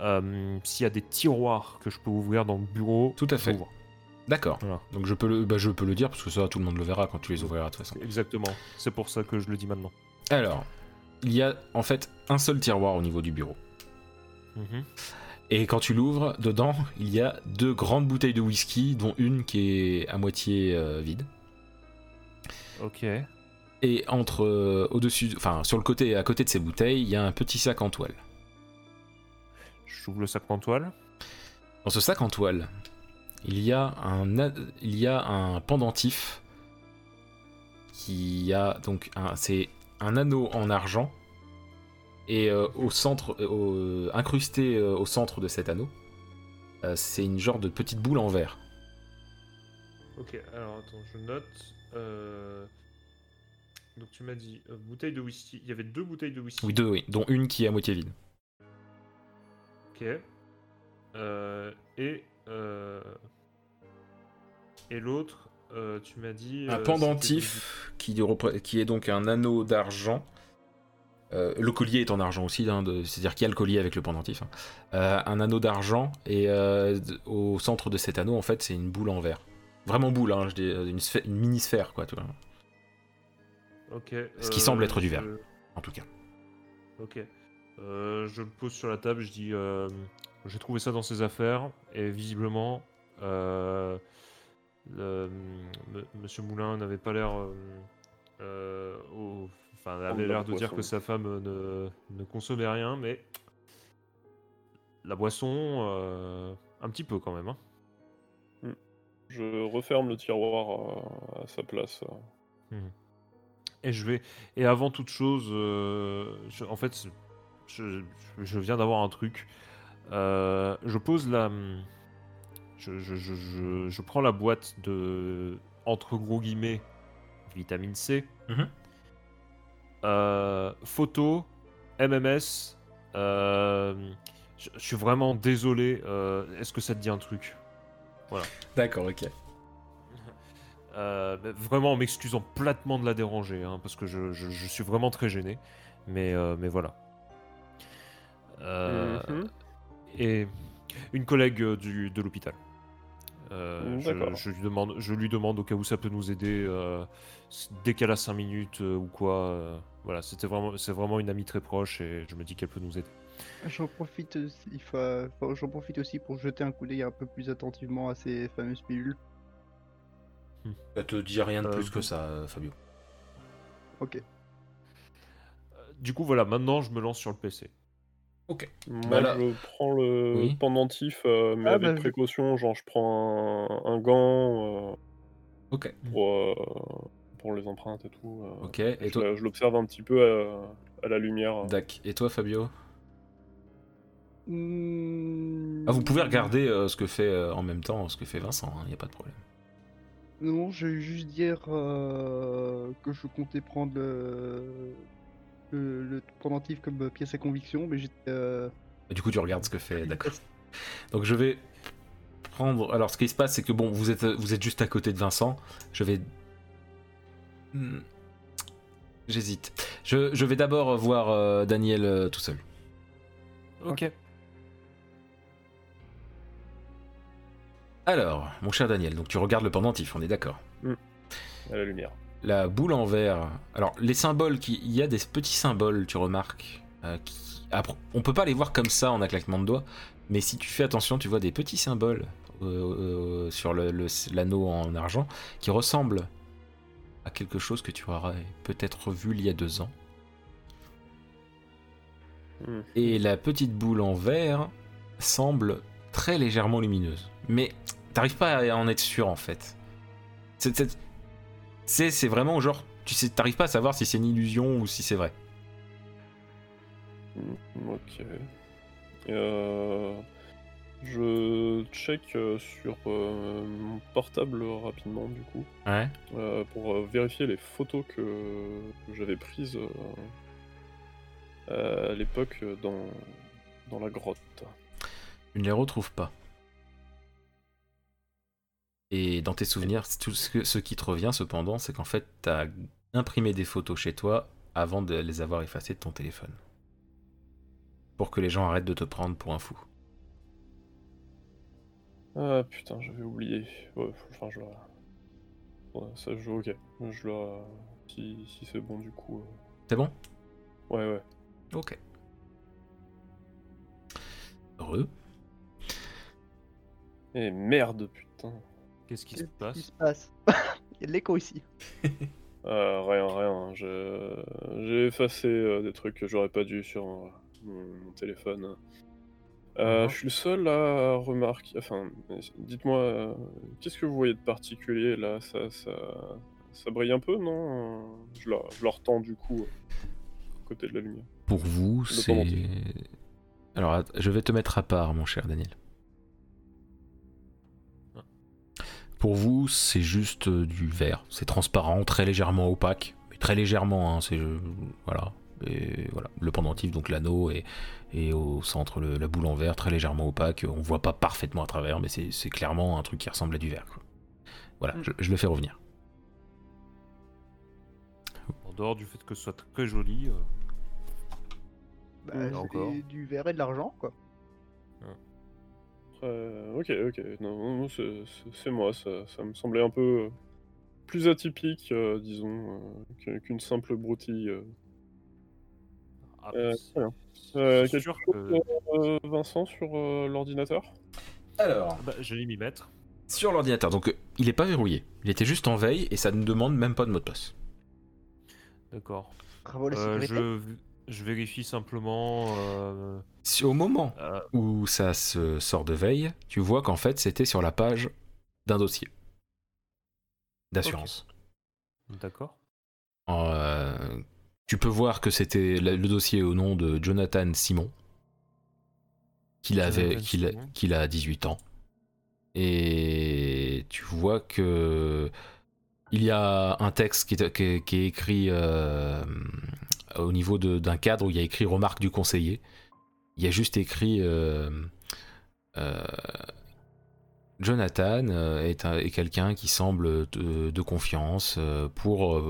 euh, s'il y a des tiroirs que je peux ouvrir dans le bureau. Tout à fait. D'accord. Voilà. Donc je peux, le, bah, je peux le dire parce que ça, tout le monde le verra quand tu les ouvriras de toute façon. Exactement. C'est pour ça que je le dis maintenant. Alors, il y a en fait un seul tiroir au niveau du bureau. Mhm. Et quand tu l'ouvres, dedans, il y a deux grandes bouteilles de whisky, dont une qui est à moitié euh, vide. Ok. Et entre, euh, au-dessus, enfin sur le côté, et à côté de ces bouteilles, il y a un petit sac en toile. J'ouvre le sac en toile. Dans ce sac en toile, il y a un, il y a un pendentif qui a donc un, c'est un anneau en argent et euh, au centre, euh, au- incrusté euh, au centre de cet anneau, euh, c'est une genre de petite boule en verre. Ok, alors attends, je note. Euh, Donc tu m'as dit euh, bouteille de whisky. Il y avait deux bouteilles de whisky. Oui, deux, oui, dont une qui est à moitié vide. Euh, et euh, et l'autre, euh, tu m'as dit. Un pendentif qui, est donc un anneau d'argent. Euh, le collier est en argent aussi, hein, c'est-à-dire qu'il y a le collier avec le pendentif. hein. Un anneau d'argent et au centre de cet anneau, en fait, c'est une boule en verre. Vraiment boule, hein, je dis, une, sphè- une mini sphère, quoi, tu vois, Ok. Ce qui semble être du verre. en tout cas. Ok. Euh, je le pose sur la table, je dis euh, j'ai trouvé ça dans ses affaires et visiblement euh, le- m- Monsieur Moulin n'avait pas l'air au- enfin avait la l'air de dire que sa femme ne, ne consommait rien mais la boisson un petit peu quand même hein. Je referme le tiroir à sa place. Et je vais. Et avant toute chose, je- en fait, je, je viens d'avoir un truc. Euh, je pose la. Je, je- je- je- prends la boîte de. Entre gros guillemets, vitamine C. Mhm. Euh, photo, MMS. euh, je, suis vraiment désolé. Est-ce que ça te dit un truc? D'accord, ok. Vraiment en m'excusant platement de la déranger, hein, parce que je, suis vraiment très gêné. Mais, mais voilà. Euh, Mhm. Et une collègue euh, du, de l'hôpital. Euh, Mm, je, lui demande, je lui demande au cas où ça peut nous aider, euh, dès qu'elle a 5 minutes euh, ou quoi. euh, voilà, c'était vraiment, c'est vraiment une amie très proche et je me dis qu'elle peut nous aider. J'en profite, aussi, il faut- enfin, j'en profite aussi pour jeter un coup d'œil un peu plus attentivement à ces fameuses pilules. Ça te dit rien de Euh, plus que ça, Fabio. Ok. Du coup, voilà, maintenant je me lance sur le PC. Moi, Bah je prends le Oui. pendentif, euh, mais Ah, avec bah, précaution. Genre, je prends un, un gant euh, Ok. pour, euh, pour les empreintes et tout. euh. Ok. Et Je, toi, je l'observe un petit peu à, à la lumière. Dac. Et toi, Fabio? Hmm, Ah, vous pouvez regarder euh, ce que fait euh, en même temps ce que fait Vincent, il n'y a pas de problème. Non, je vais juste dire euh, que je comptais prendre le, pendentif comme pièce à conviction, mais j'étais. euh, du coup, tu regardes ce que fait, d'accord. Donc je vais prendre. Alors, ce qui se passe, c'est que bon, vous êtes, vous êtes juste à côté de Vincent. Je vais. Hmm. J'hésite. Je, je vais d'abord voir euh, Daniel euh, tout seul. Ok. Alors, mon cher Daniel, donc tu regardes le pendentif, on est d'accord. À la lumière. La boule en verre. Alors, les symboles, qui... il y a des petits symboles, tu remarques. euh, qui... Après, on peut pas les voir comme ça en un claquement de doigts, mais si tu fais attention, tu vois des petits symboles euh, euh, sur l'anneau en argent qui ressemblent à quelque chose que tu aurais peut-être vu il y a deux ans. Hmm. Et la petite boule en verre semble très légèrement lumineuse. Mais t'arrives pas à en être sûr en fait. C'est vraiment genre, tu sais, t'arrives pas à savoir si c'est une illusion ou si c'est vrai. Hmm, Ok. Euh, je check euh, sur euh, mon portable rapidement du coup Ouais. euh, pour vérifier les photos que, j'avais prises à l'époque dans, dans la grotte. Tu ne les retrouves pas. Et dans tes souvenirs, tout ce, que- ce qui te revient cependant, c'est qu'en fait, t'as imprimé des photos chez toi avant de les avoir effacées de ton téléphone. Pour que les gens arrêtent de te prendre pour un fou. Ah putain, j'avais oublié. Ouais, enfin, je. Ouais, ça joue, ok. Je la... Si, si c'est bon du coup. euh, C'est bon? Ouais, ouais. Ok. Heureux. Et merde, putain. Qu'est-ce qui se Qu'est-ce qui passe se passe Il y a de l'écho ici. Euh, rien, rien. Je- J'ai effacé euh, des trucs que j'aurais pas dû sur euh, mon, mon téléphone. Euh, Mhm. Je suis le seul à remarquer. Enfin, dites-moi, euh, qu'est-ce que vous voyez de particulier là? Ça, ça, ça brille un peu, non? Je la, je la retends du coup euh, à côté de la lumière. Pour vous, Le c'est. Alors, att- je vais te mettre à part, mon cher Daniel. Pour vous, c'est juste euh, du verre. C'est transparent, très légèrement opaque. Mais très légèrement, hein, c'est. euh, Voilà. Et voilà. Le pendentif, donc l'anneau, et, et au centre, le- la boule en verre, très légèrement opaque. On voit pas parfaitement à travers, mais c'est clairement un truc qui ressemble à du verre. quoi. Voilà, Mm. je, je le fais revenir. En dehors du fait que ce soit très joli. euh, Bah, c'est encore. du verre et de l'argent, quoi. Euh, ok, ok. Non, non, non, c'est c'est- c'est moi. Ça, ça me semblait un peu euh, plus atypique, euh, disons, euh, que- qu'une simple broutille. euh. ah, sûr quelque que- chose, euh, Vincent, sur euh, l'ordinateur? Alors. Ah bah, J'allais m'y mettre. Sur l'ordinateur, donc il est pas verrouillé. Il était juste en veille et ça ne demande même pas de mot de passe. D'accord. Euh, je, je vérifie simplement. euh, Si au moment euh, où ça se sort de veille, tu vois qu'en fait c'était sur la page d'un dossier d'assurance. D'accord. Euh, tu peux voir que c'était le dossier au nom de Jonathan Simon, qu'il avait, qu'il a, Simon. qu'il a 18 ans. Et tu vois que il y a un texte qui est, qui est- qui est écrit euh, au niveau d'un cadre où il y a écrit remarque du conseiller. Il y a juste écrit euh, euh, Jonathan euh, est, est quelqu'un qui semble de, de confiance pour,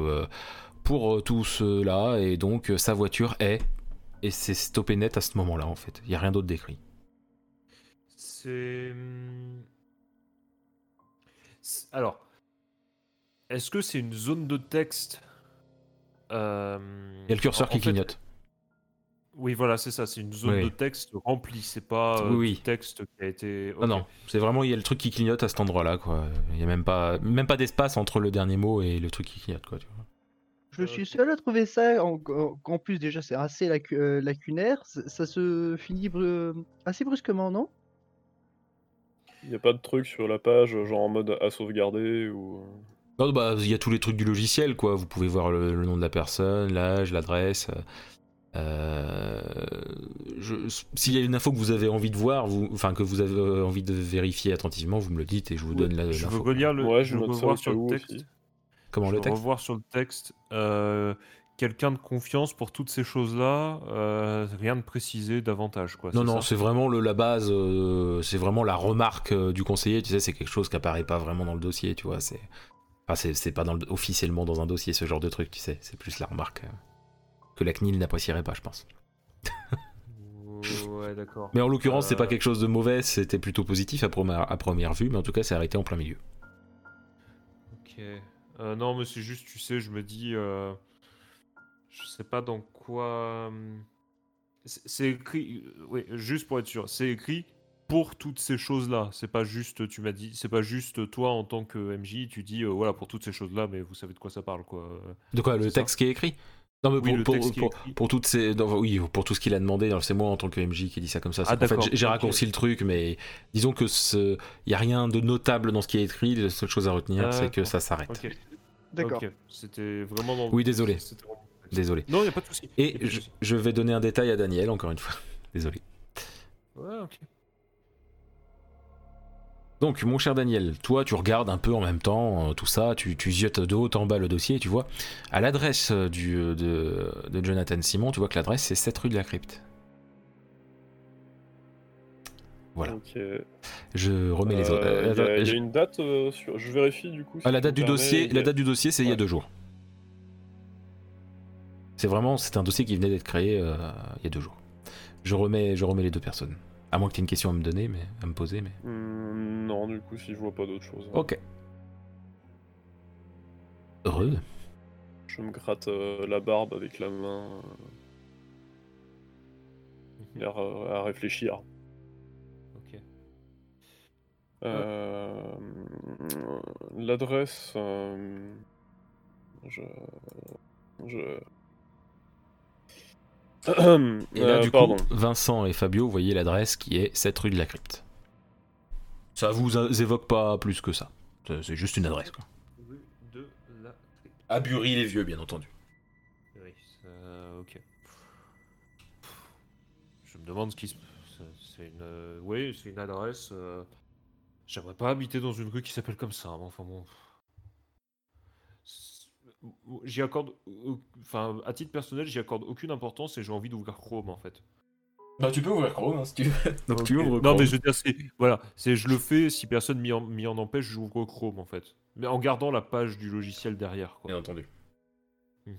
pour tout cela et donc sa voiture est et c'est stoppé net à ce moment-là en fait. Il n'y a rien d'autre décrit. C'est. hum, c'est- Alors. Est-ce que c'est une zone de texte Il y a le curseur en- qui en fait- clignote. Oui, voilà, c'est ça. C'est une zone Oui. de texte remplie. C'est pas euh, Oui, oui. du texte qui a été. Non, non, c'est vraiment, il y a le truc qui clignote à cet endroit-là, quoi. Il n'y a même pas, même pas d'espace entre le dernier mot et le truc qui clignote, quoi. Tu vois. Je suis seul à trouver ça, en, plus déjà c'est assez euh, lacunaire, ça, ça se finit assez brusquement, non? Il n'y a pas de truc sur la page, genre en mode à sauvegarder ou. Non, bah, il y a tous les trucs du logiciel, quoi. Vous pouvez voir le, le nom de la personne, l'âge, l'adresse. Euh, je- S'il y a une info que vous avez envie de voir, vous, enfin que vous avez euh, envie de vérifier attentivement, vous me le dites et je vous donne la- Je veux relire le. Ouais, je je veux note ça revoir sur le texte. aussi. Comment je le veux texte revoir sur le texte. euh, Quelqu'un de confiance pour toutes ces choses-là. euh, rien de précisé davantage, quoi. Non, non, c'est vraiment le, la base, euh, c'est vraiment la remarque euh, du conseiller, tu sais, c'est quelque chose qui apparaît pas vraiment dans le dossier, tu vois, c'est... Enfin, c'est- pas dans le- officiellement dans un dossier, ce genre de truc, tu sais, c'est plus la remarque euh, que la CNIL n'apprécierait pas, je pense. Ouais, d'accord. Mais en l'occurrence, c'est pas Euh, quelque chose de mauvais, c'était plutôt positif à première, à première vue, mais en tout cas, c'est arrêté en plein milieu. Ok. Euh, non, mais c'est juste, tu sais, je me dis. euh, je sais pas dans quoi. hum, c'est écrit. Oui, juste pour être sûr, c'est écrit pour toutes ces choses-là. C'est pas juste, tu m'as dit, c'est pas juste toi en tant que MJ, tu dis euh, voilà pour toutes ces choses-là, mais vous savez de quoi ça parle quoi. De quoi Le texte qui est écrit? Non, mais Oui, pour, toutes ces, non, oui, pour tout ce qu'il a demandé, c'est moi en tant que MJ qui dit ça comme ça. Ah, en fait, j'ai- j'ai ok. raccourci le truc, mais disons que ce, il y a rien de notable dans ce qui est écrit. La seule chose à retenir, c'est que ça s'arrête. D'accord. C'était vraiment. Dans... Oui, désolé. Désolé. Non, y a pas de souci. Et je, je vais donner un détail à Daniel, encore une fois. Désolé. Ouais, ok. Donc, mon cher Daniel, toi, tu regardes un peu en même temps euh, tout ça, tu, tu ziotes de haut en bas le dossier, et tu vois, à l'adresse euh, du, euh, de, de Jonathan Simon, tu vois que l'adresse c'est 7 rue de la Crypte. Voilà. Je remets les autres. Il y, a- attends, il y a je- une date sur. Je vérifie du coup. si Ah, la date du dossier, la date du dossier, c'est il y a deux jours. C'est vraiment, c'est un dossier qui venait d'être créé il y a deux jours. Je remets, je remets les deux personnes. À moins que tu aies une question à me donner, mais à me poser, mais. Hmm, non, du coup, si je vois pas d'autre chose. Ok. Heureux. Je me gratte euh, la barbe avec la main. euh, l'air, euh, à réfléchir. Ok. Euh, L'adresse. euh, je. Je. Et là, Euh, du pardon. coup, Vincent et Fabio, vous voyez l'adresse qui est 7 rue de la Crypte. Ça vous évoque pas plus que ça. C'est juste une adresse, quoi. Rue de la. À Bury-les-Vieux, bien entendu. Oui, ça- ok. Je me demande ce qui se. c'est- une. euh, Oui, c'est une adresse. euh, J'aimerais pas habiter dans une rue qui s'appelle comme ça. mais Enfin bon. J'y accorde. Enfin, à titre personnel, j'y accorde aucune importance et j'ai envie d'ouvrir Chrome en fait. Bah, tu peux ouvrir Chrome si tu veux. Donc, tu Ok. ouvres Non, Chrome. mais je veux dire, c'est. Voilà, c'est je le fais si personne m'y en, m'y en empêche, j'ouvre Chrome en fait. Mais en gardant la page du logiciel derrière quoi. Bien entendu. Mhm.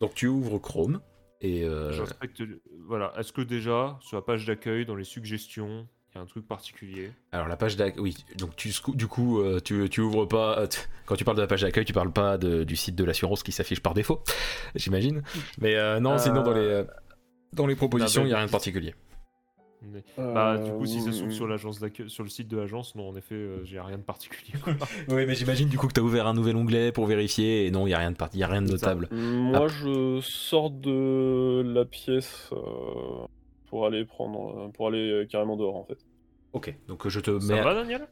Donc, tu ouvres Chrome et. euh, Je respecte. Voilà. Est-ce que déjà, sur la page d'accueil, dans les suggestions, il y a un truc particulier Alors la page d'accueil, oui. Donc tu, du coup, euh, tu, tu ouvres pas. euh, tu- Quand tu parles de la page d'accueil, tu parles pas de- du site de l'assurance qui s'affiche par défaut, j'imagine. Mais euh, non, Euh, sinon dans les dans les propositions, il y a rien de particulier. Mais- Bah, du coup, si ça s'ouvre oui. sur l'agence d'accueil, sur le site de l'agence, non, en effet, euh, j'ai rien de particulier. Oui, mais j'imagine du coup que tu as ouvert un nouvel onglet pour vérifier et non, il y a rien de parti, il y a rien de notable. Moi, je sors de la pièce euh, pour aller prendre, euh, pour aller euh, carrément dehors en fait. Ok. Donc je te Ça mets. va, Daniel?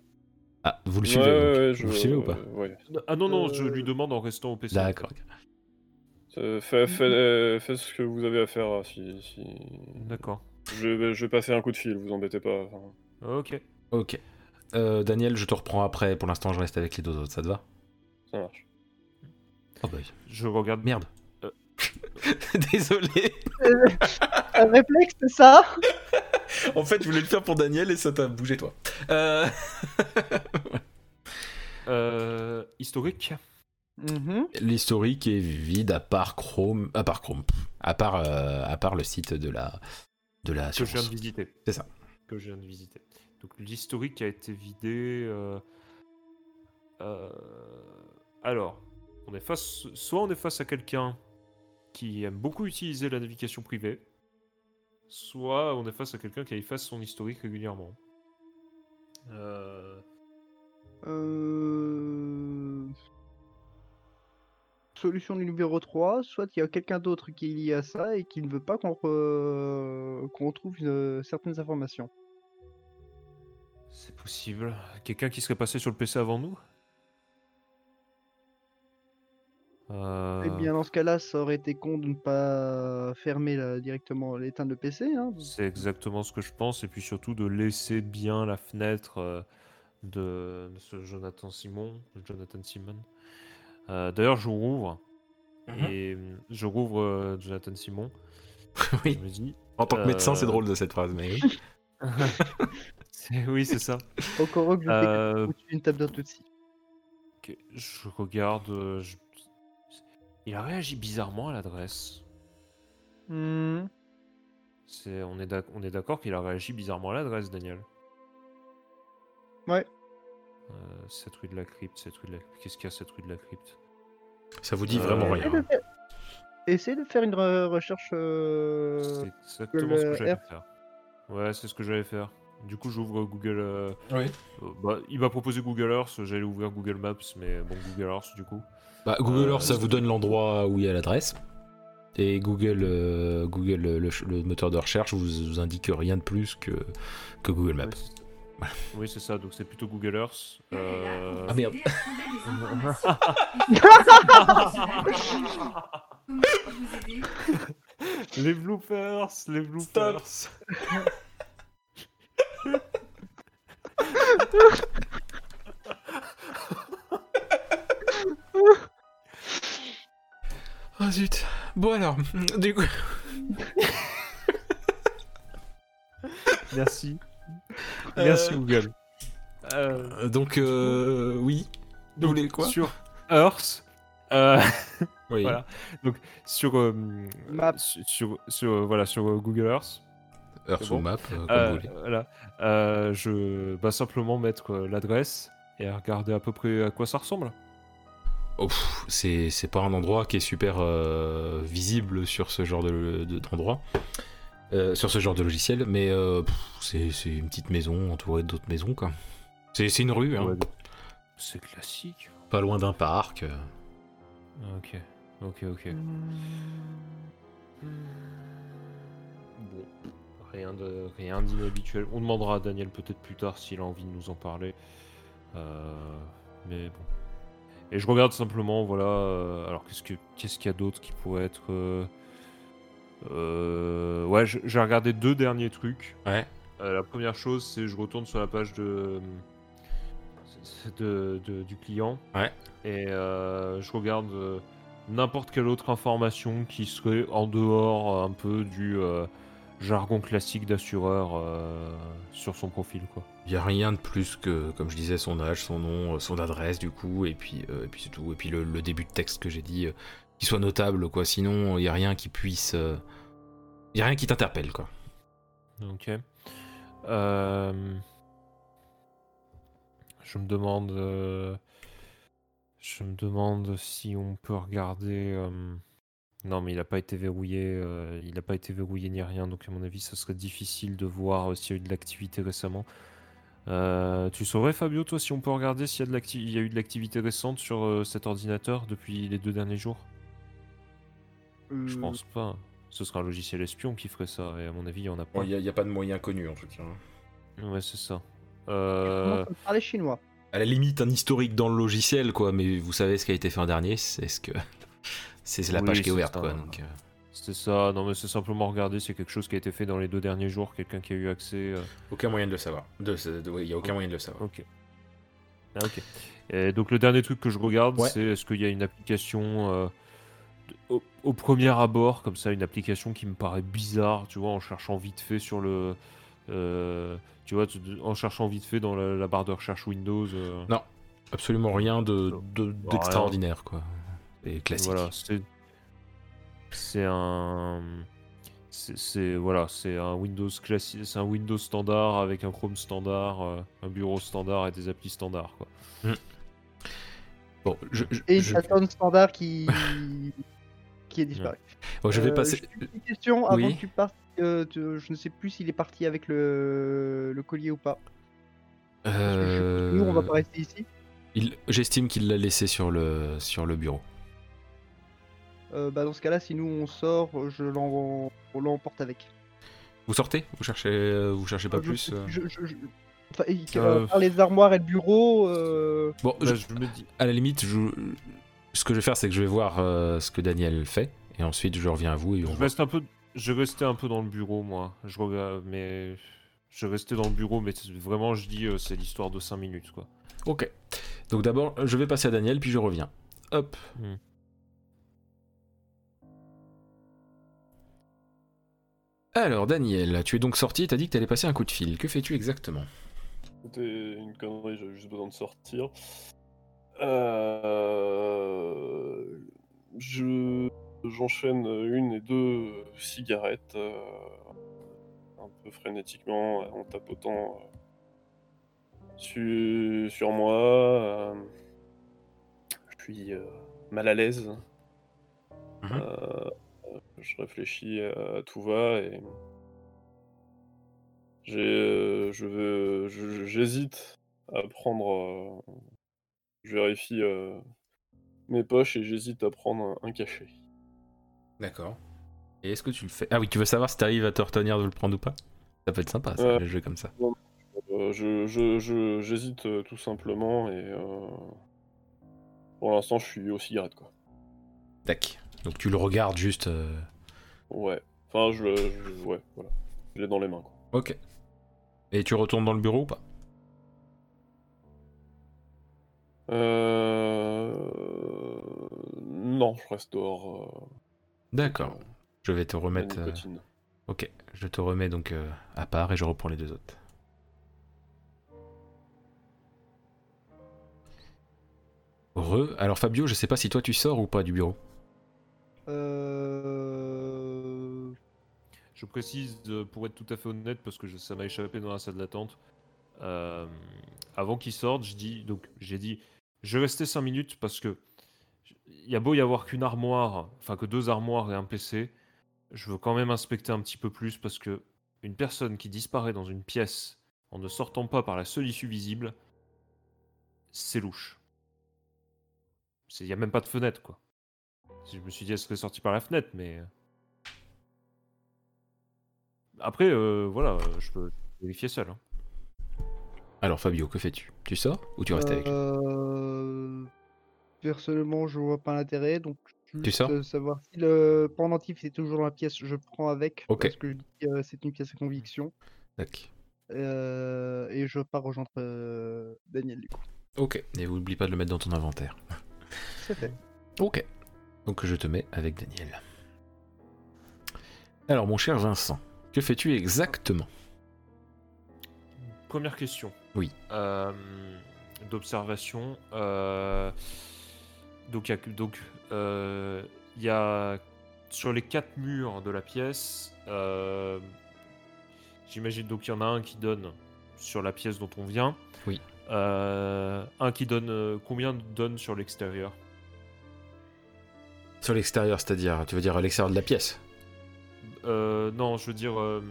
Ah, vous le suivez ouais, ouais, Vous je- le suivez ou pas euh, Ouais. Ah non, non, je Euh, lui demande en restant au PC. D'accord. Euh, Fais, ce que vous avez à faire. euh, Si, si... D'accord. Je, vais- je vais passer un coup de fil, vous embêtez pas. enfin, Ok. Ok. Euh, Daniel, je te reprends après. Pour l'instant, je reste avec les deux autres. Ça te va? Ça marche. Oh bah Je regarde. merde. Euh. Désolé. Un réflexe, c'est ça? En fait, je voulais le faire pour Daniel et ça t'a bougé toi. Euh... Euh, historique? Mhm. L'historique est vide à part Chrome, à part Chrome, à part euh, à part le site de la de la que je viens de visiter. C'est ça. Que je viens de visiter. Donc l'historique a été vidé. euh, euh, Alors, on est face, soit on est face à quelqu'un qui aime beaucoup utiliser la navigation privée, soit on est face à quelqu'un qui efface son historique régulièrement. Euh, Euh, Solution numéro 3, soit il y a quelqu'un d'autre qui est lié à ça et qui ne veut pas qu'on re- qu'on retrouve une- certaines informations. C'est possible. Quelqu'un qui serait passé sur le PC avant nous? Euh, Eh bien, dans ce cas-là, ça aurait été con de ne pas fermer là, directement l'éteindre le PC. Hein. C'est exactement ce que je pense, et puis surtout de laisser bien la fenêtre euh, de, de ce Jonathan Simon, Jonathan Simon. Euh, D'ailleurs, je rouvre, Mhm. et euh, je rouvre euh, Jonathan Simon. oui. Je me dis, En tant que médecin, c'est Euh, drôle de cette phrase, mais oui. c'est- oui, c'est ça. Encore heureux que je fais Euh, au-dessus d'une table d'un Tutsi. ok, je regarde. euh, je- Il a réagi bizarrement à l'adresse. Hmm. C'est, on est on est d'accord qu'il a réagi bizarrement à l'adresse, Daniel. Ouais. Euh, cette rue de la crypte, cette rue de la Qu'est-ce qu'il y a cette rue de la crypte? Ça vous dit Euh, vraiment Essaye rien. de faire- Essaye de faire une re- recherche. euh, C'est exactement ce que j'allais faire. Ouais, c'est ce que j'allais faire. Du coup, j'ouvre Google. euh, Oui. euh, bah, il m'a proposé Google Earth. J'allais ouvrir Google Maps, mais bon, Google Earth, du coup. Bah, Google Euh, Earth, ça vous donne l'endroit où il y a l'adresse. Et Google, euh, Google le, moteur de recherche, vous, vous indique rien de plus que, que Google Maps. Oui, c'est- Oui, c'est ça. Donc, c'est plutôt Google Earth. Euh, Ah merde. les bloopers, les bloopers. Oh zut. Bon alors, du coup. Merci. Euh, Merci Google. Euh, Euh, Donc, euh, oui. Vous voulez quoi Sur Earth. euh, Oui. voilà. Donc sur euh, sur, sur, sur, euh, voilà sur euh, Google Earth. Earth bon. Map, euh, comme Euh, vous voulez. voilà. Euh, je bah simplement mettre l'adresse et regarder à peu près à quoi ça ressemble. Oh, c'est c'est pas un endroit qui est super euh, visible sur ce genre de- de- d'endroit. Euh, sur ce genre de logiciel, mais euh, c'est c'est une petite maison entourée d'autres maisons, quoi. C'est c'est une rue, hein, Ouais, C'est classique. pas loin d'un parc. Ok. Ok, ok. Bon, rien de rien d'inhabituel. On demandera à Daniel peut-être plus tard s'il a envie de nous en parler. Euh, mais bon. Et je regarde simplement, voilà. euh, alors qu'est-ce que qu'est-ce qu'il y a d'autre qui pourrait être euh, Ouais, j'ai regardé deux derniers trucs. Ouais. La première chose, c'est je retourne sur la page de, de- de- du client. Ouais. Et je regarde n'importe quelle autre information qui serait en dehors un peu du jargon classique d'assureur euh, sur son profil, quoi. Il y a rien de plus que, comme je disais, son âge, son nom, euh, son adresse, du coup, et puis, euh, et puis c'est tout. Et puis le, le début de texte que j'ai dit, euh, qui soit notable, quoi. Sinon, il y a rien qui puisse. Il y a rien qui t'interpelle, quoi. Ok. Je me demande. Je me demande si on peut regarder. Non, mais il n'a pas été verrouillé. euh, Il n'a pas été verrouillé ni rien. Donc, à mon avis, ça serait difficile de voir euh, s'il y a eu de l'activité récemment. Euh, tu saurais, Fabio, toi, si on peut regarder s'il y, a de l'acti- il y a eu de l'activité récente sur euh, cet ordinateur depuis les deux derniers jours? Je pense pas. Ce serait un logiciel espion qui ferait ça. Et à mon avis, il n'y en a pas. Il n'y a, pas de moyen connu, en tout cas. Ouais, c'est ça. Euh... parler chinois. À la limite, un historique dans le logiciel, quoi, mais vous savez ce qui a été fait en dernier, c'est ce que. C'est la Oui, page qui est c'est ouverte, ça. quoi. Donc, euh, C'est ça, non mais c'est simplement regarder, c'est quelque chose qui a été fait dans les deux derniers jours, quelqu'un qui a eu accès. euh, aucun moyen de le savoir. De, de- il y a aucun Oh. moyen de le savoir. Ok. Ah, ok. Et donc le dernier truc que je regarde, Ouais. c'est est-ce qu'il y a une application euh, de- au, au premier abord, comme ça, une application qui me paraît bizarre, tu vois, en cherchant vite fait sur le. euh, tu vois, en cherchant vite fait dans la, la barre de recherche Windows. euh, Non, absolument rien de de- d'extraordinaire, quoi. C'est classique. Voilà, c'est c'est un c'est c'est- voilà, c'est un Windows classique, c'est un Windows standard avec un Chrome standard, euh, un bureau standard et des applis standards quoi. Bon, je, je, Et je- Saturn standard qui qui est disparu. bon, je vais Euh, passer. j'ai une question avant Oui. que tu partes. euh, tu- je ne sais plus s'il est parti avec le, le collier ou pas. Nous, on va Euh, pas rester ici. il- J'estime qu'il l'a laissé sur le, sur le bureau. Euh, bah, dans ce cas-là, si nous on sort, je l'emporte avec. Vous sortez? Vous cherchez, euh, vous cherchez pas Euh, je- plus euh? je- je- je- enfin, et- par les armoires et le bureau. euh, Bon, Bah, je- je me dis à la limite, je- ce que je vais faire, c'est que je vais voir euh, ce que Daniel fait, et ensuite je reviens à vous et on je reste un peu je restais un peu dans le bureau moi. Je regarde mais je restais dans le bureau mais vraiment je dis euh, c'est l'histoire de 5 minutes quoi. Ok. Donc d'abord, je vais passer à Daniel, puis je reviens. Hop. Hmm. Alors, Daniel, tu es donc sorti, t'as dit que t'allais passer un coup de fil. Que fais-tu exactement? C'était une connerie, j'avais juste besoin de sortir. Euh... Je... J'enchaîne une et deux cigarettes euh, un peu frénétiquement en tapotant euh, sur, sur moi. euh, Je suis mal à l'aise. Mhm. Euh, je réfléchis à tout va et J'ai, euh, je j'hésite à prendre. euh, je vérifie euh, mes poches et j'hésite à prendre un, un cachet. D'accord. Et est-ce que tu le fais? Ah oui, tu veux savoir si t'arrives à te retenir de le prendre ou pas? Ça peut être sympa, ça, Euh. les jeux comme ça. Euh, je, je, je- j'hésite euh, tout simplement et euh, pour l'instant je suis aux cigarettes quoi. Tac. Donc tu le regardes juste. euh, Ouais. Enfin je, je- ouais voilà. Je l'ai dans les mains quoi. Ok. Et tu retournes dans le bureau ou pas? Euh... Non, je reste dehors. euh, D'accord. Je vais te la remettre. euh, nicotine. Ok. Je te remets donc euh, à part et je reprends les deux autres. Re. Alors Fabio, je sais pas si toi tu sors ou pas du bureau. Euh... Je précise, euh, pour être tout à fait honnête, parce que ça m'a échappé dans la salle d'attente. euh, avant qu'il sorte, je dis, donc j'ai dit, je rester 5 minutes parce que il y a beau y avoir qu'une armoire, enfin que deux armoires et un PC, je veux quand même inspecter un petit peu plus parce que une personne qui disparaît dans une pièce en ne sortant pas par la seule issue visible, c'est louche. Il n'y a même pas de fenêtre, quoi. Je me suis dit, elle serait sortie par la fenêtre, mais. Après, euh, voilà, euh, je peux vérifier seul. hein. Alors Fabio, que fais-tu? Tu sors ou tu restes avec lui? Euh, Personnellement, je vois pas l'intérêt, donc juste sors? euh, savoir si le pendentif est toujours dans la pièce, je prends avec, Ok. parce que je dis que c'est une pièce à conviction. Euh, et je pars rejoindre euh, Daniel du coup. Ok. Et oublie pas de le mettre dans ton inventaire. C'est fait. Ok. Donc je te mets avec Daniel. Alors mon cher Vincent, que fais-tu exactement? Première question. Oui. Euh, D'observation. euh, donc, il y a, que- donc, euh, il y a sur les quatre murs de la pièce. J'imagine donc il y en a un qui donne sur la pièce dont on vient. Oui. Un qui donne combien donne sur l'extérieur? Sur l'extérieur, c'est-à-dire, tu veux dire à l'extérieur de la pièce Euh, Non, je veux dire, euh,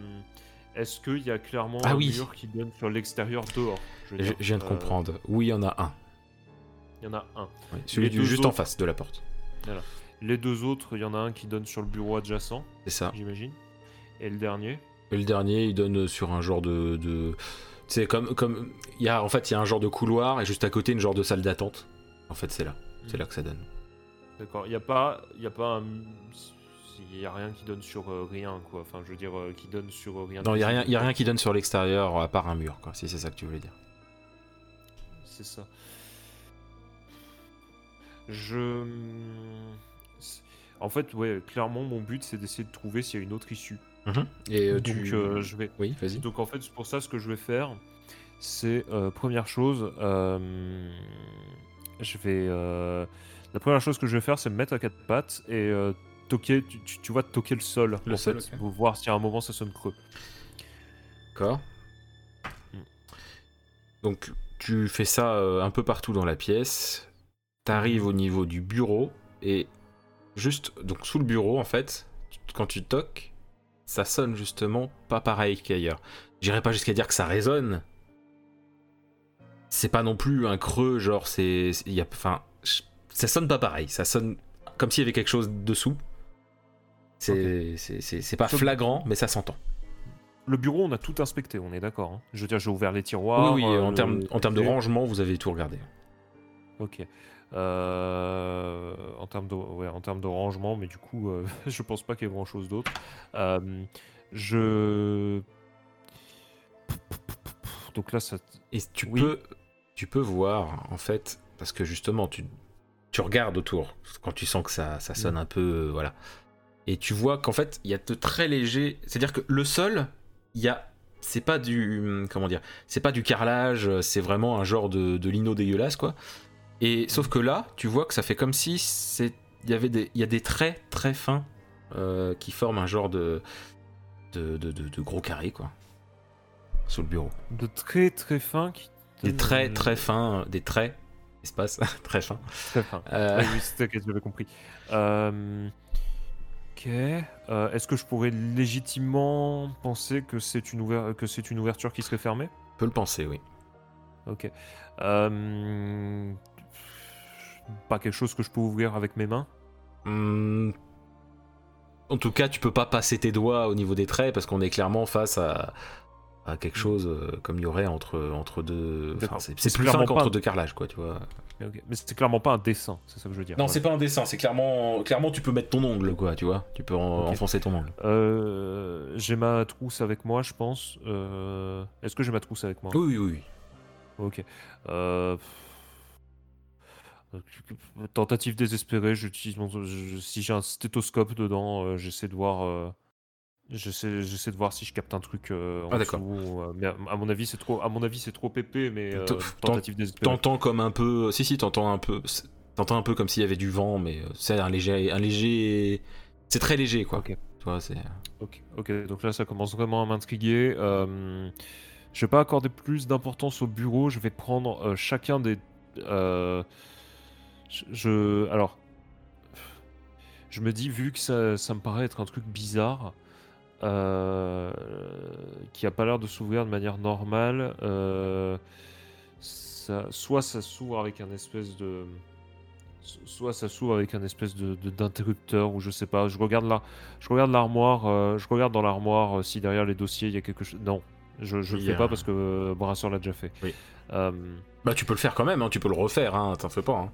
est-ce qu'il y a clairement Ah un oui. mur qui donne sur l'extérieur dehors veux je, dire, je viens de euh, comprendre. Oui, il y en a un. Il y en a un. Oui, Celui du juste en face de la porte. Les deux autres, il y en a un qui donne sur le bureau adjacent, C'est ça. j'imagine. Et le dernier Et le dernier, il donne sur un genre de. de... C'est comme. comme... Y a, en fait, il y a un genre de couloir et juste à côté, une genre de salle d'attente. En fait, c'est là. C'est là que ça donne. D'accord. Il n'y a pas, il y a pas un, il a rien qui donne sur euh, rien quoi. Enfin, je veux dire, euh, qui donne sur euh, rien. Non, il n'y a, rien- y a rien qui donne sur l'extérieur à part un mur, quoi, si c'est ça que tu voulais dire. C'est ça. Je. En fait, ouais, clairement, mon but c'est d'essayer de trouver s'il y a une autre issue. Et euh, Donc, tu. je vais. Oui, vas-y. Donc en fait, pour ça ce que je vais faire, c'est première chose, je vais la première chose que je vais faire, c'est me mettre à quatre pattes et euh, toquer. Tu, tu- tu vois, toquer le sol. Le en sol, fait, pour voir si à un moment ça sonne creux. D'accord. Mm. Donc tu fais ça euh, un peu partout dans la pièce. T'arrives au niveau du bureau et juste donc sous le bureau en fait, tu- quand tu toques, ça sonne justement pas pareil qu'ailleurs. J'irai pas jusqu'à dire que ça résonne. C'est pas non plus un creux genre c'est il y a enfin je- ça sonne pas pareil, ça sonne comme s'il y avait quelque chose dessous. C'est c'est pas flagrant mais ça s'entend. Le bureau, on a tout inspecté, on est d'accord. hein. Je veux dire, j'ai ouvert les tiroirs. oui oui, euh, en le- termes en termes de rangement, vous avez tout regardé. Ok. Euh, en termes de, ouais, en termes de rangement, mais du coup, euh, je pense pas qu'il y ait grand chose d'autre. Euh, je. Donc là, ça. Et tu Oui. peux, tu peux voir, en fait, parce que justement, tu, tu regardes autour quand tu sens que ça, ça sonne un peu, euh, voilà. Et tu vois qu'en fait, il y a de très légers. C'est-à-dire que le sol, il y a. C'est pas du. hum, Comment dire C'est pas du carrelage, c'est vraiment un genre de, de lino dégueulasse, quoi. Et sauf que là, tu vois que ça fait comme si c'est. Il y avait des, il y a des traits très fins euh, qui forment un genre de de, de, gros carré, quoi. Sous le bureau. De très très fin qui. Des traits très fins, des traits, très fins. Très fin. Euh, oui, ok, j'avais compris. Euh, Ok. Euh, Est-ce que je pourrais légitimement penser que c'est une, ouver- que c'est une ouverture qui serait fermée? Peut le penser, oui. Ok. Pas quelque chose que je peux ouvrir avec mes mains? Hum, En tout cas, tu peux pas passer tes doigts au niveau des traits parce qu'on est clairement face à, à quelque chose euh, comme il y aurait entre, entre deux. Enfin, c'est plus clairement qu'entre pas- deux carrelages, quoi, tu vois. Mais c'est clairement pas un dessin, c'est ça que je veux dire. Non, Voilà. c'est pas un dessin, c'est clairement, clairement tu peux mettre ton ongle, quoi, tu vois. Tu peux en- enfoncer ton ongle. Euh, j'ai ma trousse avec moi, je pense. Euh, Est-ce que j'ai ma trousse avec moi? Oui, oui, oui. Ok. Euh, Tentative désespérée, j'utilise mon... je- si j'ai un stéthoscope dedans, euh, j'essaie de voir, euh, j'essaie, j'essaie de voir si je capte un truc euh, en Ah, d'accord. dessous, euh, mais à, à mon avis c'est trop, à mon avis c'est trop épais, mais euh, T'en- tentative. T'entends comme un peu. Si, si, t'entends un peu. T'entends un peu comme s'il y avait du vent, mais euh, c'est un léger. Un léger... C'est très léger, quoi. Ok. Tu vois, c'est. Ok, ok, donc là ça commence vraiment à m'intriguer. Je vais pas accorder plus d'importance au bureau, je vais prendre chacun des. je, je- Alors. Je me dis, vu que ça, ça me paraît être un truc bizarre, euh, qui a pas l'air de s'ouvrir de manière normale, euh, ça, soit ça s'ouvre avec un espèce de. so- Soit ça s'ouvre avec un espèce de d'interrupteur ou je sais pas. Je regarde là, je regarde l'armoire, euh, je regarde dans l'armoire si derrière les dossiers il y a quelque chose. Non, je, je le fais a pas parce que Brasseur l'a déjà fait. Oui. Bah, tu peux le faire quand même, hein, tu peux le refaire, hein, t'en fais pas. Hein.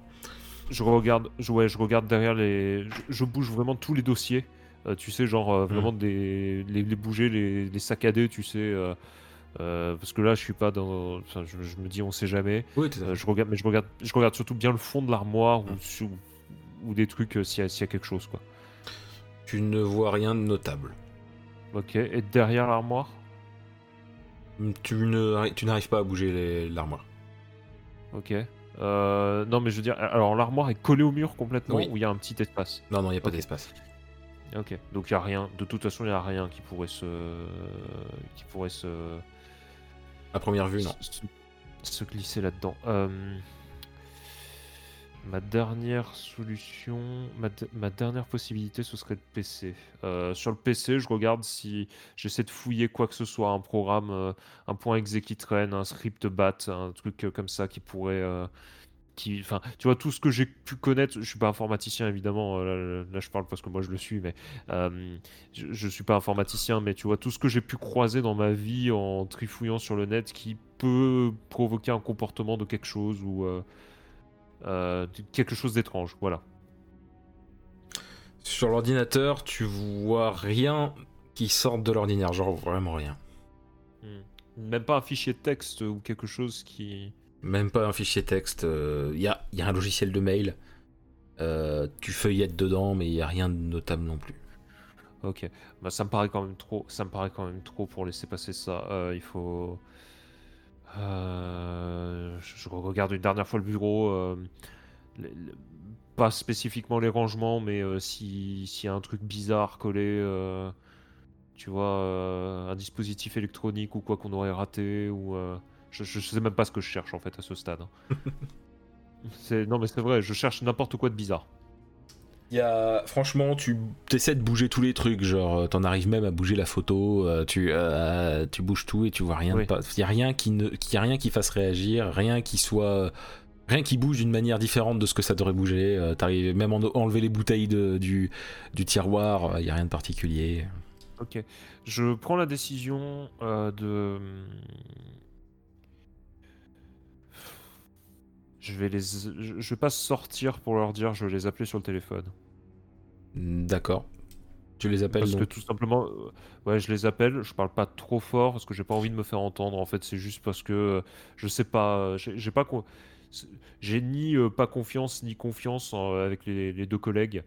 je regarde, je, ouais, je regarde derrière les, je, je bouge vraiment tous les dossiers. Euh, tu sais, genre euh, vraiment des, les, les bouger, les, les saccader, tu sais. euh, parce que là, je suis pas dans. Enfin, je, je me dis, on sait jamais. Oui, Euh, je regarde, mais je regarde, je regarde surtout bien le fond de l'armoire ou, Mm. ou des trucs euh, s'il y, a- s'il y a quelque chose, quoi. tu ne vois rien de notable. Ok. Et derrière l'armoire? Tu ne, tu n'arrives pas à bouger l'armoire. Ok. Non, mais je veux dire, alors l'armoire est collée au mur complètement Oui. ou il y a un petit espace? Non, non, il n'y a pas d'espace. Ok. Donc il y a rien. De toute façon, il y a rien qui pourrait se, qui pourrait se, À première vue, non. se, se glisser là-dedans. Euh, Ma dernière solution, ma, de- ma dernière possibilité, ce serait le PC. Euh, sur le PC, je regarde si j'essaie de fouiller quoi que ce soit, un programme, euh, un point exe qui traîne, un script bat, un truc euh, comme ça qui pourrait, euh, qui, enfin, tu vois, tout ce que j'ai pu connaître. Je suis pas informaticien évidemment. euh, Là, je parle parce que moi je le suis, mais euh, je, je suis pas informaticien, mais tu vois tout ce que j'ai pu croiser dans ma vie en trifouillant sur le net qui peut provoquer un comportement de quelque chose ou euh, quelque chose d'étrange. Voilà. Sur l'ordinateur, tu vois rien qui sorte de l'ordinaire, genre vraiment rien. Même pas un fichier de texte ou quelque chose qui. Même pas un fichier texte. Il y, a, y a un logiciel de mail. Euh, tu feuillettes dedans, mais il n'y a rien de notable non plus. Ok. Bah, ça me paraît quand même trop. Ça me quand même trop pour laisser passer ça. Euh, il faut. Euh, je regarde une dernière fois le bureau. euh, Pas spécifiquement les rangements, mais euh, si- s'il y a un truc bizarre collé, euh, tu vois, euh, un dispositif électronique ou quoi qu'on aurait raté, ou euh, je, je sais même pas ce que je cherche en fait à ce stade. hein. C'est- non mais c'est vrai, je cherche n'importe quoi de bizarre. Il y a, franchement, tu essaies de bouger tous les trucs, genre euh, t'en arrives même à bouger la photo, euh, tu, euh, tu bouges tout et tu vois rien. Oui. Il y a rien qui ne, qui- y a rien qui fasse réagir, rien qui soit, rien qui bouge d'une manière différente de ce que ça devrait bouger. Euh, T'arrives même à en- enlever les bouteilles de- du, du tiroir, il y a rien de particulier. Ok. Je prends la décision euh, de. Je vais les. Je vais pas sortir pour leur dire, je vais les appeler sur le téléphone. D'accord. Tu les appelles Parce que tout simplement, euh, ouais, je les appelle, je parle pas trop fort parce que j'ai pas envie de me faire entendre. En fait, c'est juste parce que euh, je sais pas, euh, j'ai pas, j'ai ni euh, pas confiance ni confiance en- avec les, les deux collègues.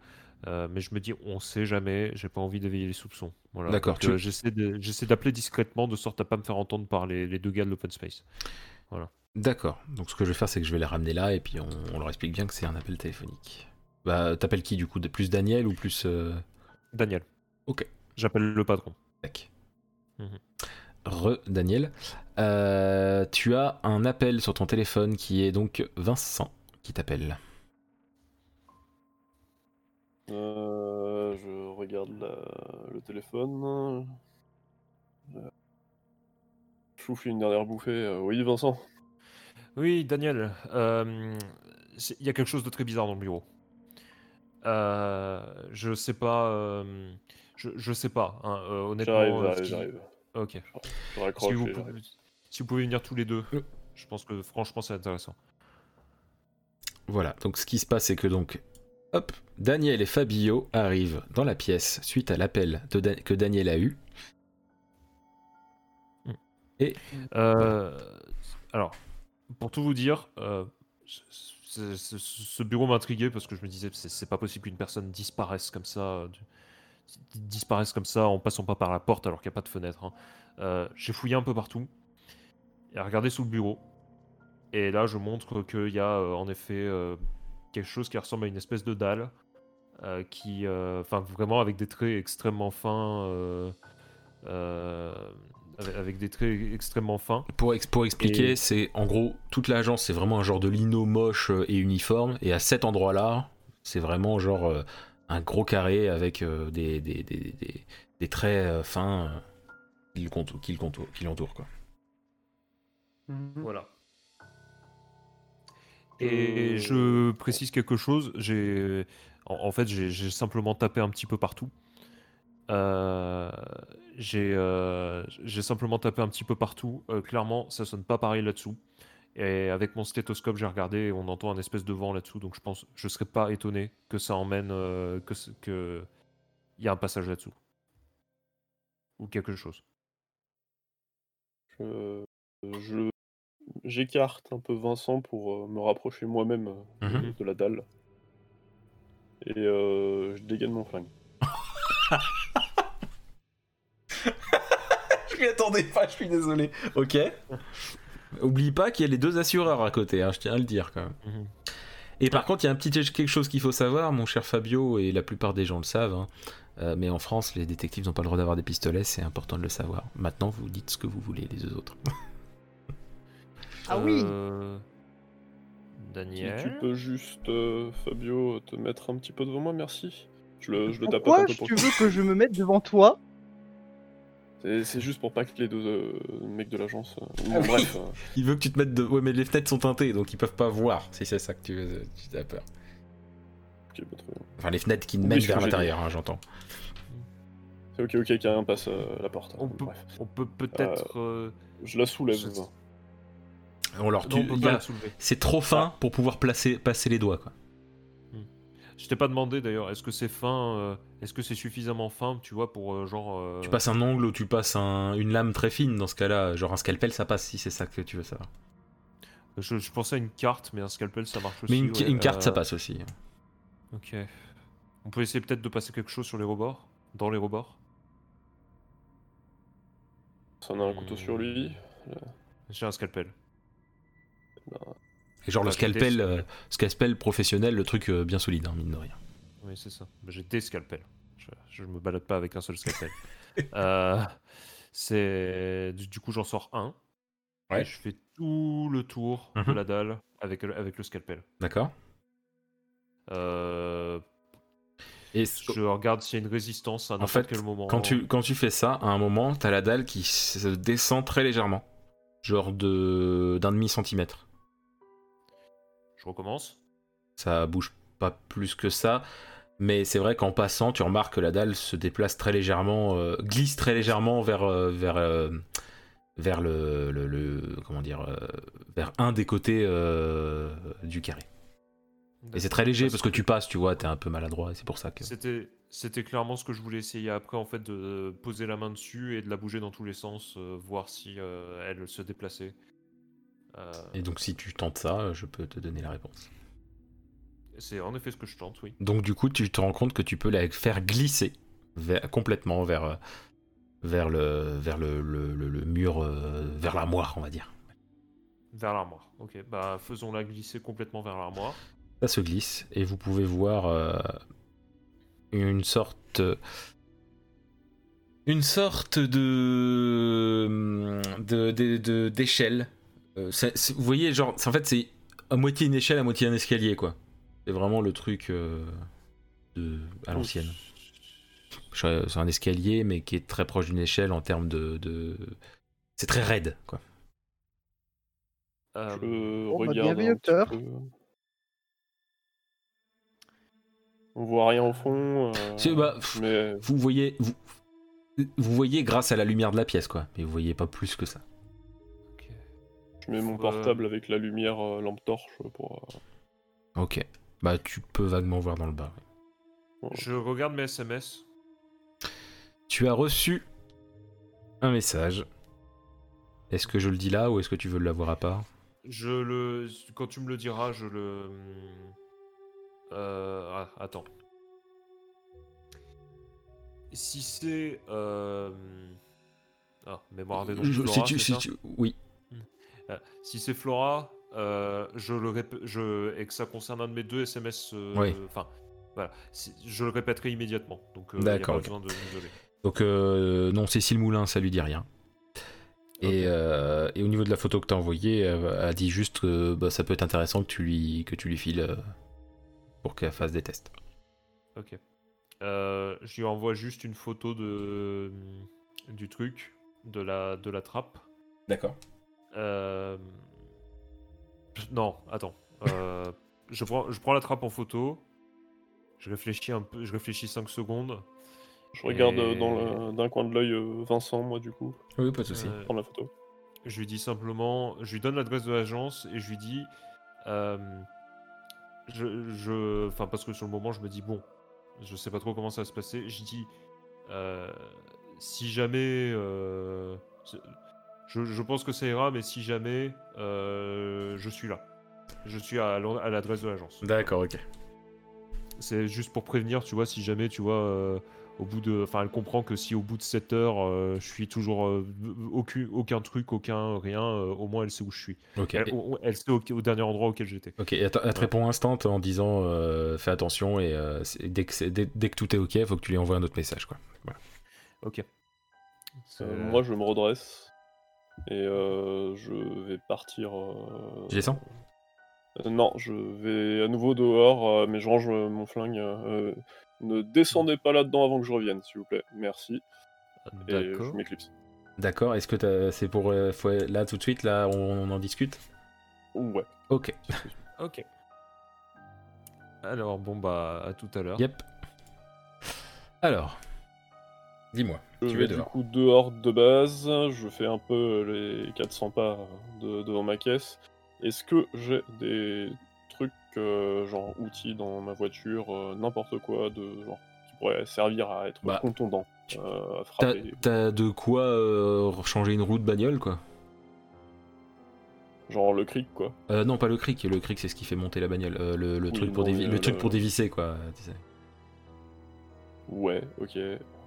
Euh, mais je me dis, on sait jamais, j'ai pas envie d'éveiller les soupçons. Voilà. D'accord, tu- euh, j'essaie d'appeler discrètement de sorte à pas me faire entendre par les, les deux gars de l'open space. D'accord. Donc ce que je vais faire, c'est que je vais les ramener là et puis on, on leur explique bien que c'est un appel téléphonique. Bah, t'appelles qui du coup? De- Plus Daniel ou plus. euh, Daniel. Ok. J'appelle le patron. Tac. Mhm. Re Daniel. Euh, tu as un appel sur ton téléphone qui est donc Vincent qui t'appelle. Euh, je regarde la- le téléphone. Euh, Je souffle une dernière bouffée. Oui, Vincent. Oui, Daniel, euh, c'est- il y a quelque chose de très bizarre dans le bureau. Euh, je sais pas. euh, je, je sais pas, hein, euh, honnêtement. J'arrive, euh, j'arrive, ce qui- j'arrive. Ok. Je Si raccroche vous, et pouvez, j'arrive. si vous pouvez venir tous les deux, je pense que franchement c'est intéressant. Voilà, donc ce qui se passe, c'est que donc, hop, Daniel et Fabio arrivent dans la pièce suite à l'appel de Da- que Daniel a eu. Euh, alors, pour tout vous dire, euh, ce- bureau m'intriguait parce que je me disais c'est pas possible qu'une personne disparaisse comme ça, euh, disparaisse comme ça en passant pas par la porte alors qu'il n'y a pas de fenêtre. hein. Euh, J'ai fouillé un peu partout et regardé sous le bureau. Et là, je montre qu'il y a en effet quelque chose qui ressemble à une espèce de dalle. qui, enfin, vraiment avec des traits extrêmement fins, avec, avec des traits extrêmement fins. Pour, ex- pour expliquer, Et- c'est en gros, toute l'agence, c'est vraiment un genre de lino moche euh, et uniforme. Et à cet endroit-là, c'est vraiment genre euh, un gros carré avec euh, des, des, des, des- des traits euh, fins euh, qui l'entourent. quoi. Mhm. Voilà. Et je précise quelque chose. J'ai, en, en fait, j'ai simplement tapé un petit peu partout. Euh, j'ai euh, j'ai simplement tapé un petit peu partout. Euh, clairement, ça sonne pas pareil là-dessous. Et avec mon stéthoscope, j'ai regardé et on entend un espèce de vent là-dessous. Donc je pense, je serais pas étonné que ça emmène, que il y a un passage là-dessous ou quelque chose. Je- j'écarte un peu Vincent pour me rapprocher moi-même de- Mhm. de la dalle. Et je dégaine mon flingue. Je m'y attendais pas, je suis désolé. Ok. Oublie pas qu'il y a les deux assureurs à côté, hein, je tiens à le dire quand même. Mhm. Et par contre, il y a un petit quelque chose qu'il faut savoir, mon cher Fabio, et la plupart des gens le savent, hein, euh, mais en France, les détectives n'ont pas le droit d'avoir des pistolets, c'est important de le savoir. Maintenant, vous dites ce que vous voulez, les deux autres. Ah oui Euh, Si Daniel. tu peux juste, euh, Fabio, te mettre un petit peu devant moi, merci. Je le, je le Pourquoi un peu pour tu veux que je me mette devant toi C'est juste pour pas que les deux euh, mecs de l'agence. euh, Ah bon, oui. bref. euh, Il veut que tu te mettes de... Ouais, mais les fenêtres sont teintées, donc ils peuvent pas voir, si c'est ça que tu, veux, tu as peur. ok, bah, bien. Enfin, les fenêtres qui Oui, mènent vers l'intérieur, hein, j'entends. C'est ok, ok, quelqu'un passe euh, la porte. On hein, peut, Bref. on peut peut-être. euh, Je la soulève. Je- Vincent. On leur tue- on peut pas. C'est trop fin pour pouvoir placer, passer les doigts, quoi. Je t'ai pas demandé d'ailleurs, est-ce que c'est fin, euh, est-ce que c'est suffisamment fin, tu vois, pour euh, genre. euh, Tu passes un ongle ou tu passes un- une lame très fine dans ce cas-là, genre un scalpel, ça passe si c'est ça que tu veux savoir. Je, je pensais à une carte, mais un scalpel ça marche aussi. Mais une, ouais, une carte, ça passe aussi. Ok. On peut essayer peut-être de passer quelque chose sur les rebords Dans les rebords Ça en a un couteau sur lui. J'ai un scalpel. Et genre le scalpel, euh, scalpel professionnel, le truc euh, bien solide, hein, mine de rien. Oui, c'est ça. J'ai des scalpels. Je, je me balade pas avec un seul scalpel. Euh, c'est du, coup j'en sors un. Ouais. Et je fais tout le tour de Mhm. la dalle avec, le- avec le scalpel. D'accord Euh, Et je regarde s'il y a une résistance à En n'importe fait, quel moment. quand tu, quand tu fais ça, à un moment, t'as la dalle qui se descend très légèrement. Genre d'un demi centimètre. Je recommence. Ça bouge pas plus que ça. Mais c'est vrai qu'en passant, tu remarques que la dalle se déplace très légèrement, euh, glisse très légèrement vers, euh, vers, euh, vers le, le- le- comment dire, vers un des côtés du carré. Et c'est très léger parce que tu passes, tu vois, t'es un peu maladroit, et c'est pour ça que. C'était, c'était clairement ce que je voulais essayer après, en fait, de poser la main dessus et de la bouger dans tous les sens, voir si elle se déplaçait. Euh, Et donc si tu tentes ça, je peux te donner la réponse. c'est en effet ce que je tente, oui. Donc du coup, tu te rends compte que tu peux la faire glisser vers- complètement vers, euh, vers, le, vers le, le- le- le mur, euh, vers l'armoire, on va dire. Vers l'armoire. Ok, bah faisons-la glisser complètement vers l'armoire. Ça se glisse et vous pouvez voir euh, une sorte une sorte de de- de- de- Euh, vous voyez, genre, c'est- en fait, c'est à moitié une échelle, à moitié un escalier, quoi. C'est vraiment le truc euh, de à l'ancienne. C'est un escalier, mais qui est très proche d'une échelle en termes de. de... C'est très raide, quoi. Euh, Je bah, regarde un peu. On voit rien au fond. euh, C'est- bah, mais vous voyez, vous, vous voyez grâce à la lumière de la pièce, quoi. Mais vous voyez pas plus que ça. Je mets mon Euh, portable avec la lumière euh, lampe torche pour. euh, Ok. Bah, tu peux vaguement voir dans le bas. ouais. Je regarde mes SMS. Tu as reçu un message. Est-ce que je le dis là ou est-ce que tu veux l'avoir à part? Je le. Quand tu me le diras, je le. Euh, ah, attends. Si c'est. Euh... Ah, mémoire des noms. Si tu- si tu- Oui. Euh, si c'est Flora, euh, je le rép- je et que ça concerne un de mes deux SMS. euh, Oui. Enfin, voilà, je le répéterai immédiatement. Donc, a D'accord, pas ok. besoin de m'isoler. Donc, non, Cécile Moulin, ça lui dit rien. Et, euh, au niveau de la photo que tu as envoyée, elle dit juste que bah, ça peut être intéressant que tu lui, que tu lui files euh, pour qu'elle fasse des tests. Ok. Euh, je lui envoie juste une photo de du truc, de la de la trappe. D'accord. Euh, Non, attends. Euh, je prends je prends la trappe en photo. Je réfléchis un peu, je réfléchis 5 secondes. Je regarde euh, Et- dans d'un coin de l'œil Vincent, moi, du coup, Oui, pas de souci. Euh, la photo. Je lui dis simplement, je lui donne l'adresse de l'agence et je lui dis, euh, je, je, enfin parce que sur le moment je me dis bon, je sais pas trop comment ça va se passer. Je dis, euh, si jamais, euh, je, je pense que ça ira, mais si jamais, euh, je suis là, je suis à, l'adresse de l'agence. D'accord, ok. C'est juste pour prévenir, tu vois, si jamais, tu vois, euh, au bout de. Enfin, elle comprend que si au bout de 7 heures, euh, je suis toujours. euh, aucun, aucun truc, aucun rien, euh, au moins elle sait où je suis. Ok. Elle, Et- au- elle sait au, au dernier endroit auquel j'étais. Ok, et elle te répond instant en disant euh, fais attention et euh, dès, que c'est- dès, dès que tout est ok, faut que tu lui envoies un autre message. Quoi. Ok. Euh, moi, je me redresse et euh, je vais partir. euh, Je descends euh, Non, je vais à nouveau dehors, euh, mais je range mon flingue. euh, ne descendez pas là-dedans avant que je revienne, s'il vous plaît. Merci. Et je D'accord. m'éclipse. D'accord, est-ce que t'as- c'est pour euh, faut- là tout de suite, là on, on en discute? Ouais. Ok, Ok. Alors, bon, bah, à tout à l'heure. yep. Alors, dis-moi, Je tu vais es du coup dehors de base, je fais un peu les 400 pas de- devant ma caisse. Est-ce que j'ai des trucs, euh, genre outils dans ma voiture, euh, n'importe quoi, de genre qui pourrait servir à être Bah, contondant, euh, à T'as frapper, t'as de quoi euh, changer une roue de bagnole, quoi? Genre le cric quoi. Euh, Non, pas le cric, le cric c'est ce qui fait monter la bagnole, euh, le, le Oui, truc pour, non, dévi- mais, le euh, truc le- pour dévisser, quoi. tu sais. Ouais, ok,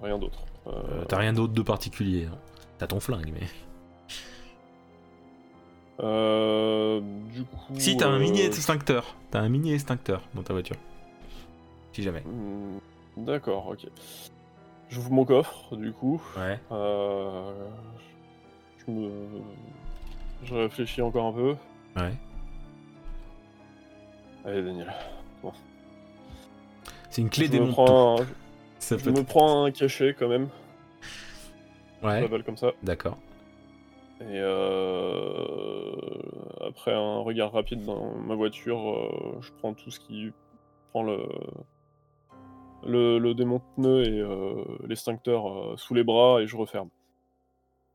rien d'autre. Euh, Euh, T'as rien d'autre de particulier. hein. T'as ton flingue, mais. euh, du coup. Si, t'as un euh, mini extincteur. T'as un mini extincteur dans ta voiture. Si jamais. hmm, D'accord, ok. J'ouvre mon coffre, du coup. Ouais. Euh, je me. Je réfléchis encore un peu. Ouais. Allez, Daniel. C'est une clé je des un... Ça je peut me prends un cachet quand même. Ouais. comme ça. D'accord. Et euh... après un regard rapide dans ma voiture, euh, je prends tout ce qui prend le le, le démonte-pneu et euh, l'extincteur sous les bras et je referme.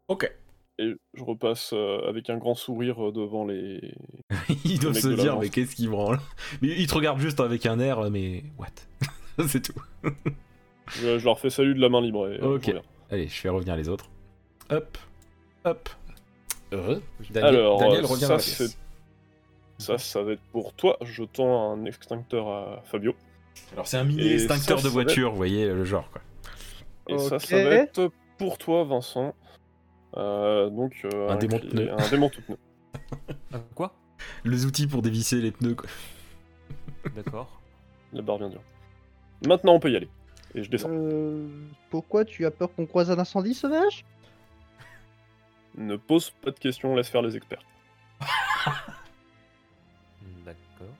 Ok. Et je repasse avec un grand sourire devant les. Ils doivent se dire, mais qu'est-ce qu'ils branlent Mais ils te regardent juste avec un air, mais what? C'est tout. Je, je leur fais salut de la main libre et euh, Ok. Allez, je fais revenir les autres. Hop, hop. Heureux. Daniel, Alors, Daniel euh, revient ça, dans la pièce. Ça, ça va être pour toi. Je tends un extincteur à Fabio. Alors c'est un mini Et extincteur ça, de voiture, vous voyez le genre quoi. Et ça, ça va être pour toi, Vincent. Euh, donc, euh, Un clé- démonte-pneu. Un démonte-pneu. Ah, quoi? Les outils pour dévisser les pneus quoi. D'accord. La barre bien dure. Maintenant, on peut y aller. Et je descends. Euh, pourquoi tu as peur qu'on croise un incendie sauvage? Ne pose pas de questions, laisse faire les experts. D'accord.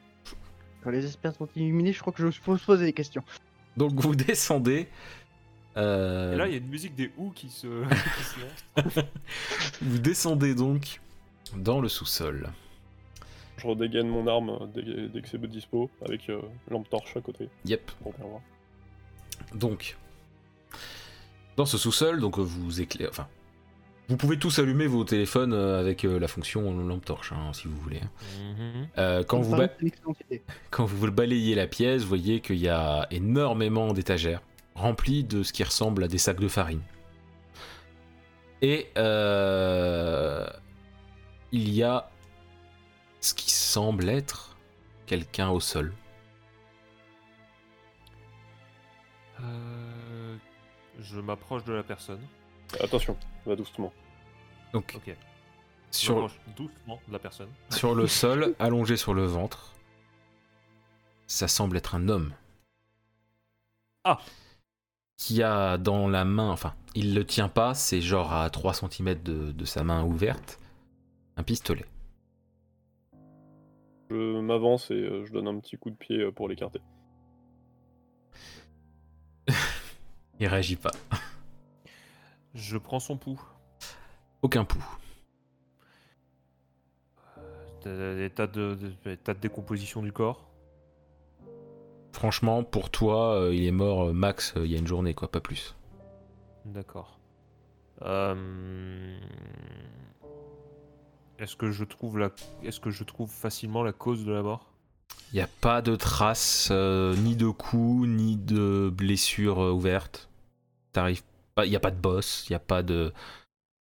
Quand les experts sont illuminés, je crois que je peux se poser des questions. Donc vous descendez Euh, Et là, il y a une musique des Who qui se, qui se lance. Vous descendez donc dans le sous-sol. Je redégaine mon arme dès, dès que c'est dispo, avec euh, lampe torche à côté, Yep. pour bien voir. Donc, dans ce sous-sol, donc vous éclairez. Enfin, vous pouvez tous allumer vos téléphones euh, avec euh, la fonction lampe torche, hein, si vous voulez. Mhm. Euh, quand, vous ba- quand balayez la pièce, vous voyez qu'il y a énormément d'étagères remplies de ce qui ressemble à des sacs de farine. Et euh, il y a ce qui semble être quelqu'un au sol. Euh, je m'approche de la personne. Attention, va doucement. Donc Ok. Je sur, m'approche doucement de la personne. sur le sol, allongé sur le ventre, ça semble être un homme. Ah. Qui a dans la main, enfin, il le tient pas, c'est genre à 3 cm de, de sa main ouverte, un pistolet. Je m'avance et euh, je donne un petit coup de pied euh, pour l'écarter. Il réagit pas. Je prends son pouls. Aucun pouls. Euh, État de, de- état de décomposition du corps? Franchement, pour toi, euh, il est mort euh, max euh, il y a une journée, quoi, pas plus. D'accord. Euh, Est-ce que je trouve la... Est-ce que je trouve facilement la cause de la mort? Il n'y a pas de traces, euh, ni de coups, ni de blessures euh, ouvertes. T'arrives pas, il n'y a pas de boss, il n'y a pas de.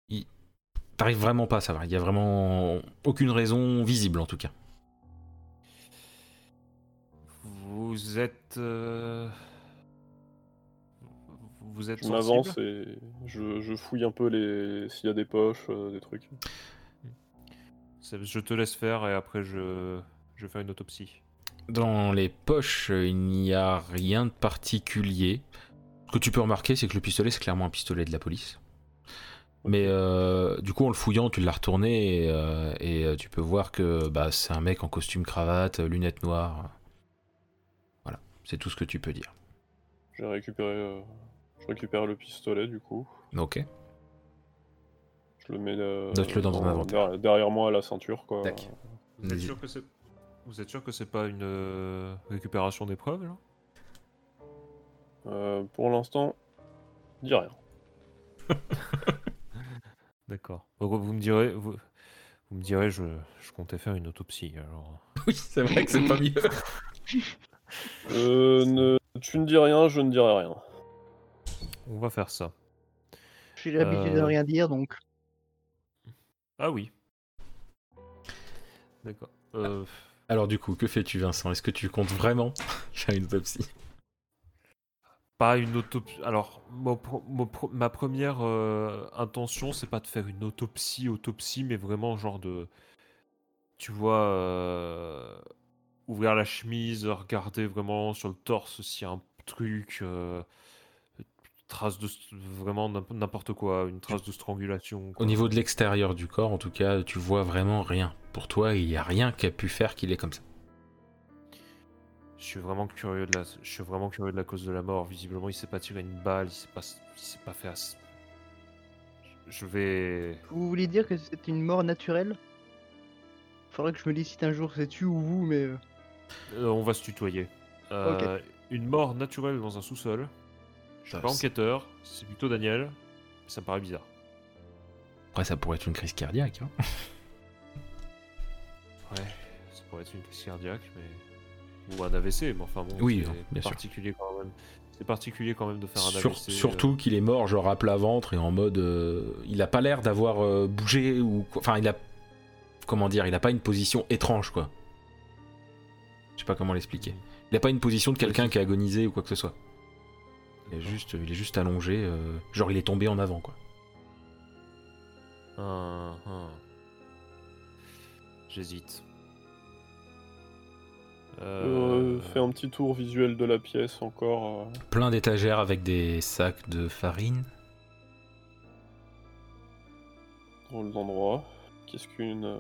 il- T'arrives vraiment pas à savoir. Il n'y a vraiment aucune raison visible en tout cas. Vous êtes. euh, Vous êtes Je m'avance et je, je fouille un peu les s'il y a des poches, euh, des trucs. Je te laisse faire et après je, je vais faire une autopsie. Dans les poches, euh, il n'y a rien de particulier. Ce que tu peux remarquer, c'est que le pistolet, c'est clairement un pistolet de la police. Mais euh, du coup, en le fouillant, tu l'as retourné et, euh, et, tu peux voir que bah, c'est un mec en costume cravate, lunettes noires. Voilà, c'est tout ce que tu peux dire. J'ai récupéré, euh, je récupère le pistolet du coup. Ok. Je le mets euh, Note-le dans ton inventaire. derrière, derrière moi à la ceinture quoi. Tac. Vous êtes Vas-y. sûr que c'est. Vous êtes sûr que c'est pas une euh, récupération d'épreuves là? Euh, pour l'instant, dis rien. D'accord. Vous me direz, vous, vous me direz, je, je comptais faire une autopsie. Alors, Oui, c'est vrai que c'est pas mieux. Euh, ne... Tu ne dis rien, je ne dirai rien. on va faire ça. J'ai l'habitude de Euh. rien dire, donc Ah oui. D'accord. Euh, Alors du coup, que fais-tu Vincent? Est-ce que tu comptes vraiment faire une autopsie? Pas une autopsie. Alors, ma première euh, intention, c'est pas de faire une autopsie, autopsie, mais vraiment genre de, tu vois, euh, ouvrir la chemise, regarder vraiment sur le torse s'il y a un truc, euh, trace de vraiment n'imp- n'importe quoi, une trace de strangulation. Au quoi. niveau de l'extérieur du corps, en tout cas, tu vois vraiment rien. Pour toi, il n'y a rien qui a pu faire qu'il est comme ça. Je suis vraiment curieux de la, je suis vraiment curieux de la cause de la mort. Visiblement, il s'est pas tiré une balle, il s'est pas, il s'est pas fait. ass- Je vais. vous voulez dire que c'est une mort naturelle? Faudrait que je me décide un jour, c'est tu ou vous, mais euh, Euh, on va se tutoyer. Euh, Une mort naturelle dans un sous-sol. Je suis Ça, pas enquêteur, c'est plutôt Daniel. Ça me paraît bizarre. Après, ça pourrait être une crise cardiaque. hein. Ouais, ça pourrait être une crise cardiaque, mais. Ou un AVC, mais enfin bon. Oui, c'est non, bien sûr. particulier quand même. C'est particulier quand même de faire un Sur- AVC. surtout qu'il est mort, genre à plat ventre et en mode. euh, il a pas l'air d'avoir euh, bougé ou. quoi. Enfin, il a. Comment dire Il a pas une position étrange, quoi. Je sais pas comment l'expliquer. Il a pas une position de quelqu'un qui a agonisé ou quoi que ce soit. Il est juste, il est juste allongé, euh, genre il est tombé en avant, quoi. Hum, hum. J'hésite. Euh, Euh, fais un petit tour visuel de la pièce encore. Plein d'étagères avec des sacs de farine. drôle d'endroit. Qu'est-ce qu'une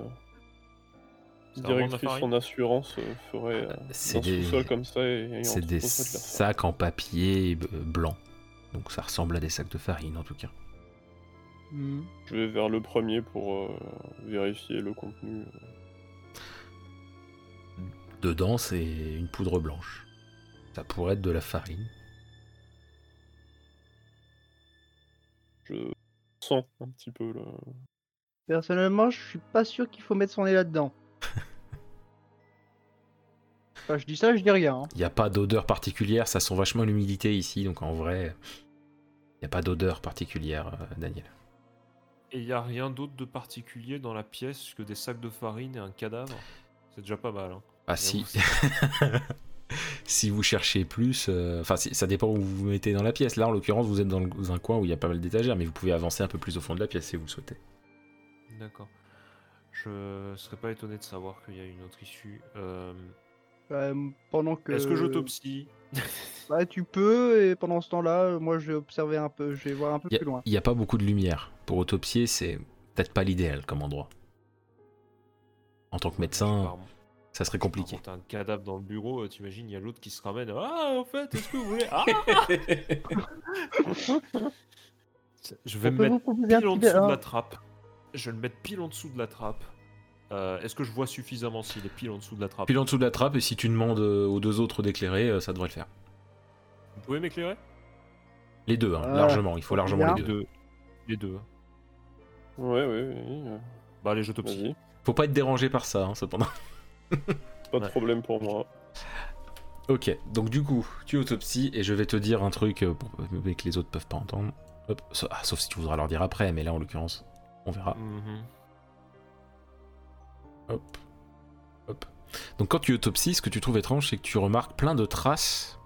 directrice en assurance euh, ferait euh, des- sous-sol comme ça et, et C'est des sacs en papier blanc. Donc ça ressemble à des sacs de farine en tout cas. Mhm. Je vais vers le premier pour euh, vérifier le contenu. Dedans, c'est une poudre blanche. Ça pourrait être de la farine. Je sens un petit peu le. Personnellement, je suis pas sûr qu'il faut mettre son nez là-dedans. Enfin, je dis ça, je dis rien. hein. Il n'y a pas d'odeur particulière, ça sent vachement l'humidité ici, donc en vrai, il n'y a pas d'odeur particulière, euh, Daniel. Et il n'y a rien d'autre de particulier dans la pièce que des sacs de farine et un cadavre? C'est déjà pas mal. Hein. Ah Et si, vous, si vous cherchez plus, euh, enfin ça dépend où vous vous mettez dans la pièce. Là, en l'occurrence, vous êtes dans le- un coin où il y a pas mal d'étagères, mais vous pouvez avancer un peu plus au fond de la pièce si vous le souhaitez. D'accord. Je serais pas étonné de savoir qu'il y a une autre issue. Euh, Euh, pendant que. Est-ce que j'autopsie Bah, tu peux, et pendant ce temps-là, euh, moi je vais observer un peu, je vais voir un peu Il plus loin. n'y a, pas beaucoup de lumière. Pour autopsier, c'est peut-être pas l'idéal comme endroit. En tant que médecin, ça serait compliqué. Quand t'as un cadavre dans le bureau, euh, t'imagines, il y a l'autre qui se ramène. Ah, en fait, est-ce que vous voulez. Ah Je vais On me peut mettre pile en dessous de la trappe. Je vais le mettre pile en dessous de la trappe. Euh, Est-ce que je vois suffisamment s'il est pile en dessous de la trappe Pile en dessous de la trappe, et si tu demandes euh, aux deux autres d'éclairer, euh, ça devrait le faire. Vous pouvez m'éclairer? Les deux, hein, Ah, largement. Il faut largement bien. les deux. deux. Les deux. hein. Ouais, ouais, ouais. Bah, allez, j'autopsie. Vas-y. Faut pas être dérangé par ça, hein, cependant. Pas de Ouais. problème pour moi. Ok, donc du coup, tu autopsies et je vais te dire un truc euh, pour, mais que les autres peuvent pas entendre. Hop, ah, sauf si tu voudras leur dire après, mais là en l'occurrence, on verra. Mhm. Hop, hop. Donc quand tu autopsies, ce que tu trouves étrange, c'est que tu remarques plein de traces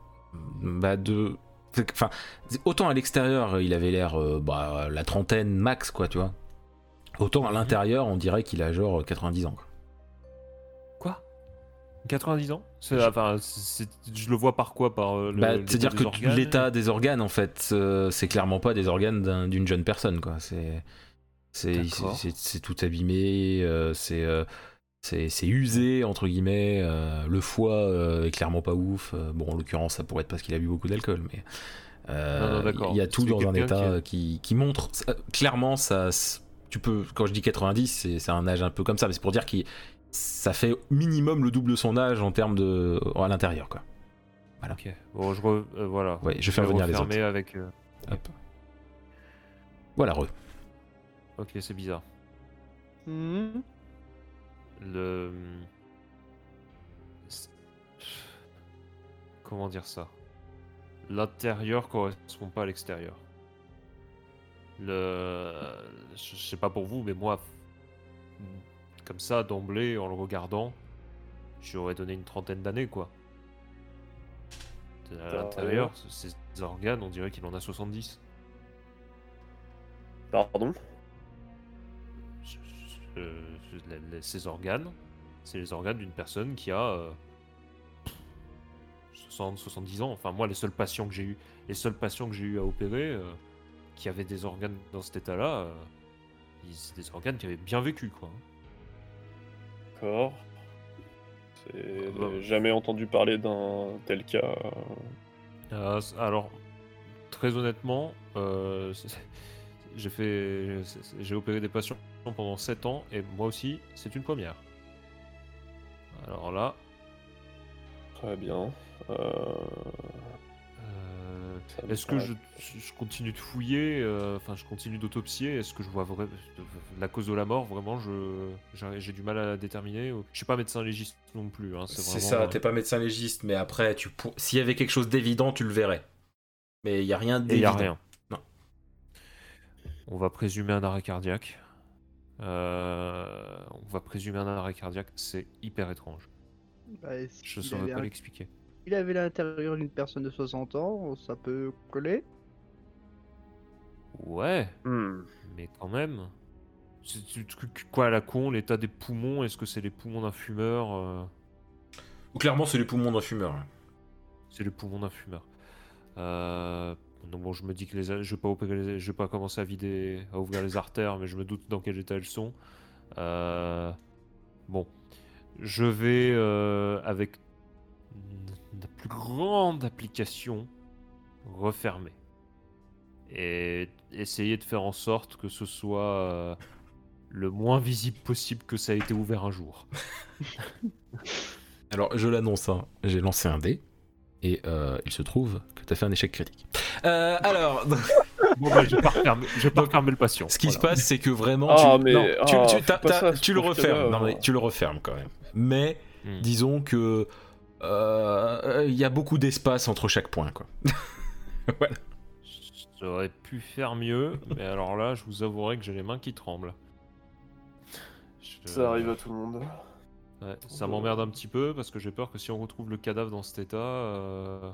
bah, de. Enfin, autant à l'extérieur, il avait l'air euh, bah, la trentaine max, quoi, tu vois. Autant à Mhm. l'intérieur, on dirait qu'il a genre 90 ans. quoi. Quoi? 90 ans? C'est- Enfin, c'est- je le vois par quoi? Par euh, le- Bah, C'est-à-dire que organes l'état des organes, en fait, euh, c'est clairement pas des organes d'un- d'une jeune personne, quoi. C'est c'est D'accord. c'est- c'est tout abîmé, euh, c'est euh, c'est usé entre guillemets. euh, le foie euh, est clairement pas ouf. euh, bon, en l'occurrence, ça pourrait être parce qu'il a bu beaucoup d'alcool, mais euh, Non, non, d'accord. il y a tout dans un état qui qui, qui montre ça- clairement ça. Tu peux, quand je dis 90, c'est un âge un peu comme ça, mais c'est pour dire que ça fait minimum le double de son âge en termes de à l'intérieur, quoi. Ok. Bon, je re- euh, voilà. Ouais, je vais faire vais venir les autres. avec. euh, Hop. Voilà, re. Ok, c'est bizarre. Mhm. Le. Comment dire ça? L'intérieur correspond pas à l'extérieur. Le. Je sais pas pour vous, mais moi, comme ça, d'emblée, en le regardant, j'aurais donné une trentaine d'années, quoi. À l'intérieur, ces organes, on dirait qu'il en a 70. Pardon? Ces organes, c'est les organes d'une personne qui a euh, 60, 70 ans. Enfin, moi, les seuls patients que j'ai eu, les seuls patients que j'ai eu à opérer, euh, qui avaient des organes dans cet état-là, euh, c'est des organes qui avaient bien vécu, quoi. D'accord. C'est bah. jamais entendu parler d'un tel cas. Euh, c- alors, très honnêtement, euh, j'ai fait, j'ai opéré des patients pendant 7 ans et moi aussi, c'est une première. Alors là, Très bien. Euh, euh, est-ce que je, je continue de fouiller, euh, enfin je continue d'autopsier, est-ce que je vois la cause de la mort Vraiment, je j'ai j'ai du mal à la déterminer? ou- Je suis pas médecin légiste non plus. hein, c'est ça, t'es pas médecin légiste, mais après, tu pour- s'il y avait quelque chose d'évident, tu le verrais. Mais il y a rien Et il y a d'évident. rien. Non. On va présumer un arrêt cardiaque. Euh, on va présumer un arrêt cardiaque. C'est hyper étrange. Bah, Je il saurais pas un- l'expliquer. Il avait l'intérieur d'une personne de 60 ans, ça peut coller. Ouais, Hmm. mais quand même. Quoi à la con L'état des poumons Est-ce que c'est les poumons d'un fumeur euh, Ou clairement, c'est les poumons d'un fumeur. C'est les poumons d'un fumeur. Euh, donc bon, je me dis que je vais pas je vais pas commencer à vider, à ouvrir les artères, mais je me doute dans quel état elles sont. Euh, bon, je vais euh, avec la plus grande application refermer. et essayer de faire en sorte que ce soit euh, le moins visible possible que ça a été ouvert un jour. Alors, je l'annonce, hein, j'ai lancé un dé. Et euh, il se trouve que tu as fait un échec critique. Euh, alors, Bon, bah, je vais pas refermer, je vais pas refermer le patient. ce qui se passe, c'est que vraiment, tu, mais- non, tu, tu- fais t'as- pas t'as- ça, tu le refermes. Non, mais tu le refermes quand même. Mais Hmm. disons que euh, il y a beaucoup d'espace entre chaque point, quoi. voilà. J'aurais pu faire mieux, mais alors là, je vous avouerai que j'ai les mains qui tremblent. Je- Ça arrive à tout le monde. Ouais, ça m'emmerde un petit peu parce que j'ai peur que si on retrouve le cadavre dans cet état, euh,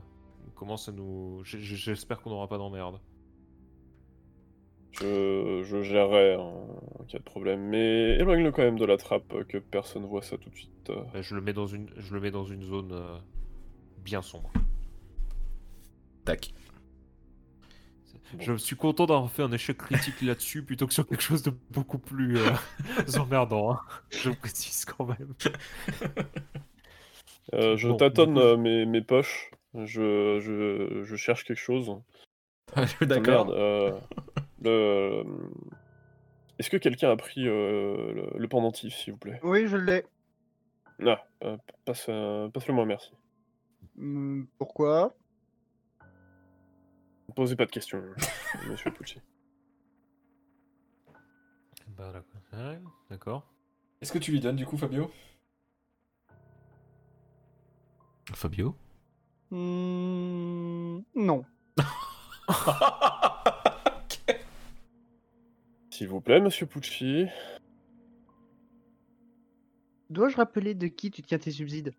on commence à nous. J'espère qu'on n'aura pas d'emmerde. Je, je gérerai en en cas de problème, mais éloigne-le quand même de la trappe, euh, que personne voit ça tout de suite. euh. Bah, Je le mets dans une, je le mets dans une zone euh, bien sombre. Tac. Je suis content d'avoir fait un échec critique là-dessus plutôt que sur quelque chose de beaucoup plus euh, emmerdant. hein. Je précise quand même. Euh, je Bon, tâtonne euh, mes, mes poches, je, je, je cherche quelque chose. Ah, D'accord. euh, le... Est-ce que quelqu'un a pris euh, le, le pendentif, s'il vous plaît? Oui, je l'ai. Ah, euh, passe, euh, passe-le moi, merci. Hum, pourquoi? Ne posez pas de questions, monsieur Pucci. Bah, d'accord. Est-ce que tu lui donnes du coup, Fabio? Fabio? Hum, Non. S'il vous plaît, monsieur Pucci. Dois-je rappeler de qui tu tiens tes subsides?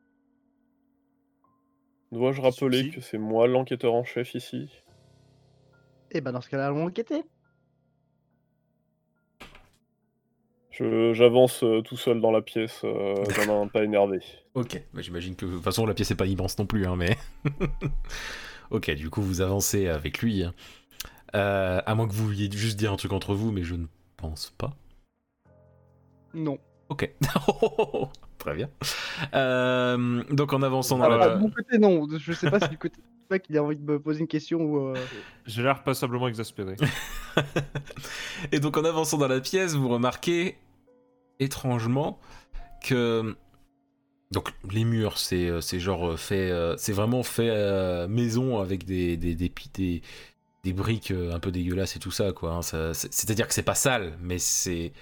Dois-je rappeler que c'est moi l'enquêteur en chef ici? Eh ben dans ce cas-là, allons enquêter. Je- J'avance euh, tout seul dans la pièce, euh, comme un pas énervé. Ok, bah, j'imagine que de toute façon la pièce est pas immense non plus, hein, mais. ok, du coup vous avancez avec lui. hein. Euh, à moins que vous vouliez juste dire un truc entre vous, mais je ne pense pas. Non. Ok. Très bien. Euh, donc en avançant dans Ah, la. bah, de mon côté, non. Je sais pas si du côté du mec il a envie de me poser une question ou. euh, J'ai l'air passablement exaspéré. Et donc en avançant dans la pièce, vous remarquez étrangement que donc les murs, c'est euh, c'est genre euh, fait, c'est vraiment fait maison avec des des des, des, des briques un peu dégueulasses et tout ça quoi. hein. C'est-à-dire que c'est pas sale, mais c'est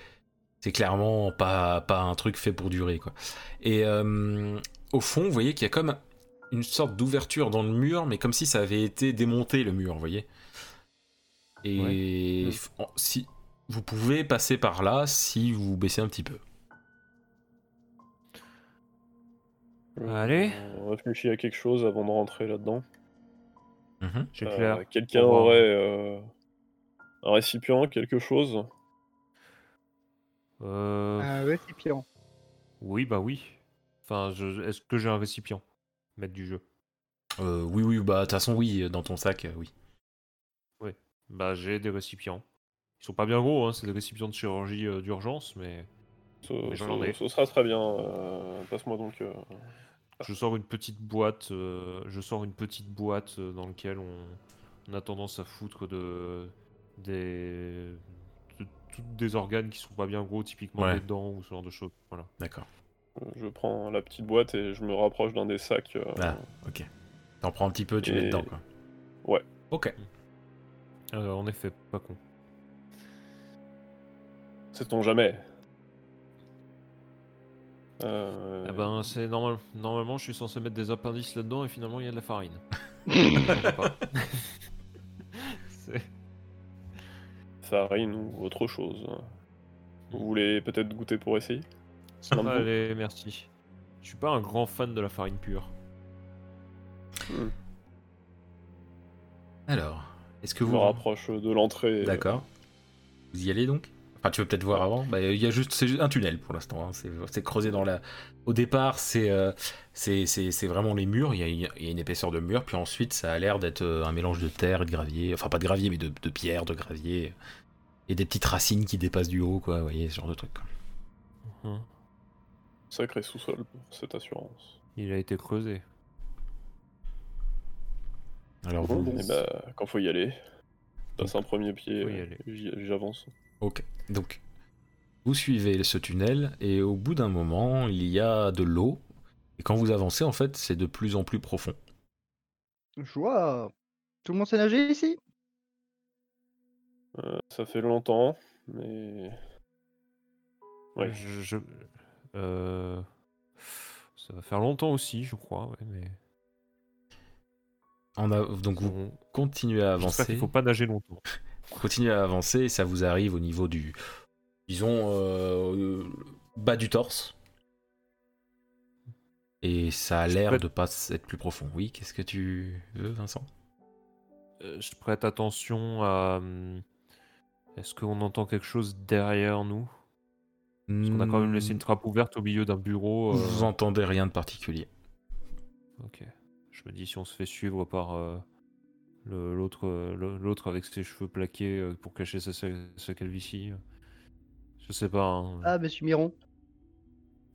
c'est clairement pas pas un truc fait pour durer quoi. Et euh, au fond, vous voyez qu'il y a comme une sorte d'ouverture dans le mur, mais comme si ça avait été démonté le mur, vous voyez. Et Ouais. si vous pouvez passer par là si vous baissez un petit peu. Allez. On réfléchit à quelque chose avant de rentrer là-dedans. J'ai Euh, clair. Quelqu'un aurait euh, un récipient, quelque chose? Euh, Un récipient. Oui, bah oui. Enfin, je... est-ce que j'ai un récipient? Maître du jeu. Euh, oui, oui, bah de toute façon, oui, dans ton sac, euh, oui. Bah, j'ai des récipients. Ils sont pas bien gros, hein, c'est des récipients de chirurgie euh, d'urgence, mais ce, Mais j'en ce- ai. ce sera très bien. euh, Passe-moi donc. euh, je sors une petite boîte. euh, je sors une petite boîte dans laquelle on, on a tendance à foutre de des de- des organes qui sont pas bien gros, typiquement Ouais. des dents ou ce genre de choses. Voilà. D'accord. Je prends la petite boîte et je me rapproche d'un des sacs. euh, Ah, ok. T'en prends un petit peu, tu mets Et- dedans, quoi. Ouais. Ok. Euh, en effet, pas con. Sait-on jamais? Euh, Eh ben, c'est normal. Normalement, je suis censé mettre des appendices là-dedans et finalement, il y a de la farine. Farine ou autre chose. Vous voulez peut-être goûter pour essayer Vous Allez, merci. Je suis pas un grand fan de la farine pure. Alors, est-ce que vous... me rapproche de l'entrée. D'accord. Vous y allez donc? Enfin, tu veux peut-être voir avant Bah, Il y a juste, c'est juste un tunnel pour l'instant. hein. C'est c'est creusé dans la. Au départ, c'est euh, c'est c'est- c'est vraiment les murs. Il y, a, il y a une épaisseur de mur. Puis ensuite, ça a l'air d'être euh, un mélange de terre et de gravier. Enfin, pas de gravier, mais de, de pierre, de gravier. Et des petites racines qui dépassent du haut, quoi. Vous voyez, ce genre de truc. quoi. Hum. Sacré sous-sol pour cette assurance. Il a été creusé. Alors, vous, Et bah, quand faut y aller. passe un premier pied, euh, j'avance. Ok. Donc, vous suivez ce tunnel et au bout d'un moment, il y a de l'eau. Et quand vous avancez, en fait, c'est de plus en plus profond. Joie Tout le monde sait nager ici? Euh, ça fait longtemps, mais. Ouais. Je, je- euh, ça va faire longtemps aussi, je crois. Ouais, mais On a, donc vous on- continuez à avancer. qu'il faut pas nager longtemps. Continuez à avancer et ça vous arrive au niveau du, disons, euh, bas du torse. Et ça a l'air prête- de pas être plus profond. Oui, qu'est-ce que tu veux, Vincent? Euh, je prête attention à. hum, Est-ce qu'on entend quelque chose derrière nous? Parce qu'on a quand même laissé une trappe ouverte au milieu d'un bureau. euh, Vous entendez rien de particulier. Ok. Je me dis si on se fait suivre par euh, le- l'autre euh, l'autre avec ses cheveux plaqués euh, pour cacher sa, sa, sa calvitie. euh, Je sais pas. Hein. Ah, monsieur Miron.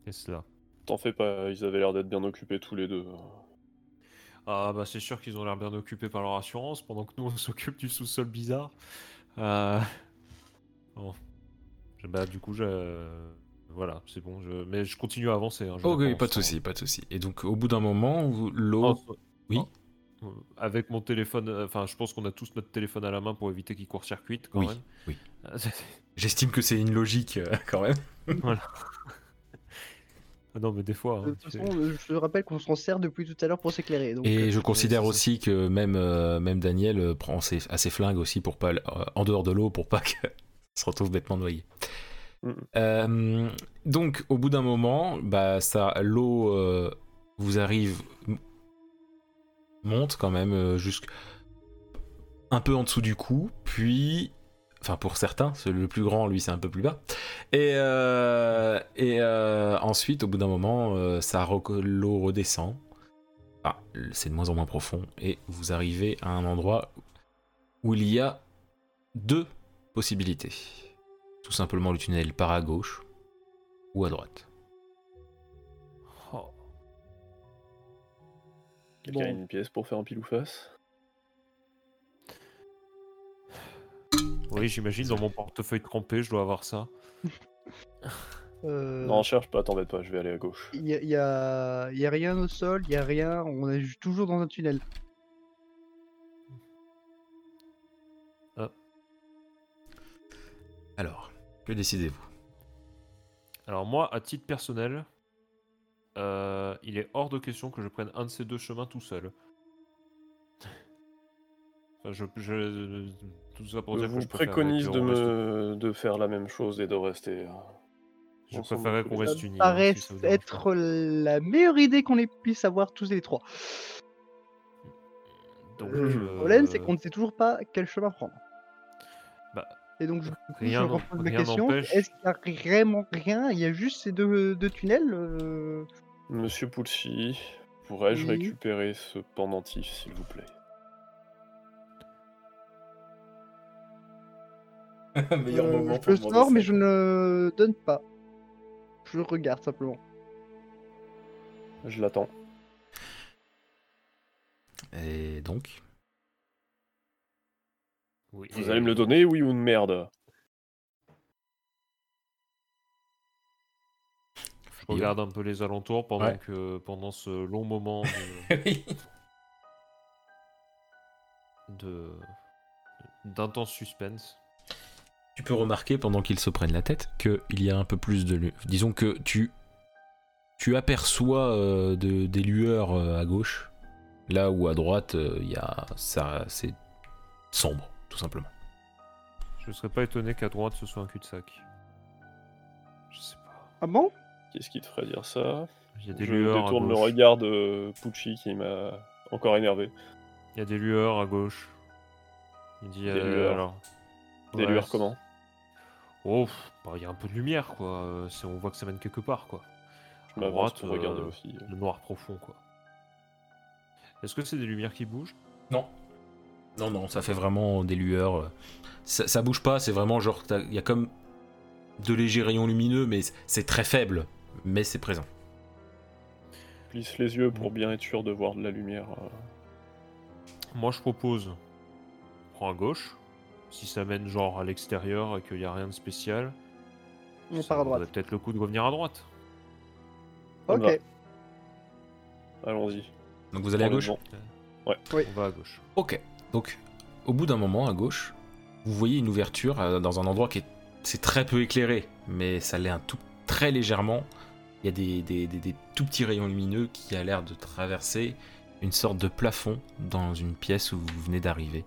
Qu'est-ce là T'en fais pas, ils avaient l'air d'être bien occupés tous les deux. Ah bah c'est sûr qu'ils ont l'air bien occupés par leur assurance pendant que nous on s'occupe du sous-sol bizarre. Euh... Bon. Bah du coup je... Voilà, c'est bon. Je... Mais je continue à avancer. hein, Ok, pas de sans- souci, pas de souci. Et donc, au bout d'un moment, Oh, l'eau. Oui. oh, Avec mon téléphone, euh, enfin je pense qu'on a tous notre téléphone à la main pour éviter qu'il court-circuite quand Oui, même. oui. Euh, J'estime que c'est une logique euh, quand même. voilà. Ah non mais des fois. De hein, toute tu sais. façon, euh, je te rappelle qu'on s'en sert depuis tout à l'heure pour s'éclairer. donc, Et euh, je considère aussi que même, euh, même Daniel euh, prend ses, à ses flingues aussi pour pas, euh, en dehors de l'eau pour pas qu'il se retrouve bêtement noyé. Mhm. Euh, donc au bout d'un moment, bah ça, l'eau euh, vous arrive, monte quand même euh, jusqu'à un peu en dessous du cou, puis, enfin pour certains, le plus grand, lui c'est un peu plus bas, et, euh, et ensuite au bout d'un moment, ça l'eau redescend. Ah, c'est de moins en moins profond, et vous arrivez à un endroit où il y a deux possibilités. Tout simplement le tunnel part à gauche ou à droite. Oh. Quelqu'un a une pièce pour faire un pile ou face Oui j'imagine dans mon portefeuille trempé je dois avoir ça. euh, Non, cherche pas, t'embête pas, je vais aller à gauche. Il y a, il y a- il y a rien au sol, il y a rien, on est toujours dans un tunnel. Alors, que décidez-vous? Alors moi, à titre personnel, euh, il est hors de question que je prenne un de ces deux chemins tout seul. Enfin, je, je- tout ça pour Je dire que vous je préconise de, me... de faire la même chose et de rester. euh, Je tous qu'on reste Ça unis. hein, paraît si ça vous dérange être la meilleure idée qu'on ait puisse avoir tous les trois. Donc, Le je- problème, c'est qu'on ne sait toujours pas quel chemin prendre. Et donc, je, rien je ma question n'empêche. est-ce qu'il y a vraiment rien? Il y a juste ces deux, deux tunnels euh, Monsieur Pulci, pourrais-je Oui. récupérer ce pendentif, s'il vous plaît? Meilleur euh, moment Je pour le sors, mais je ne donne pas. Je regarde simplement. Je l'attends. Et donc? Oui, Vous allez me le donner, oui ou une merde? Je regarde un peu les alentours pendant Ouais. que pendant ce long moment de- Oui. de d'intense suspense. Tu peux remarquer pendant qu'ils se prennent la tête qu'il y a un peu plus de Disons que tu tu aperçois euh, de- des lueurs euh, à gauche, là où à droite euh, il y a ça c'est sombre tout simplement. Je serais pas étonné qu'à droite ce soit un cul-de-sac. Je sais pas. Ah bon? Qu'est-ce qui te ferait dire ça? Il y a des Je lueurs à détourne le gauche. regard de Pucci qui m'a encore énervé. Il y a des lueurs à gauche. Il dit Des euh, lueurs. alors. Des Ouais, lueurs comment? Oh, bah, il y a un peu de lumière quoi. Euh, c'est- on voit que ça mène quelque part quoi. Je À droite, pour regarder euh, aussi. Le noir profond quoi. Est-ce que c'est des lumières qui bougent? Non. Non, non, ça fait vraiment des lueurs. euh, Ça, ça bouge pas, c'est vraiment genre. Il y a comme de légers rayons lumineux, mais c'est très faible. Mais c'est présent. Plisse les yeux pour bien être sûr de voir de la lumière. euh. Moi je propose. Prends à gauche. si ça mène genre à l'extérieur et qu'il n'y a rien de spécial, On part à droite. peut-être le coup de revenir à droite. Ok. Allons-y. Donc vous allez à gauche vent. Oui. On va à gauche. Ok. Donc, au bout d'un moment, à gauche, vous voyez une ouverture euh, dans un endroit qui est, c'est très peu éclairé, mais ça l'est un tout très légèrement. Il y a des, tout petits rayons lumineux qui a l'air de traverser une sorte de plafond dans une pièce où vous venez d'arriver.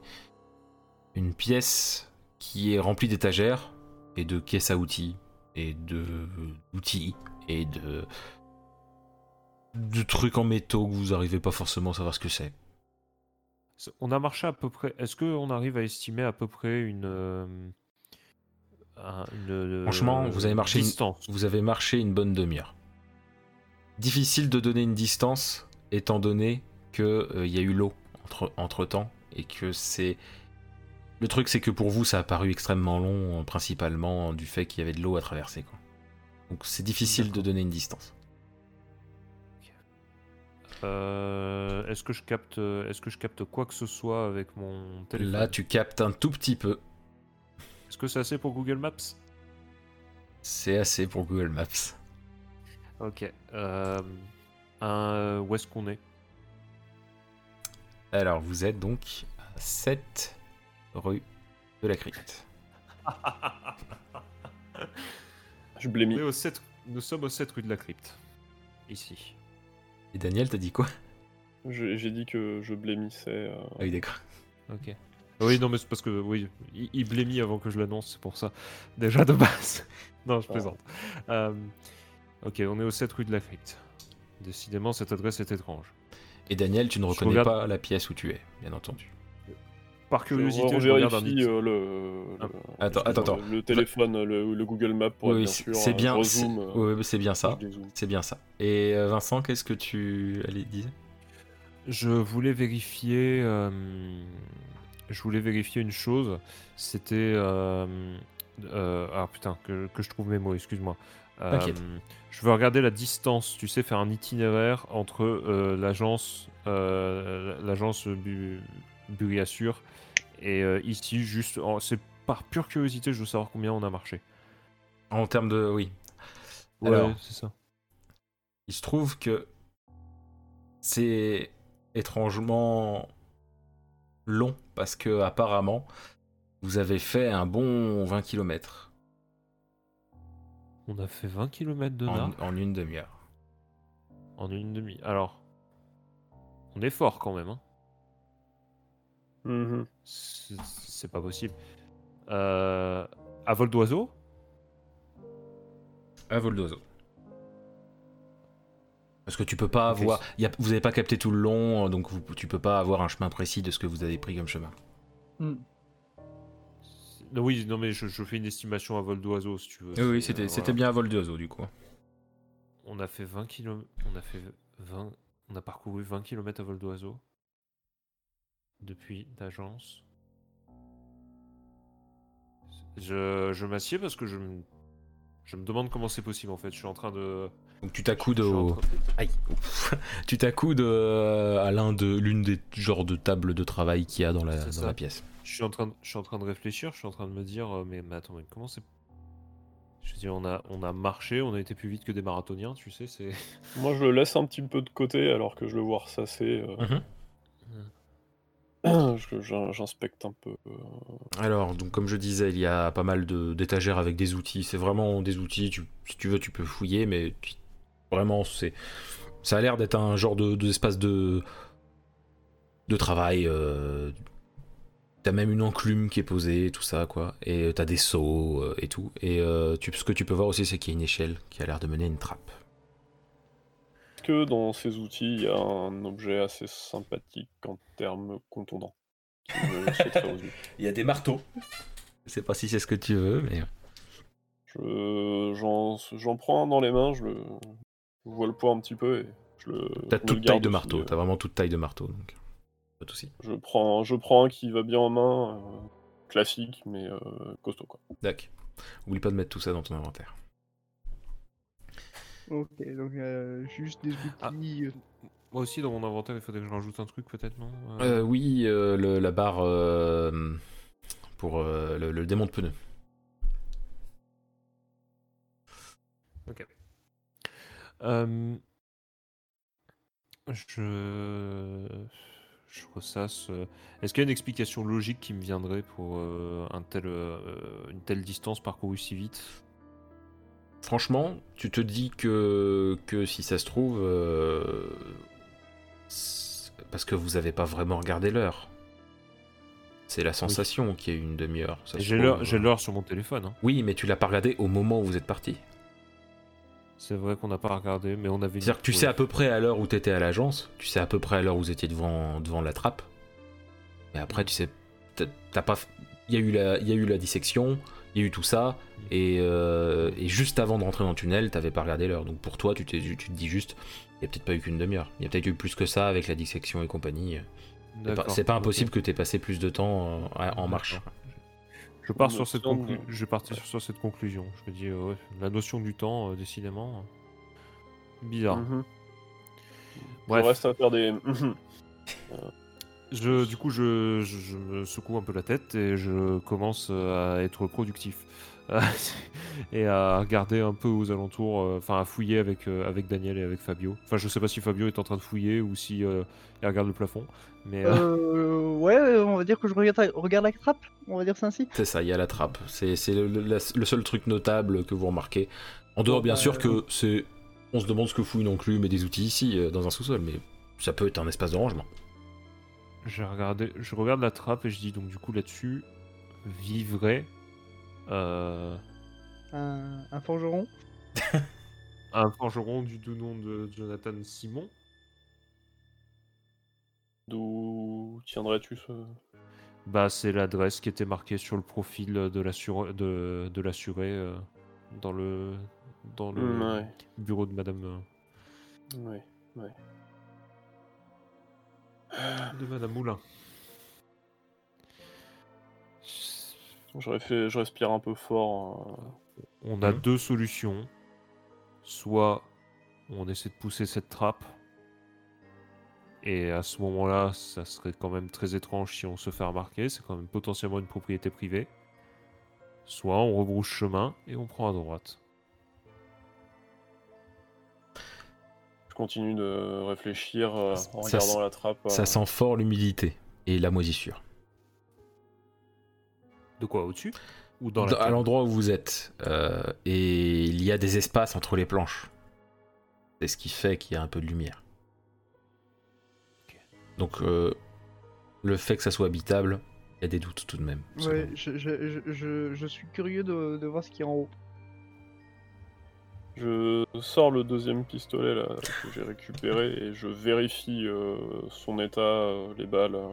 Une pièce qui est remplie d'étagères et de caisses à outils et de d'outils et de de trucs en métaux que vous arrivez pas forcément à savoir ce que c'est. On a marché à peu près. Est-ce qu'on arrive à estimer à peu près une. euh, une, Franchement, euh, vous avez marché une- distance? Vous avez marché une bonne demi-heure. Difficile de donner une distance, étant donné que euh, il y a eu l'eau entre, entre temps et que c'est. Le truc, c'est que pour vous, ça a paru extrêmement long, euh, principalement du fait qu'il y avait de l'eau à traverser. Quoi. Donc c'est difficile de donner une distance. Euh, est-ce que je capte, est-ce que je capte quoi que ce soit avec mon téléphone Là, tu captes un tout petit peu. Est-ce que c'est assez pour Google Maps? C'est assez pour Google Maps. Ok. Euh, un- où est-ce qu'on est? Alors, vous êtes donc à 7 rue de la Crypte. Je blémis. On est au 7 Nous sommes au 7 rue de la Crypte. Ici. Et Daniel, t'as dit quoi? J'ai dit que je blémissais. euh, Ah oui, d'accord. Ok. Oui, non, mais c'est parce que oui, il, il blémit avant que je l'annonce, c'est pour ça. Déjà de base. non, je plaisante. Euh, ok, on est au 7 rue de la Crypte. Décidément, cette adresse est étrange. Et Daniel, tu ne Je reconnais regarde- pas la pièce où tu es, bien entendu. Par Je curiosité, je regarde un petit- euh, le, Ah. le- Attends, attends, attends. le téléphone, le, le Google Maps pour Oui, bien c'est sûr. c'est euh, bien, je c'est euh, oui, c'est bien ça. je. C'est bien ça. Et Vincent, qu'est-ce que tu allais dire Je voulais vérifier. euh, je voulais vérifier une chose. C'était. Euh, euh, ah putain, que, que je trouve mes mots, excuse-moi. Euh, je veux regarder la distance, tu sais, faire un itinéraire entre euh, l'agence euh, l'agence Bu- Buriassure et euh, ici, juste. en- C'est par pure curiosité, je veux savoir combien on a marché. En termes de. Oui. Ouais, Alors, c'est ça. il se trouve que c'est étrangement long parce que apparemment vous avez fait un bon 20 km On a fait 20 km de en, nard en une demi-heure. en une demi. Alors, on est fort quand même. Hein. Mhm. C'est c'est pas possible. Euh, à vol d'oiseau? À vol d'oiseau. Parce que tu peux pas avoir. y a- vous avez pas capté tout le long, donc vous, tu peux pas avoir un chemin précis de ce que vous avez pris comme chemin. Hmm. Non, Oui, non mais je, je fais une estimation à vol d'oiseau si tu veux. Oui, oui, c'était euh, voilà. bien à vol d'oiseau du coup. On a fait 20 km. On a fait 20. On a parcouru 20 km à vol d'oiseau. Depuis l'agence. Je, je m'assieds parce que je me, je me demande comment c'est possible en fait. Je suis en train de. Donc tu t'accoudes au. de- Aïe. tu t'accoudes euh, à l'un de l'une des genres de tables de travail qu'il y a dans la, dans pièce. Je suis en train de, je suis en train de réfléchir, je suis en train de me dire, euh, mais, mais attends, mais comment c'est. Je veux dire, on a, on a marché, on a été plus vite que des marathoniens, tu sais, c'est. Moi, je le laisse un petit peu de côté alors que je le vois ressasser. euh, Mhm. J'inspecte un peu. euh, Alors, donc comme je disais, il y a pas mal d'étagères avec des outils. C'est vraiment des outils. Si tu veux, tu peux fouiller, mais vraiment, c'est. Ça a l'air d'être un genre de d'espace de de travail. euh, T'as même une enclume qui est posée, tout ça, quoi. Et t'as des seaux euh, et tout. Et euh, tu, ce que tu peux voir aussi, c'est qu'il y a une échelle qui a l'air de mener une trappe. Que dans ces outils, il y a un objet assez sympathique en termes contondants Il y a des marteaux. Je sais pas si c'est ce que tu veux, mais. Je- J'en prends un dans les mains, je le je vois le poids un petit peu et je le. T'as toute le taille de marteau. euh, T'as vraiment toute taille de marteau, donc. Pas de soucis. Je prends, je prends un qui va bien en main, euh, classique mais euh, costaud quoi. D'accord. Oublie pas de mettre tout ça dans ton inventaire. Ok, donc euh, juste des Ah. outils. euh, Moi aussi, dans mon inventaire, il faudrait que je rajoute un truc, peut-être, non Euh, oui, euh, le- la barre euh, pour euh, le, le démon de pneus. Euh, je. Je ressasse. euh, Est-ce qu'il y a une explication logique qui me viendrait pour euh, un tel, euh, une telle distance parcourue si vite? Franchement, tu te dis que, que si ça se trouve, euh, parce que vous avez pas vraiment regardé l'heure. C'est la sensation qu'il y a eu une demi-heure. J'ai trouve. l'heure sur mon téléphone. hein. Oui, mais tu l'as pas regardé au moment où vous êtes parti. C'est vrai qu'on n'a pas regardé, mais on avait. C'est-à-dire que tu sais à peu près à l'heure où t'étais à l'agence, tu sais à peu près à l'heure où vous étiez devant, devant la trappe. Et après, tu sais, t'as- pas, il y a eu la, il y a eu la dissection, il y a eu tout ça, et, euh, et juste avant de rentrer dans le tunnel, t'avais pas regardé l'heure. Donc pour toi, tu, te dis juste, il y a peut-être pas eu qu'une demi-heure. Il y a peut-être eu plus que ça avec la dissection et compagnie. C'est pas, pas impossible que t'aies passé plus de temps euh, en marche. Je pars sur cette conclu- je vais partir sur cette conclusion. Je me dis, euh, ouais, la notion du temps, euh, décidément, bizarre. Mhm. Bref. Je reste à faire des. Je, du coup, je, je- je me secoue un peu la tête et je commence euh, à être productif. et à regarder un peu aux alentours, euh, enfin à fouiller avec, euh, avec Daniel et avec Fabio. Enfin, je sais pas si Fabio est en train de fouiller ou si euh, il regarde le plafond. Mais euh, Euh, ouais, on va dire que je regarde, regarde la trappe, on va dire ça ainsi. C'est ça, il y a la trappe. C'est c'est le, le- seul truc notable que vous remarquez. En dehors, bien bah, sûr, que c'est. On se demande ce que fouille non plus, mais des outils ici, euh, dans un sous-sol, mais ça peut être un espace de rangement. J'ai regardé, je regarde la trappe et je dis donc du coup là-dessus vivrait euh, Un, un forgeron? un forgeron du doux nom de Jonathan Simon. D'où tiendrais-tu ce. Bah, c'est l'adresse qui était marquée sur le profil de l'assure- de, de l'assuré euh, dans le dans le ouais, bureau de Madame euh, ouais, ouais. De Madame Moulin. J'aurais fait, je respire un peu fort. euh, On a Mhm. deux solutions. Soit on essaie de pousser cette trappe. Et à ce moment-là, ça serait quand même très étrange si on se fait remarquer. C'est quand même potentiellement une propriété privée. Soit on rebrousse chemin et on prend à droite. Continue de réfléchir euh, en Ça regardant la trappe. Ça euh, sent fort l'humidité et la moisissure. De quoi Au-dessus Ou dans la à l'endroit où vous êtes. euh, et il y a des espaces entre les planches. C'est ce qui fait qu'il y a un peu de lumière. Donc, euh, le fait que ça soit habitable, il y a des doutes tout de même. Ouais, je, je, je, je, je suis curieux de, de voir ce qu'il y a en haut. Je sors le deuxième pistolet là, que j'ai récupéré et je vérifie euh, son état, euh, les balles, euh,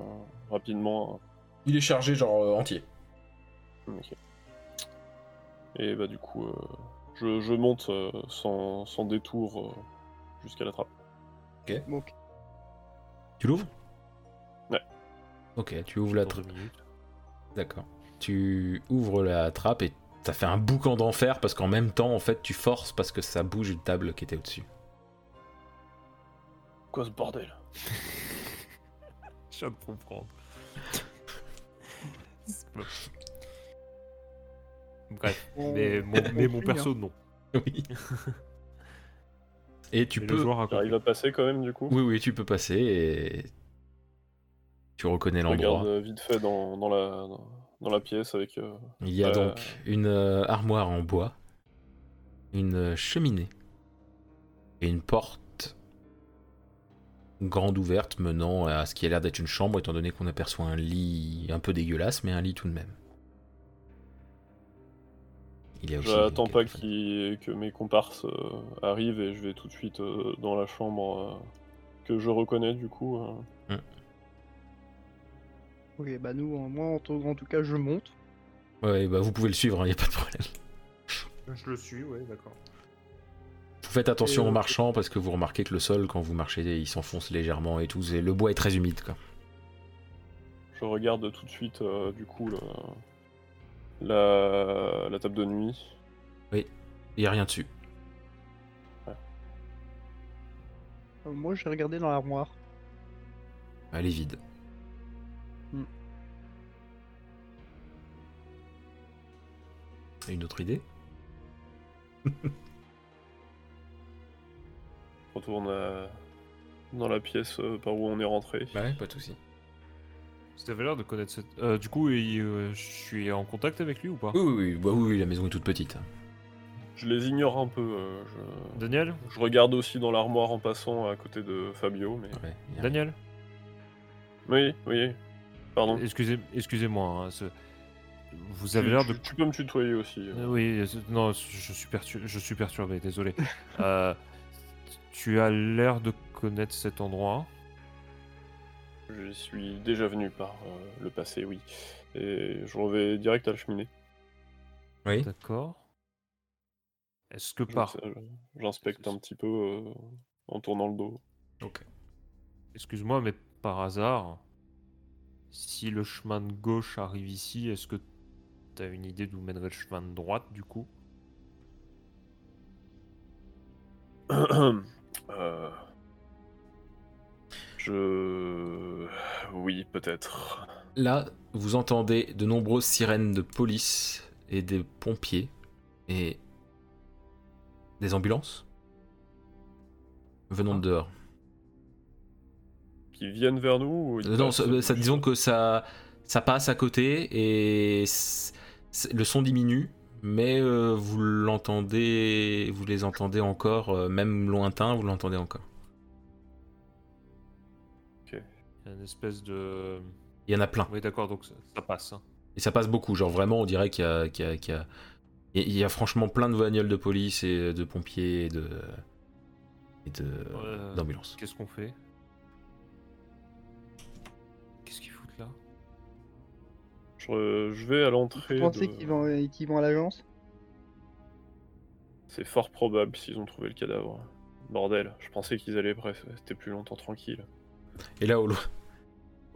rapidement. Il est chargé, genre entier. Ok. Et bah du coup, euh, je, je monte euh, sans, sans détour euh, jusqu'à la trappe. Donc, Tu l'ouvres? Ouais. Ok, tu ouvres la trappe. D'accord. Tu ouvres la trappe et ça fait un boucan d'enfer parce qu'en même temps, en fait, tu forces parce que ça bouge une table qui était au-dessus. Quoi ce bordel Je viens de comprendre. Bref, mais mon, mais mon fuit, hein. perso, non. Oui. et tu Mais peux. le joueur a J'arrive à passer quand même du coup. Oui, oui, tu peux passer et. Tu reconnais Je regarde l'endroit. euh, vite fait dans, dans la, dans, dans la pièce avec. euh, Il y a Euh. donc une euh, armoire en bois, une euh, cheminée et une porte grande ouverte menant à ce qui a l'air d'être une chambre, étant donné qu'on aperçoit un lit un peu dégueulasse, mais un lit tout de même. J'attends pas que mes comparses euh, arrivent et je vais tout de suite euh, dans la chambre euh, que je reconnais du coup. euh. Ok, bah nous, moi en tout, en tout cas, je monte. Ouais, bah vous pouvez le suivre, il n'y a pas de problème. Je le suis, ouais, d'accord. Vous faites attention Et, en euh, marchant parce que vous remarquez que le sol, quand vous marchez, il s'enfonce légèrement et tout. c'est- Le bois est très humide, quoi. Je regarde tout de suite euh, du coup le- la, la table de nuit. Il n'y a rien dessus. Euh, moi, j'ai regardé dans l'armoire. Elle est vide. Une autre idée retourne euh, dans la pièce euh, par où on est rentré. Ouais, pas de soucis. Ça avait l'air de connaître cette. Euh, du coup, il- euh, je suis en contact avec lui ou pas? Oui, oui, oui, bah oui, oui, la maison est toute petite. Je les ignore un peu. euh, je... Daniel? je regarde aussi dans l'armoire en passant à côté de Fabio, mais. Ouais, y a- Daniel? Oui, oui. Pardon. Excusez, excusez-moi. hein, ce- Vous avez Tu- l'air de. tu peux me tutoyer aussi. euh. Oui, euh, non, je suis, pertu- je suis perturbé, désolé. Euh, tu as l'air de connaître cet endroit. Je suis déjà venu par euh, le passé, oui. Et je vais direct à la cheminée. Oui. D'accord. Est-ce que par. J'inspecte un petit peu euh, en tournant le dos. Ok. Excuse-moi, mais par hasard, si le chemin de gauche arrive ici, est-ce que tu as une idée d'où mènerait le chemin de droite du coup Euh, Je. Oui, peut-être. Là, vous entendez de nombreuses sirènes de police et des pompiers et des ambulances venant de dehors. Qui viennent vers nous ou ils non, ça, ça- disons que ça, ça passe à côté et le son diminue, mais euh, vous l'entendez, vous les entendez encore, euh, même lointain, vous l'entendez encore. Il y a une espèce de. Il y en a plein. Oui, d'accord, donc ça, ça passe. hein. Et ça passe beaucoup, genre vraiment, on dirait qu'il y a, qu'il y a- qu'il y a- il y a franchement plein de bagnoles de police et de pompiers et de et de Euh, d'ambulances. Qu'est-ce qu'on fait? Je, je vais à l'entrée. Vous pensez de- qu'ils vont, à l'agence? C'est fort probable s'ils ont trouvé le cadavre. Bordel, je pensais qu'ils allaient rester plus longtemps tranquilles. Et là, au loin,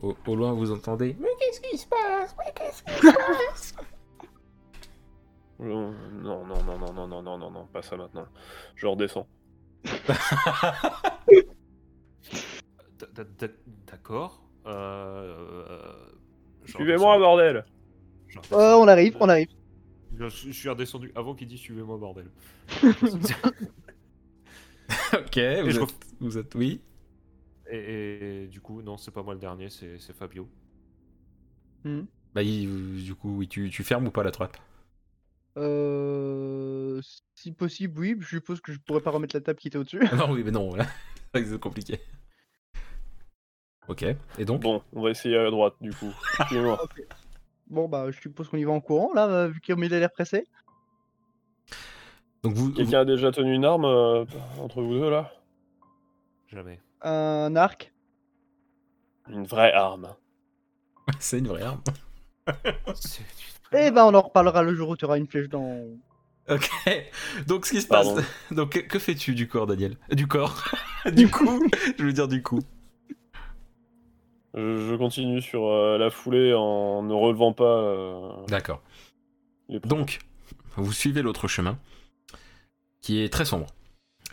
au, au loin, vous entendez. Mais qu'est-ce qui se passe? Mais qu'est-ce qui se passe? Non, non, non, non, non, non, non, non, non, non, pas ça maintenant. Je redescends. D'accord. Euh, euh, Suivez-moi, bordel Euh. On arrive, on arrive. Je, je suis redescendu avant qu'il dise suivez-moi bordel. Ok, vous je êtes, ref- vous êtes- Oui. et, et du coup non c'est pas moi le dernier c'est Fabio. Bah, il- du coup, oui, tu, tu fermes ou pas la trappe? Euh, si possible, oui. Je suppose que je pourrais pas remettre la table qui était au-dessus. Non, oui, mais non, là. C'est vrai que c'est compliqué. Ok, et donc Bon, on va essayer à droite, du coup. Bon, bah, je suppose qu'on y va en courant, là, euh, vu qu'il a l'air pressé. Donc vous, vous- Quelqu'un a déjà tenu une arme euh, entre vous deux, là? Jamais. Un arc? Une vraie arme. c'est une vraie arme. C'est- Eh ben, on en reparlera le jour où tu auras une flèche dans. Ok. Donc ce qui se passe. Pardon. Donc que, que fais-tu du corps, Daniel? Du corps. du coup. Je veux dire du coup. Je, je continue sur euh, la foulée en ne relevant pas euh, D'accord. les Donc, vous suivez l'autre chemin, qui est très sombre.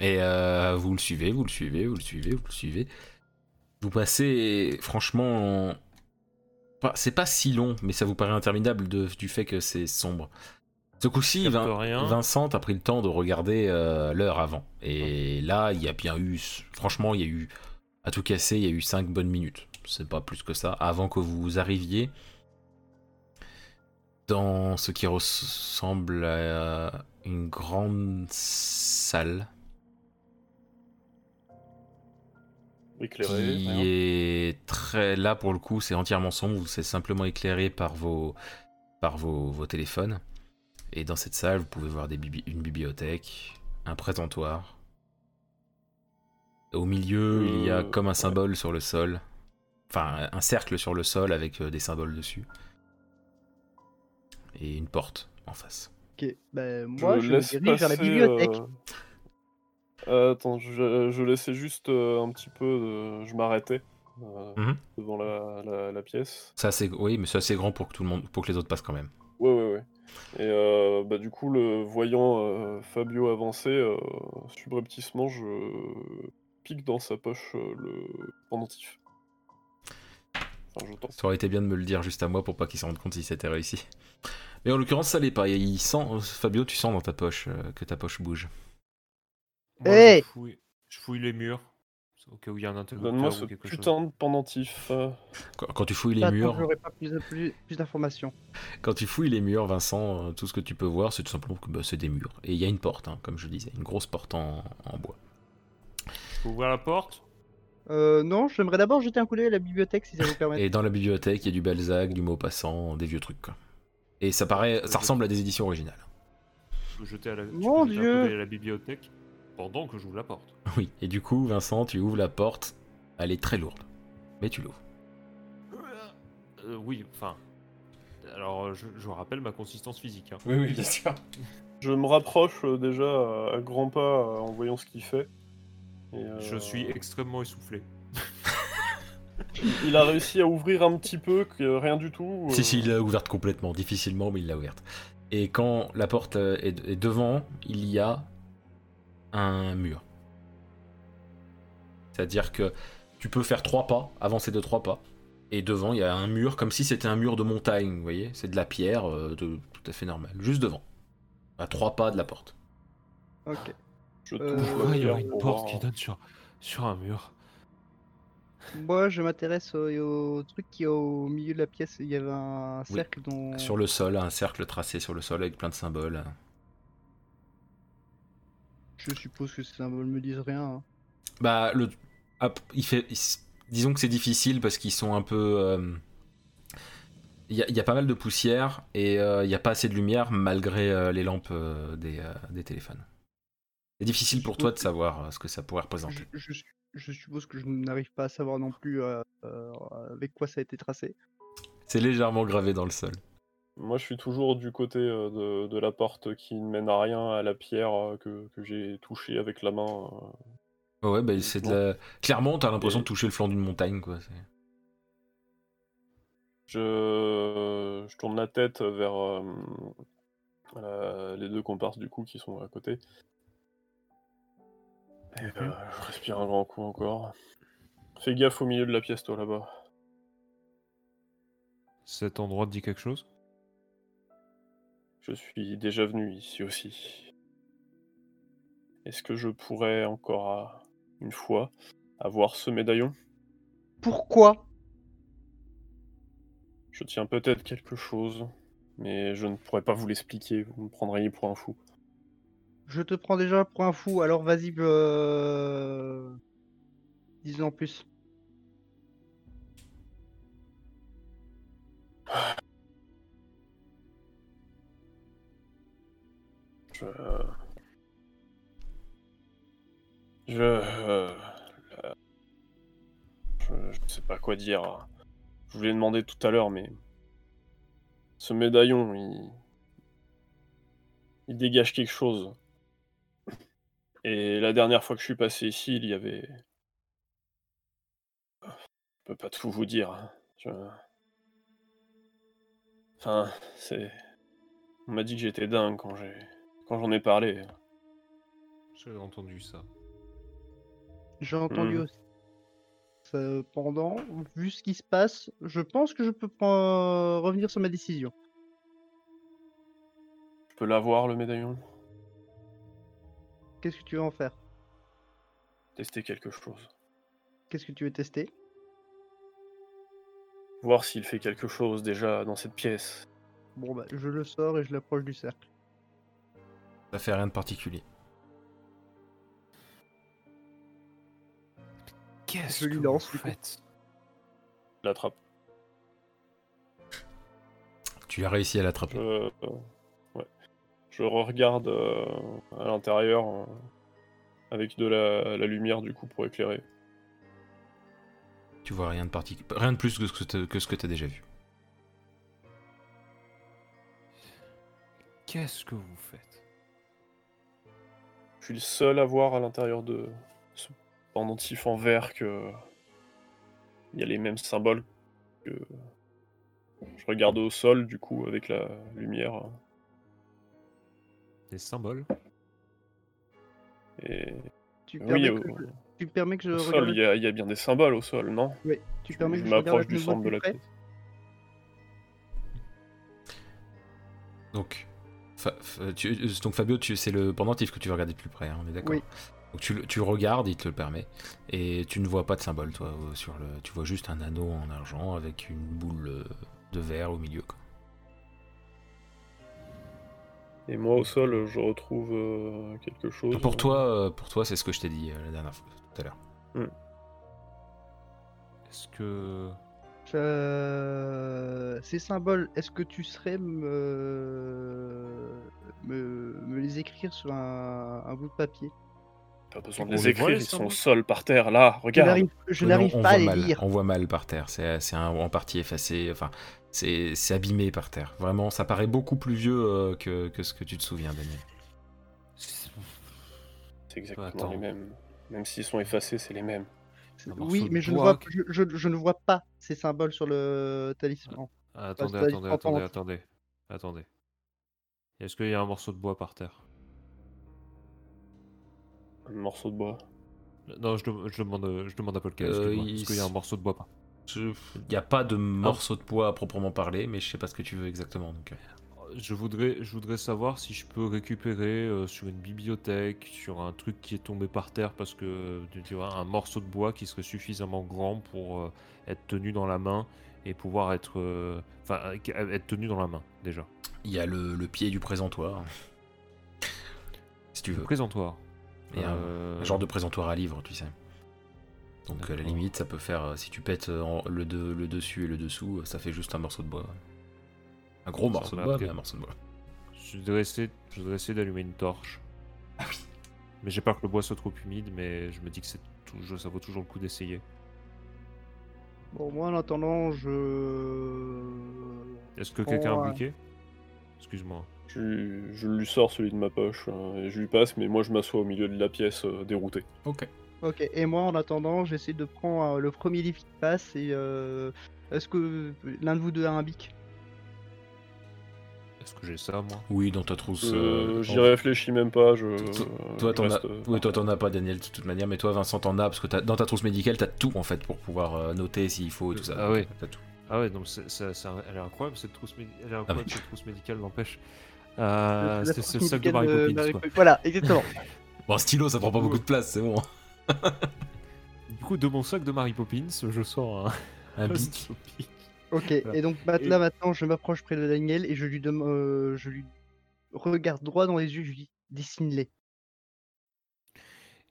Et euh, vous le suivez, vous le suivez, vous le suivez, vous le suivez. Vous passez, franchement, pas- c'est pas si long, mais ça vous paraît interminable de- du fait que c'est sombre. Ce coup-ci, Capte Vin- rien. Vincent a pris le temps de regarder euh, l'heure avant. Et là, il y a bien eu, franchement, il y a eu, à tout casser, il y a eu 5 bonnes minutes. C'est pas plus que ça, avant que vous arriviez dans ce qui ressemble à une grande salle. Qui rien. est très là pour le coup c'est entièrement sombre c'est simplement éclairé par vos par vos, vos téléphones. Et dans cette salle vous pouvez voir des bibli- une bibliothèque un présentoir. Au milieu il y a Euh, comme un symbole sur le sol enfin un cercle sur le sol avec euh, des symboles dessus et une porte en face Ok, ben, moi, je, laisse dirige vers la bibliothèque. euh, euh, attends, je, je laissais juste euh, un petit peu. de- Je m'arrêtais euh, Mhm. devant la, la- la pièce. ça c'est oui mais c'est assez grand pour que tout le monde pour que les autres passent quand même Ouais, ouais, ouais. Et euh, bah, du coup, le voyant euh, Fabio avancer, euh, subrepticement, je pique dans sa poche euh, le pendentif. Ça aurait été bien de me le dire juste à moi pour pas qu'ils se rendent compte si c'était réussi. Mais en l'occurrence, ça l'est pas. Il sent, Fabio, tu sens dans ta poche euh, que ta poche bouge. Moi, Hey je, fouille, je fouille les murs. Au cas où il y a un Donne-moi interrupteur ce ou quelque chose. putain de pendentif. euh. Quand, quand tu fouilles les murs, j'aurais pas plus, plus, plus d'informations. quand tu fouilles les murs, Vincent, euh, tout ce que tu peux voir, c'est tout simplement que bah, c'est des murs. Et il y a une porte, hein, comme je disais, une grosse porte en, en bois. Je peux ouvrir la porte Euh, non, j'aimerais d'abord jeter un coup d'œil à la bibliothèque si ça vous permet. Et dans la bibliothèque, il y a du Balzac, du Maupassant, des vieux trucs. Quoi. Et ça paraît, ça ressemble à des éditions originales. Je peux jeter à la, tu peux Mon jeter un Dieu. coup d'œil à la bibliothèque pendant que j'ouvre la porte. Oui. Et du coup, Vincent, tu ouvres la porte. Elle est très lourde, mais tu l'ouvres. Euh, oui, enfin. Alors, euh, je, rappelle ma consistance physique. hein. Oui, oui, bien sûr. Je me rapproche euh, déjà à, grands pas euh, en voyant ce qu'il fait. Et, euh, Je suis extrêmement essoufflé. Il a réussi à ouvrir un petit peu, que rien du tout. euh, Si, si, il l'a ouverte complètement, difficilement, mais il l'a ouverte. Et quand la porte euh, est, est devant, il y a un mur. C'est-à-dire que tu peux faire trois pas, avancer de trois pas, et devant il y a un mur, comme si c'était un mur de montagne, vous voyez C'est de la pierre, euh, de, tout à fait normal, juste devant. À trois pas de la porte. Ok. Je touche Euh, Pourquoi il y aurait une porte qui donne sur, sur un mur? Moi, je m'intéresse au, au truc qui est au milieu de la pièce. Il y avait un Oui. cercle dont. Sur le sol, un cercle tracé sur le sol avec plein de symboles. Je suppose que ces symboles me disent rien. hein. Bah, le. hop, il fait. il disons que c'est difficile parce qu'ils sont un peu. euh, Il y, a- y a pas mal de poussière et euh, il n'y a pas assez de lumière malgré euh, les lampes euh, des, euh, des téléphones. C'est difficile pour toi de savoir euh, ce que ça pourrait représenter. Je, je- je suppose que je n'arrive pas à savoir non plus euh, euh, avec quoi ça a été tracé. C'est légèrement gravé dans le sol. Moi, je suis toujours du côté de, de la porte qui ne mène à rien, à la pierre que, que j'ai touchée avec la main. Ouais, bah, c'est de la... Clairement, t'as l'impression Et- de toucher le flanc d'une montagne, quoi. c'est- Je, je tourne la tête vers euh, euh, les deux comparses du coup qui sont à côté. Et je respire un grand coup encore. Fais gaffe au milieu de la pièce, toi là-bas. Cet endroit te dit quelque chose? Je suis déjà venu ici aussi. Est-ce que je pourrais encore à- une fois avoir ce médaillon? Pourquoi? Je tiens peut-être quelque chose, mais je ne pourrais pas vous l'expliquer, vous me prendriez pour un fou. Je te prends déjà pour un fou, alors vas-y, euh... en plus. Je. Je. euh, Je, je sais pas quoi dire. Je vous l'ai demandé tout à l'heure, mais. Ce médaillon, il. Il dégage quelque chose. Et la dernière fois que je suis passé ici, il y avait. Je peux pas tout vous dire. hein. Je... Enfin, c'est. On m'a dit que j'étais dingue quand j'ai. Quand j'en ai parlé. J'ai entendu ça. J'ai entendu Hmm. aussi. Cependant, vu ce qui se passe, je pense que je peux prendre- revenir sur ma décision. Je peux l'avoir, le médaillon? Qu'est-ce que tu veux en faire? Tester quelque chose. Qu'est-ce que tu veux tester? Voir s'il fait quelque chose déjà dans cette pièce. Bon bah, je le sors et je l'approche du cercle. Ça fait rien de particulier. Qu'est-ce Je lui que lance, vous faites? Je l'attrape. Tu as réussi à l'attraper. Je... euh. Je regarde euh, à l'intérieur euh, avec de la, la lumière du coup pour éclairer. Tu vois rien de particulier. Rien de plus que ce que t'as- que ce que tu as déjà vu. Qu'est-ce que vous faites? Je suis le seul à voir à l'intérieur de ce pendentif en verre que il y a les mêmes symboles que je regarde au sol du coup avec la lumière Des symboles et Tu oui permets, que, je... tu permets que je au regarde sol il y, a, il y a bien des symboles au sol non? Ouais, tu Je- permets je que je m'approche du centre de la pièce. Donc, Fa- fa- tu- donc Fabio, tu- c'est le pendentif que tu veux regarder de plus près, hein, on est d'accord? Oui. Donc tu, le- tu regardes, il te le permet, et tu ne vois pas de symbole, toi, sur le. Tu vois juste un anneau en argent avec une boule euh, de verre au milieu. Quoi. Et moi au sol, je retrouve euh, quelque chose. Pour toi, euh, pour toi, c'est ce que je t'ai dit euh, la dernière fois, tout à l'heure. Est-ce que. Euh, Ces symboles, est-ce que tu serais me... me, me les écrire sur un, un bout de papier? Pas besoin de On les voit, écrire, les ils sont au sol par terre là. Regarde. Je n'arrive on pas à voit les mal, lire. On voit mal par terre, c'est en partie effacé, enfin, c'est abîmé par terre. Vraiment, ça paraît beaucoup plus vieux euh, que, que ce que tu te souviens, Daniel. C'est exactement Attends. les mêmes. Même s'ils sont effacés, c'est les mêmes. Oui, mais je ne, vois, qui- je, je- je ne vois pas ces symboles sur le talisman. Ah, attendez, attendez, attendez, attendez. Attendez. Est-ce qu'il y a un morceau de bois par terre? Un morceau de bois. Non, je, je demande, je demande à Paul Est-ce Euh, il qu'il y a un morceau de bois par Il n'y a pas de morceau de poids à proprement parler, mais je sais pas ce que tu veux exactement. Donc, euh. je voudrais, je voudrais savoir si je peux récupérer euh, sur une bibliothèque, sur un truc qui est tombé par terre, parce que tu vois, un morceau de bois qui serait suffisamment grand pour euh, être tenu dans la main et pouvoir être, enfin, euh, être tenu dans la main déjà. Il y a le, le pied du présentoir. Si tu veux. Présentoir. Un- Euh, Un genre de présentoir à livres, tu sais. Donc à la limite, ça peut faire, euh, si tu pètes euh, en- le, de- le dessus et le dessous, ça fait juste un morceau de bois. Un gros morceau de bois, mais un morceau de bois. Je voudrais essayer, je voudrais essayer d'allumer une torche. Ah oui. Mais j'ai peur que le bois soit trop humide, mais je me dis que c'est toujours, ça vaut toujours le coup d'essayer. Bon, moi en attendant, je. Est-ce que quelqu'un a un Excuse-moi. Je, lui- je lui sors celui de ma poche hein, et je lui passe, mais moi je m'assois au milieu de la pièce euh, dérouté. Ok. Ok, et moi en attendant, j'essaie de prendre euh, le premier livre qui passe et. euh, Est-ce que l'un de vous deux a un bic? Est-ce que j'ai ça, moi? Oui, dans ta trousse. Euh, euh, J'y en- réfléchis même pas. Je, Toi, je Toi, t'en as... reste, euh, Oui, toi, t'en as pas, Daniel, de toute manière, mais toi, Vincent, t'en as, parce que t'as- dans ta trousse médicale, t'as tout, en fait, pour pouvoir euh, noter s'il faut et tout ça. Ah oui. T'as tout. Ah ouais, donc c'est, c'est- c'est un- elle est incroyable cette trousse, médi- elle est incroyable oui. cette trousse médicale, n'empêche. Euh, La c'est, trousse c'est le sac de Mary de Poppins, Mary quoi. Poppins. Voilà, exactement. Bon, un stylo, ça prend pas beaucoup de place, c'est bon. Du coup, de mon sac de Mary Poppins, je sors un, Un bic. Ok, et donc Et- là maintenant, je m'approche près de Daniel et je lui demande, euh, je lui regarde droit dans les yeux, je lui dis dessine-les.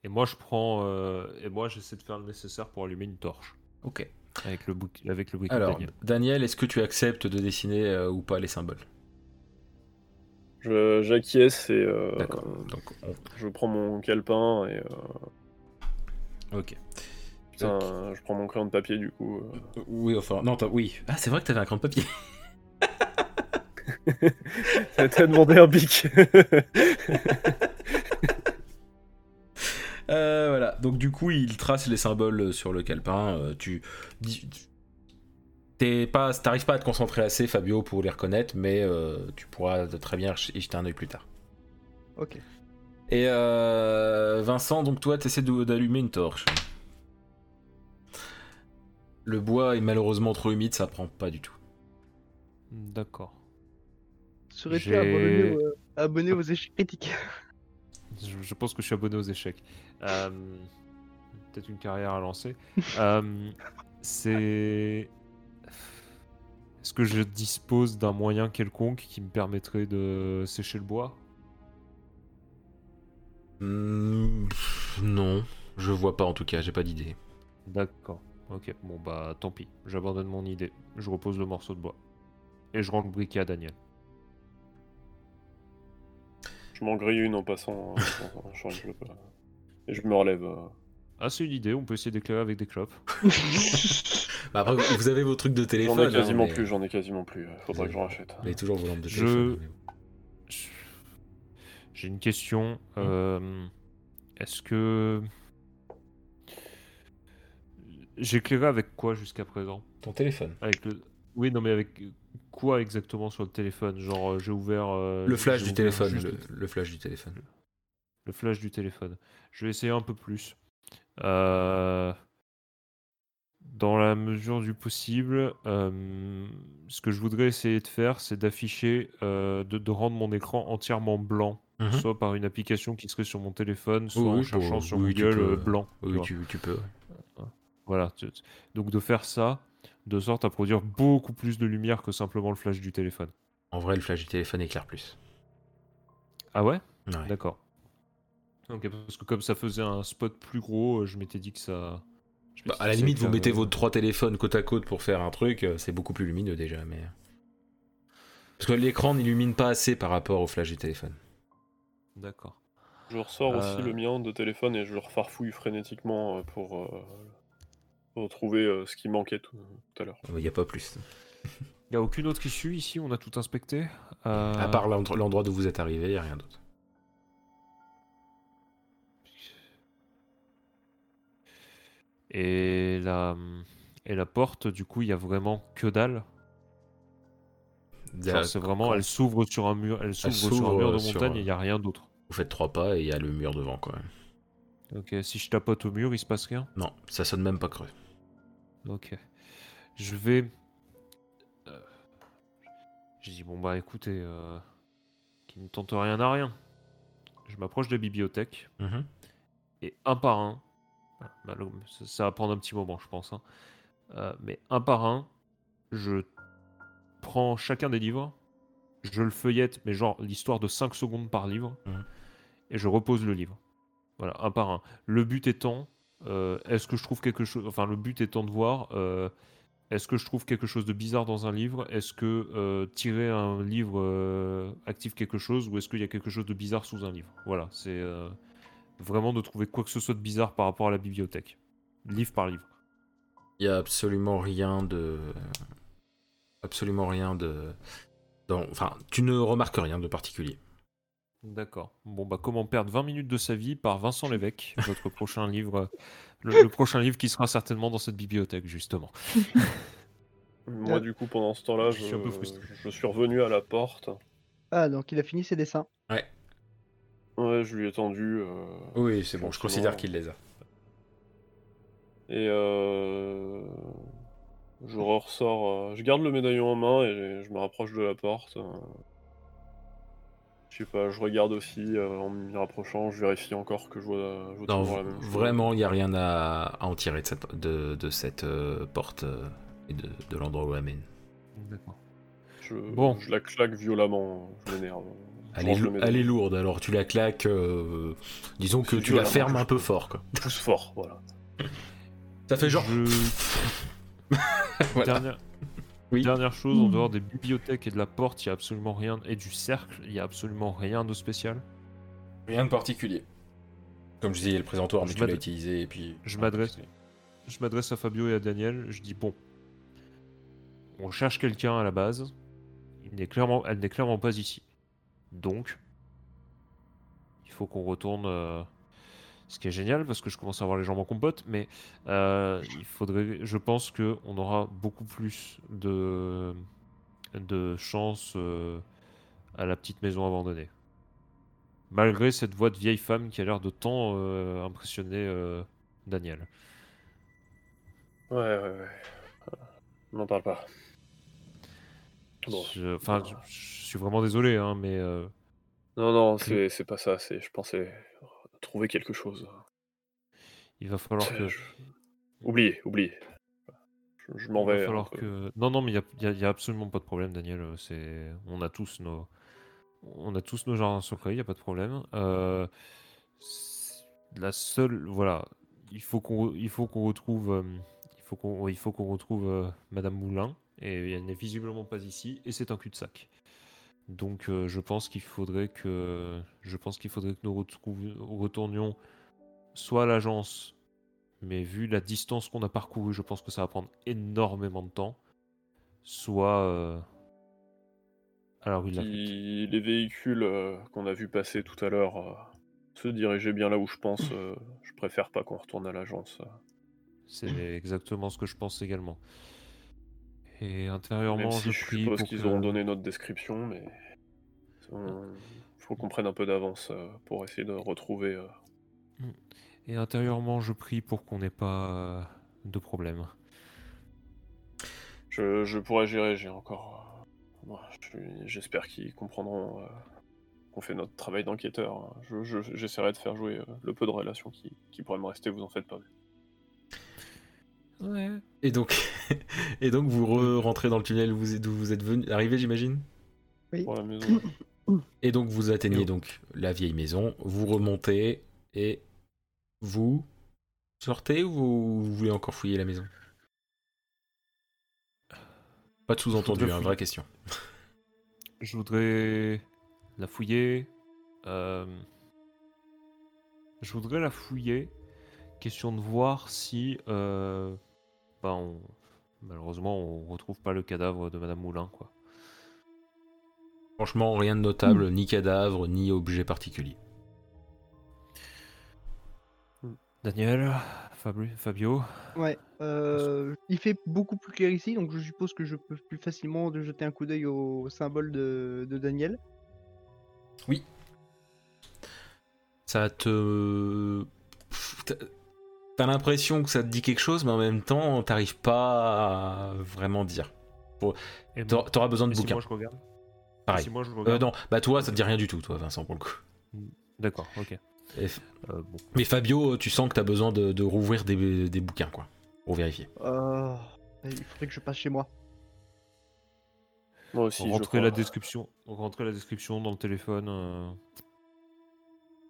Et moi, je prends, euh, et moi, j'essaie de faire le nécessaire pour allumer une torche Ok. avec le bouc, avec le Alors, Daniel. Daniel, est-ce que tu acceptes de dessiner euh, ou pas les symboles? Je- J'acquiesce et euh, D'accord. Donc, on- je prends mon calepin et euh, ok. putain, je prends mon crayon de papier du coup. euh. Oui, enfin, non, t'as- oui. Ah, c'est vrai que t'avais un crayon de papier. T'as demandé un bic. Euh, voilà, donc du coup, il trace les symboles sur le calepin. euh, tu. T'es pas, t'arrives pas à te concentrer assez, Fabio, pour les reconnaître, mais euh, tu pourras très bien y jeter un œil plus tard. Ok. Et euh, Vincent, donc toi, t'essaies d'allumer une torche. Le bois est malheureusement trop humide, ça prend pas du tout. D'accord. Serais-tu J'ai- abonné, au- abonné aux échecs critiques? Je, je pense que je suis abonné aux échecs. Euh, Peut-être une carrière à lancer. Euh, c'est. Est-ce que je dispose d'un moyen quelconque qui me permettrait de sécher le bois? Hmm, non, je vois pas en tout cas, j'ai pas d'idée. D'accord. Ok, bon bah tant pis. J'abandonne mon idée. Je repose le morceau de bois. Et je rends le briquet à Daniel. je m'en grille une en passant. hein, en- en changeant le clope, euh, Et je me relève. euh. Ah, c'est une idée, on peut essayer d'éclairer avec des clopes. Bah, après, vous- avez vos trucs de téléphone. J'en ai hein, quasiment mais- plus, j'en ai quasiment plus. euh, Faudra que j'en rachète. Avez toujours vos lampes de téléphone. mais. Je- J'ai une question. euh, Est-ce que. J'éclairais avec quoi jusqu'à présent? Ton téléphone. Avec le... Oui, non, mais avec quoi exactement sur le téléphone? Genre, euh, j'ai ouvert. euh, Le flash du téléphone. juste Le, le flash du téléphone. le flash du téléphone. Je vais essayer un peu plus. Euh, Dans la mesure du possible, euh, ce que je voudrais essayer de faire, c'est d'afficher, euh, de, de rendre mon écran entièrement blanc, Mhm. soit par une application qui serait sur mon téléphone, soit Oui, en cherchant sur oui, Google peux. euh, blanc. Oui, tu, tu peux. Voilà. Donc de faire ça, de sorte à produire beaucoup plus de lumière que simplement le flash du téléphone. En vrai, le flash du téléphone éclaire plus. Ah ouais? Ouais. D'accord. Ok, parce que comme ça faisait un spot plus gros, je m'étais dit que ça. Bah, à la limite, vous mettez vos trois téléphones côte à côte pour faire un truc, euh, c'est beaucoup plus lumineux déjà, mais. Parce que l'écran n'illumine pas assez par rapport au flash du téléphone. D'accord. Je ressors aussi Euh. le mien de téléphone et je le refarfouille frénétiquement euh, pour euh, retrouver euh, ce qui manquait tout, tout à l'heure. Il n'y a pas plus. Il n'y a aucune autre issue ici, on a tout inspecté. Euh, À part l'endro- l'endroit d'où vous êtes arrivé, il n'y a rien d'autre. Et la, et la porte, du coup, il y a vraiment que dalle. C'est vraiment, elle s'ouvre sur un mur, elle s'ouvre sur un mur de euh, sur, montagne et il n'y a rien d'autre. Vous faites trois pas et il y a le mur devant, quoi. Ok, si je tapote au mur, il se passe rien? Non, ça sonne même pas creux. Ok. Je vais. euh, Je dis bon bah écoutez, euh, qui ne tente rien à rien. Je m'approche de la bibliothèque Mhm. et un par un, voilà, malo- ça, va prendre un petit moment je pense, hein, euh, mais un par un, je prends chacun des livres, je le feuillette, mais genre l'histoire de 5 secondes par livre, Mhm. et je repose le livre. Voilà, un par un. Le but étant, euh, est-ce que je trouve quelque chose, enfin le but étant de voir, euh, est-ce que je trouve quelque chose de bizarre dans un livre? Est-ce que euh, tirer un livre euh, active quelque chose ou est-ce qu'il y a quelque chose de bizarre sous un livre? Voilà, c'est euh, vraiment de trouver quoi que ce soit de bizarre par rapport à la bibliothèque. Livre par livre. Il y a absolument rien de. Absolument rien de. dans- Enfin, tu ne remarques rien de particulier. D'accord. Bon, bah, comment perdre 20 minutes de sa vie par Vincent Lévesque, votre prochain livre, le, le prochain livre qui sera certainement dans cette bibliothèque, justement. Moi, Ah. du coup, pendant ce temps-là, Je je, suis un peu frustré. je suis revenu à la porte. Ah, donc il a fini ses dessins. Ouais, je lui ai tendu. euh, Oui, c'est bon, je considère qu'il les a. Et euh, je ressors. euh, je garde le médaillon en main et je me rapproche de la porte. euh. Je sais pas, je regarde aussi euh, en m'y rapprochant, je vérifie encore que je vois, je vois Non, toujours la même chose. vraiment, il n'y a rien à, à en tirer de cette, de, de cette euh, porte euh, et de, de l'endroit où elle mène. D'accord. Je, Bon. je la claque violemment, je m'énerve. Elle est, elle lourde, alors tu la claques. euh, disons que tu la fermes un peu fort, quoi. Pousse fort, voilà. Ça fait genre. Je- Voilà. Dernière... Oui. Dernière chose, en dehors des bibliothèques et de la porte, il y a absolument rien, et du cercle, il y a absolument rien de spécial. Rien de particulier. Comme je disais, le présentoir, mais Je tu l'as utilisé et puis. Je m'adresse. Je m'adresse à Fabio et à Daniel, je dis bon, on cherche quelqu'un à la base, il n'est clairement, elle n'est clairement pas ici. Donc, il faut qu'on retourne. euh, ce qui est génial parce que je commence à avoir les jambes en compote, mais euh, il faudrait, je pense que on aura beaucoup plus de de chance euh, à la petite maison abandonnée. Malgré cette voix de vieille femme qui a l'air de tant impressionner Daniel. Ouais, ouais, ouais. On n'en parle pas. Bon. Enfin, je suis vraiment désolé, hein, mais euh, Non, non, c'est c'est pas ça. C'est, je pensais trouver quelque chose. il va falloir que. Je- Oubliez, oubliez. Je, je m'en il va vais. falloir que. Non, non, mais il y a, absolument pas de problème, Daniel. euh, C'est, on a tous nos, on a tous nos jardins secrets, il y a pas de problème. Euh, c'est- La seule, voilà, il faut qu'on, il faut qu'on retrouve, euh, il faut qu'on, il faut qu'on retrouve euh, Madame Moulin, et elle n'est visiblement pas ici, et c'est un cul-de-sac. Donc, euh, je pense qu'il faudrait que, je pense qu'il faudrait que nous retournions soit à l'agence mais vu la distance qu'on a parcourue, je pense que ça va prendre énormément de temps. Soit euh, à la rue de la Flic. Si les véhicules euh, qu'on a vu passer tout à l'heure se dirigeaient bien là où je pense, je préfère pas qu'on retourne à l'agence. C'est exactement ce que je pense également. Et intérieurement, si je je prie suppose pour qu'ils que- auront donné notre description, mais il faut qu'on prenne un peu d'avance euh, pour essayer de retrouver. euh, Et intérieurement, je prie pour qu'on n'ait pas euh, de problème. Je, je pourrais gérer, j'ai encore. je J'espère qu'ils comprendront qu'on fait notre travail d'enquêteur. Je- je- J'essaierai de faire jouer le peu de relations qui, qui pourraient me rester, vous en faites pas. Ouais. Et donc, et donc vous re- rentrez dans le tunnel où vous êtes, d'où vous êtes venu, arrivé, j'imagine? Pour la maison. Et donc vous atteignez donc la vieille maison, vous remontez et vous sortez ou vous, vous voulez encore fouiller la maison? Pas de sous-entendu, hein, vraie question. Je voudrais la fouiller. euh, Je voudrais la fouiller. Question de voir si. euh, on- Malheureusement, on retrouve pas le cadavre de Madame Moulin, quoi. Franchement, rien de notable, ni cadavre, ni objet particulier. Daniel, Fabri- Fabio, Ouais. euh, il fait beaucoup plus clair ici, donc je suppose que je peux plus facilement de jeter un coup d'œil au symbole de, de Daniel. Ça te... T'as- l'impression que ça te dit quelque chose, mais en même temps, t'arrives pas à vraiment dire. T'auras besoin de et si bouquins. moi je regarde Pareil. Si moi je Euh, regarde non, bah toi, ça te dit rien du tout, toi, Vincent, pour le coup. D'accord, ok. Euh, bon. Mais Fabio, tu sens que t'as besoin de, de rouvrir des, des bouquins, quoi, pour vérifier. Euh, il faudrait que je passe chez moi. Moi aussi. je rentrer la description, rentrer la description dans le téléphone.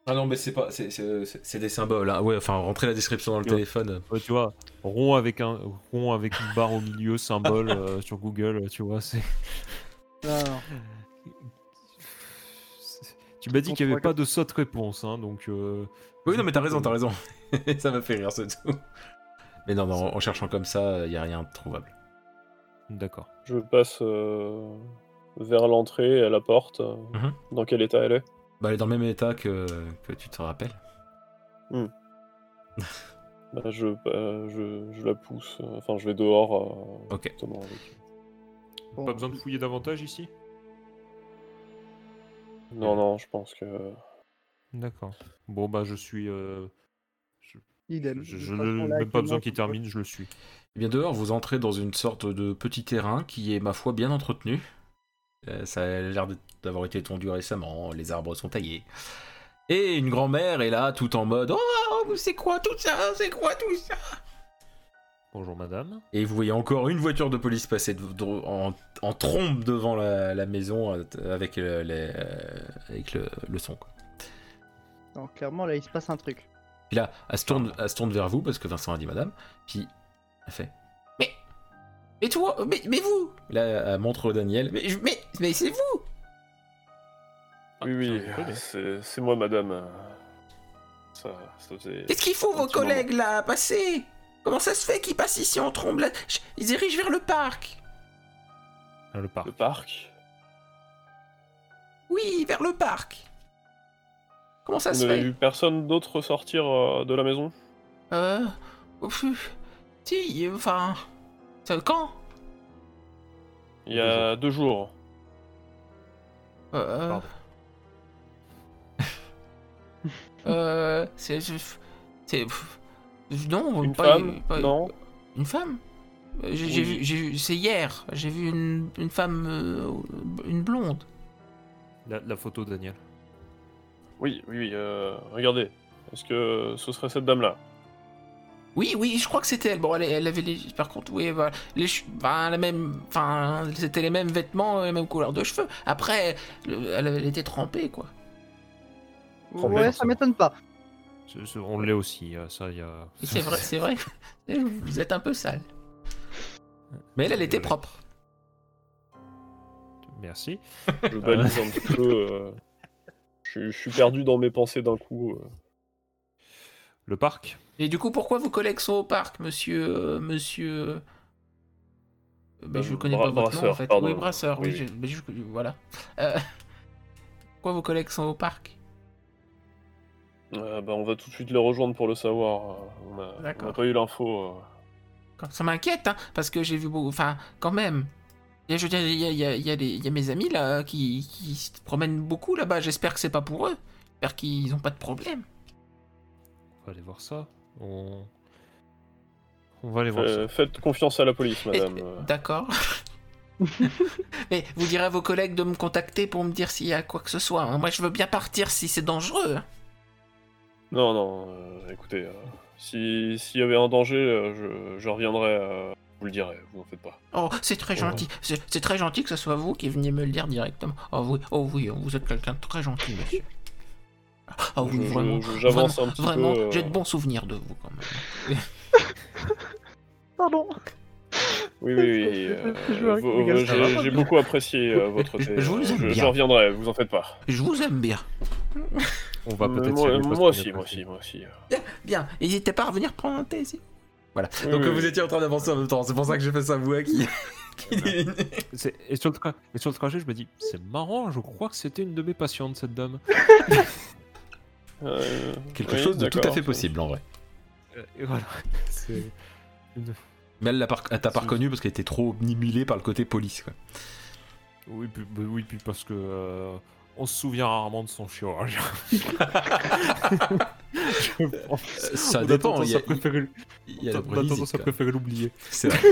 Ah non, mais c'est pas, c'est des symboles. Hein. Ouais, enfin, rentrer la description dans le Ouais. téléphone. Ouais, tu vois, rond avec un rond avec une barre au milieu, symbole euh, sur Google, tu vois, c'est. Tu m'as dit qu'il n'y avait pas de sotte réponse, hein, donc. euh, Oui, non, mais t'as raison, t'as raison. ça m'a fait rire, ce tout. Mais non, non, en cherchant comme ça, il y a rien de trouvable. D'accord. Je passe euh, vers l'entrée, à la porte. euh, Mhm. Dans quel état elle est Bah, elle est dans le même état que, que tu te rappelles. Bah, je, euh, je, je la pousse. euh, Enfin, je vais dehors. euh, Ok. justement, avec- Bon, Pas besoin de fouiller davantage ici? Non, non, je pense que. D'accord. Bon, bah, je suis. euh, idem. Je, De je n'ai même pas besoin qu'il termine, je le suis. Eh bien, dehors, vous entrez dans une sorte de petit terrain qui est, ma foi, bien entretenu. Euh, ça a l'air d'avoir été tondu récemment, les arbres sont taillés. Et une grand-mère est là, tout en mode Oh, c'est quoi tout ça? C'est quoi tout ça? Bonjour, madame. Et vous voyez encore une voiture de police passer de- de- en, en trombe devant la, la maison euh, avec, le, les- euh, avec le, le son. Quoi. Non, clairement, là, il se passe un truc. Puis là, elle se, tourne, elle se tourne vers vous parce que Vincent a dit madame. Puis elle fait Mais toi Mais, mais vous Là, elle montre Daniel. Mais, mais, mais c'est vous Oui, oui, je connais. c'est c'est moi, madame. euh, Ça, ça faisait. Qu'est-ce qu'ils font vos moment. collègues là Passer Comment ça se fait qu'ils passent ici en Je- Ils dirigent vers le parc Ah, le parc. Le parc Oui, vers le parc Comment ça Vous se n'avez fait vu personne d'autre sortir euh, de la maison? Euh. Si, euh, enfin. Ça- Quand Il y a deux jours. Euh. Pardon. euh. C'est. C'est. Non, Une pas- femme pas- Non Une femme Euh, J'ai vu, j'ai vu- c'est hier. J'ai vu une, une femme, euh, une blonde. La, la photo, Daniel. Oui, oui, oui. euh, regardez. Est-ce que ce serait cette dame-là? Oui, oui, je crois que c'était elle. Bon, elle, elle avait les, par contre, oui, voilà, les, che- enfin, la même, enfin, c'était les mêmes vêtements, la même couleur de cheveux. Après, le- elle, elle était trempée, quoi. Ouais, ça. m'étonne pas. Ce- on l'est aussi, euh, ça, il y a. C'est vrai, c'est vrai. Vous êtes un peu sale. Mais elle, elle était Désolé. propre. Merci. Je balise un petit peu. euh, Je, je suis perdu dans mes pensées d'un coup. euh. Le parc Et du coup, pourquoi vos collègues sont au parc, monsieur, euh, monsieur ben, je Euh, connais Bra- pas votre nom en Brasseur, fait. pardon. Oui, brasseur. Oui, Oui. je- ben, je- voilà. Euh, pourquoi vos collègues sont au parc? Euh, bah, on va tout de suite les rejoindre pour le savoir. On n'a pas eu l'info. Ça m'inquiète, hein, parce que j'ai vu beaucoup. Enfin, quand même. Il y a- je veux dire, il y a, il y a- il y a y a mes amis là qui, qui se promènent beaucoup là-bas. J'espère que c'est pas pour eux. J'espère qu'ils ont pas de problème. On va aller voir ça. On, On va aller voir ça. Euh, faites confiance à la police, madame. D'accord. Mais vous direz à vos collègues de me contacter pour me dire s'il y a quoi que ce soit. Moi, je veux bien partir si c'est dangereux. Non, non, euh, écoutez, euh, si- s'il y avait un danger, euh, je, je reviendrai, euh, vous le dirai, vous en faites pas. Oh, c'est très Oh. gentil. C'est c'est très gentil que ce soit vous qui veniez me le dire directement. Oh oui, oh oui, vous êtes quelqu'un de très gentil, monsieur. Oh oui, Je- vraiment. je- j'avance vraiment, un petit Vraiment, peu, euh. j'ai de bons souvenirs de vous quand même. Pardon. Oui, oui, oui. euh, vous- vous- j'ai beaucoup apprécié euh, votre thé. Je vous aime je, bien. je reviendrai, vous en faites pas. Je vous aime bien. On va peut-être moi, aussi, moi aussi, moi aussi. Bien. N'hésitez pas à revenir prendre un thé ici. Voilà. Oui, Donc oui, vous oui. étiez en train d'avancer en même temps. C'est pour ça que j'ai fait ça voix qui. qui dit- C'est- Et sur, le tra- et sur le trajet, je me dis, c'est marrant, je crois que c'était une de mes patientes, cette dame. Euh, Quelque oui, chose de tout à fait possible en vrai. Euh, Et voilà. Une- Mais elle t'a pas reconnu parce qu'elle était trop nimulée par le côté police. Quoi. Oui, puis, bah oui, puis parce que euh, on se souvient rarement de son chirurgien. Ça On dépend. Il y a, préférer- il y a on a l'oublier. C'est vrai.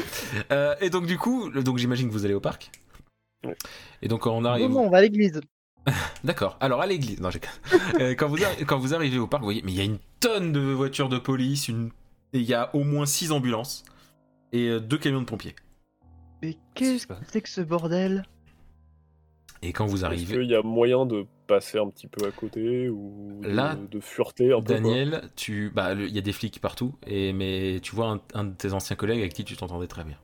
Euh, et donc du coup, donc j'imagine que vous allez au parc. Et donc on Non, arrive, non, on va à l'église. d'accord. Alors à l'église, non, j'ai- Euh, quand vous arri- quand vous arrivez au parc, vous voyez, mais il y a une tonne de voitures de police, une, et il y a au moins six ambulances et euh, deux camions de pompiers. Mais qu'est-ce que c'est que ce bordel? Et quand vous Est-ce arrivez, qu'il y a moyen de passer un petit peu à côté ou de, Là, de fureter un peu quoi? Daniel, tu, bah, il y a des flics partout, et mais tu vois un, un de tes anciens collègues avec qui tu t'entendais très bien.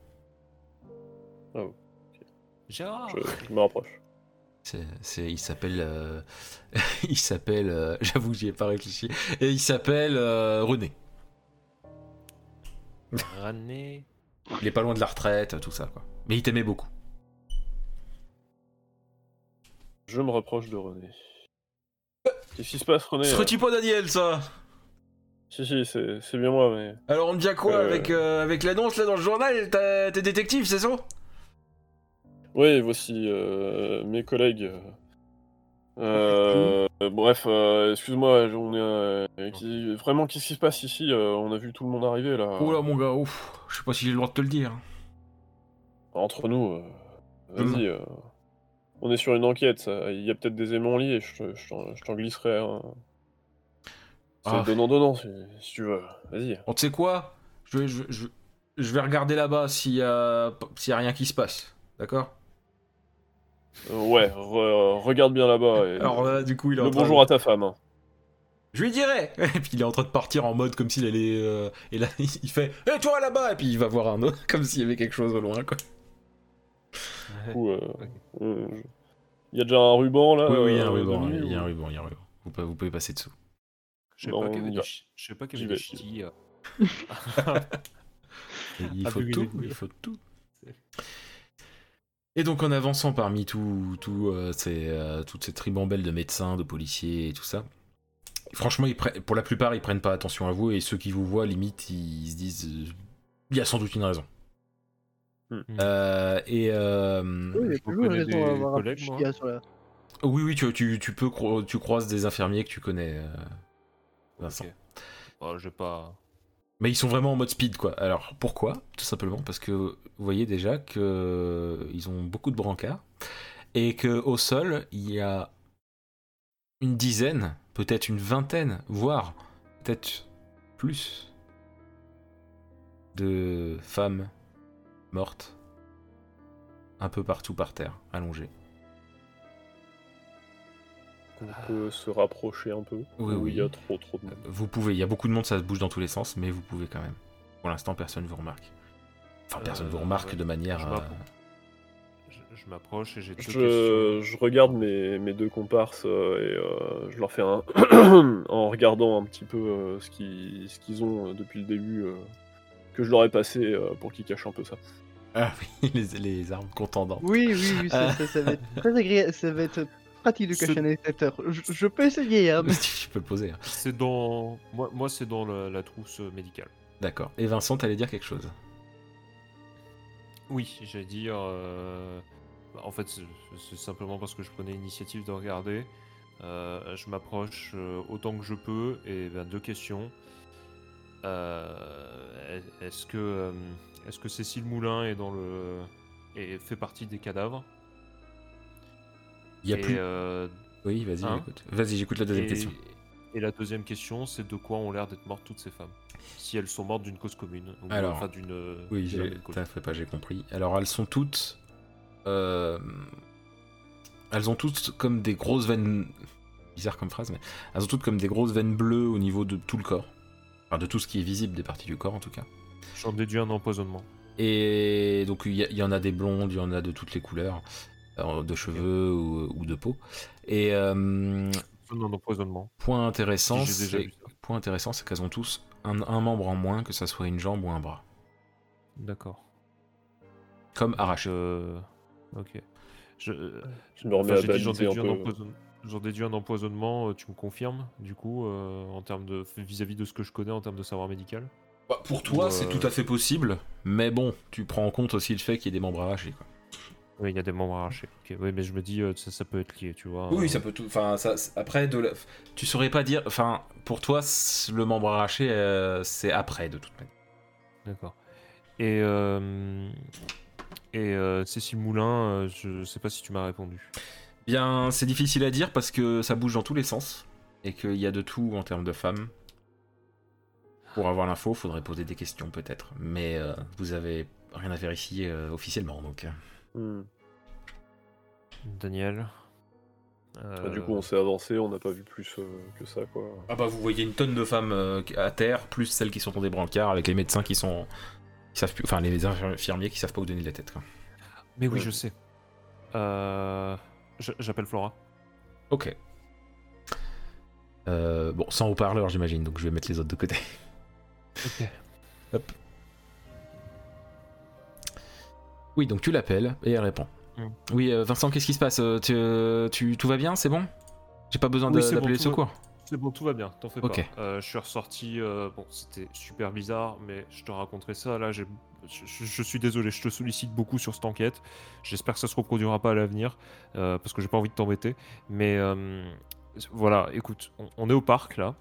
Gérard je, je me rapproche. C'est, c'est- il s'appelle, euh, il s'appelle, euh, j'avoue que j'y ai pas réfléchi, et il s'appelle euh, René. René. Il est pas loin de la retraite, tout ça quoi. Mais il t'aimait beaucoup. Je me rapproche de René. Qu'est-ce qui se passe, René serait-tu pas Daniel ça Si, si, c'est c'est bien moi, mais. Alors on me dit à quoi Euh. avec, euh, avec l'annonce là dans le journal? T'as- T'es détective, c'est ça? Oui, voici euh, mes collègues. Euh, bref, euh, excuse-moi, on est, euh, qui- vraiment, qu'est-ce qui se passe ici On a vu tout le monde arriver là. Oh là mon gars, ouf, je sais pas si j'ai le droit de te le dire. Entre nous, euh, vas-y. euh, on est sur une enquête, ça. il y a peut-être des aimants liés, je te- je t'en je t'en glisserai. un. C'est Ah. donnant-donnant si, si tu veux. Vas-y. On tu sais quoi je, je, vais regarder là-bas s'il y, a- s'il y a rien qui se passe. D'accord? Ouais, re- regarde bien là-bas. et- Alors là, du coup, il est le en train bonjour de- à ta femme. hein. Je lui dirai Et puis il est en train de partir en mode comme s'il allait. euh, Et là, il fait Hé, toi là-bas Et puis il va voir un autre, comme s'il y avait quelque chose au loin, quoi. Du coup, euh, euh, il y a déjà un ruban là. oui, oui, il y a un euh, ruban, il y a un ruban, il y a un ruban. Vous, pouvez- vous pouvez passer dessous. Je sais pas qu'il y avait des je sais pas qu'il y avait des euh. Il faut tout, il faut tout. Et donc en avançant parmi tout, tout, euh, ces, euh, toute cette ribambelle de médecins, de policiers et tout ça, franchement, ils prennent- pour la plupart, ils prennent pas attention à vous et ceux qui vous voient, limite, ils se disent euh, il y a sans doute une raison. Hmm. Euh, et euh, Oui, il y a Je toujours une connais raison des à avoir un collègues, peu moi. chier sur la... oui, oui, tu, tu, tu peux cro- tu croises des infirmiers que tu connais, euh, Vincent. Ok. Bon, je vais pas. Mais ils sont vraiment en mode speed, quoi. Alors, pourquoi? Tout simplement parce que vous voyez déjà que ils ont beaucoup de brancards et que au sol, il y a une dizaine, peut-être une vingtaine, voire peut-être plus de femmes mortes un peu partout par terre, allongées. On peut se rapprocher un peu. Oui, ou oui. Il y a trop trop de monde. Vous pouvez, il y a beaucoup de monde, ça se bouge dans tous les sens, mais vous pouvez quand même. Pour l'instant, personne ne vous remarque. Enfin, personne ne vous Euh, remarque ouais. de manière. Je euh, m'approche. Et j'ai deux Je, questions. je regarde mes, mes deux comparses euh, et euh, je leur fais un. en regardant un petit peu euh, ce qu'ils ce qu'ils ont euh, depuis le début, euh, que je leur ai passé euh, pour qu'ils cachent un peu ça. Ah oui, les, les armes contendantes. Oui, oui, oui, ça, Euh. ça, ça va être très agréable, ça va être pratique de cacher un détecteur. Je, je peux essayer, hein, mais... tu peux le poser. hein. C'est dans. Moi, moi c'est dans la, la trousse médicale. D'accord. Et Vincent, t'allais dire quelque chose? Oui, j'allais dire. euh, En fait, c'est simplement parce que je prenais l'initiative de regarder. Euh, je m'approche euh, autant que je peux et ben, deux questions. euh, est-ce que euh, est-ce que Cécile Moulin est dans le et fait partie des cadavres? Il y a Et, plus. euh, Oui, vas-y, hein j'écoute. Vas-y, j'écoute la deuxième et, question. et la deuxième question, c'est de quoi ont l'air d'être mortes toutes ces femmes? Si elles sont mortes d'une cause commune, ou Alors, enfin d'une Oui, de la j'ai. pas, j'ai compris. Alors, elles sont toutes. euh, Elles ont toutes comme des grosses veines. Bizarre comme phrase, mais elles ont toutes comme des grosses veines bleues au niveau de tout le corps. Enfin, de tout ce qui est visible des parties du corps en tout cas. J'en déduis un empoisonnement. Et donc il y, en a des blondes, il y en a de toutes les couleurs, euh, de cheveux ou, ou de peau. Et euh, point intéressant, c'est point intéressant, c'est qu'elles ont tous un, un membre en moins, que ça soit une jambe ou un bras, D'accord. comme arraché. Ok. Je... Je me remets Enfin, à j'ai dit, j'en déduis un, empoison- empoisonnement, euh, tu me confirmes, du coup, euh, en termes de vis-à-vis de ce que je connais en termes de savoir médical? Bah, pour toi, Ou, c'est euh, tout à fait possible, mais bon, tu prends en compte aussi le fait qu'il y ait des membres arrachés. Quoi. Oui, il y a des membres arrachés. Ok, Oui, mais je me dis, euh, ça, ça peut être lié, tu vois. Oui, euh, ça peut tout. Enfin, ça, après, de la- tu saurais pas dire. Enfin, pour toi, le membre arraché, euh, c'est après de toute manière. D'accord. Et, euh, et Cécile Moulin, je sais pas si tu m'as répondu. Bien, c'est difficile à dire parce que ça bouge dans tous les sens et qu'il y a de tout en termes de femmes. Pour avoir l'info, faudrait poser des questions peut-être, mais vous avez rien à faire ici euh, officiellement, donc. Euh. Hmm. Daniel Ah, du Euh, coup, on s'est avancé, on n'a pas vu plus euh, que ça, quoi. Ah bah vous voyez une tonne de femmes euh, à terre, plus celles qui sont dans des brancards, avec les médecins qui sont, qui savent plus, enfin les infirmiers qui savent pas où donner de la tête. Quoi. Mais oui, Ouais. je sais. Euh, J'appelle Flora. Ok. Euh, bon, sans haut-parleur j'imagine, donc je vais mettre les autres de côté. Ok. Oui, donc tu l'appelles et elle répond. Oui, euh, Vincent, qu'est-ce qui se passe Euh, tu, euh, tu- Tout va bien C'est bon? J'ai pas besoin Oui, d'appeler bon, les va- secours C'est bon, tout va bien, t'en fais pas. Euh, je suis ressorti, euh, bon, c'était super bizarre, mais je te raconterai ça. Là, j'ai- je, je- je suis désolé, je te sollicite beaucoup sur cette enquête. J'espère que ça se reproduira pas à l'avenir, euh, parce que j'ai pas envie de t'embêter. Mais voilà, écoute, on, on est au parc là,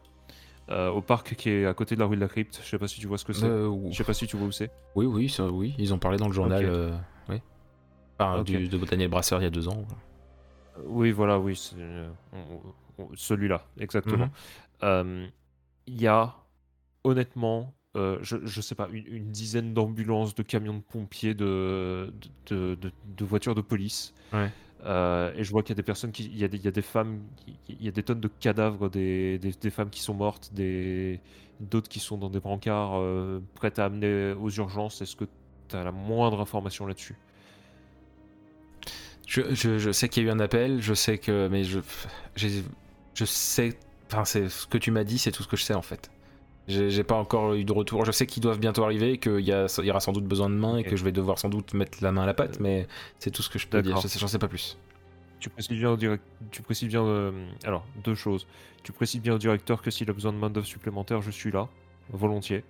euh, au parc qui est à côté de la rue de la Crypte. Je sais pas si tu vois ce que c'est. Euh, ou- Je sais pas si tu vois où c'est. Oui, oui, ça, oui, ils ont parlé dans le journal. Ok. euh, oui. Enfin, Ok. du, de Daniel Brasseur il y a deux ans. Oui, voilà, oui, celui-là, exactement. Mhm. Il y a, honnêtement, euh, je, je sais pas, une, une dizaine d'ambulances, de camions de pompiers, de, de, de- de voitures de police. Ouais. Euh, et je vois qu'il y a des personnes. Il y a des, femmes. Il y a des tonnes de cadavres, des, femmes qui sont mortes, d'autres qui sont dans des brancards euh, prêtes à amener aux urgences. Est-ce que tu as la moindre information là-dessus? Je, je- sais qu'il y a eu un appel, je sais que. Mais je. Je sais. Enfin, c'est ce que tu m'as dit, c'est tout ce que je sais en fait. J'ai pas encore eu de retour. Je sais qu'ils doivent bientôt arriver, qu'il y, y aura sans doute besoin de main et que je vais devoir sans doute mettre la main à la pâte, mais c'est tout ce que je peux dire. J'en sais pas plus. Tu précises bien au direct... tu précises bien euh, alors deux choses. Tu précises bien au directeur que s'il a besoin de main d'œuvre supplémentaire, je suis là, volontiers.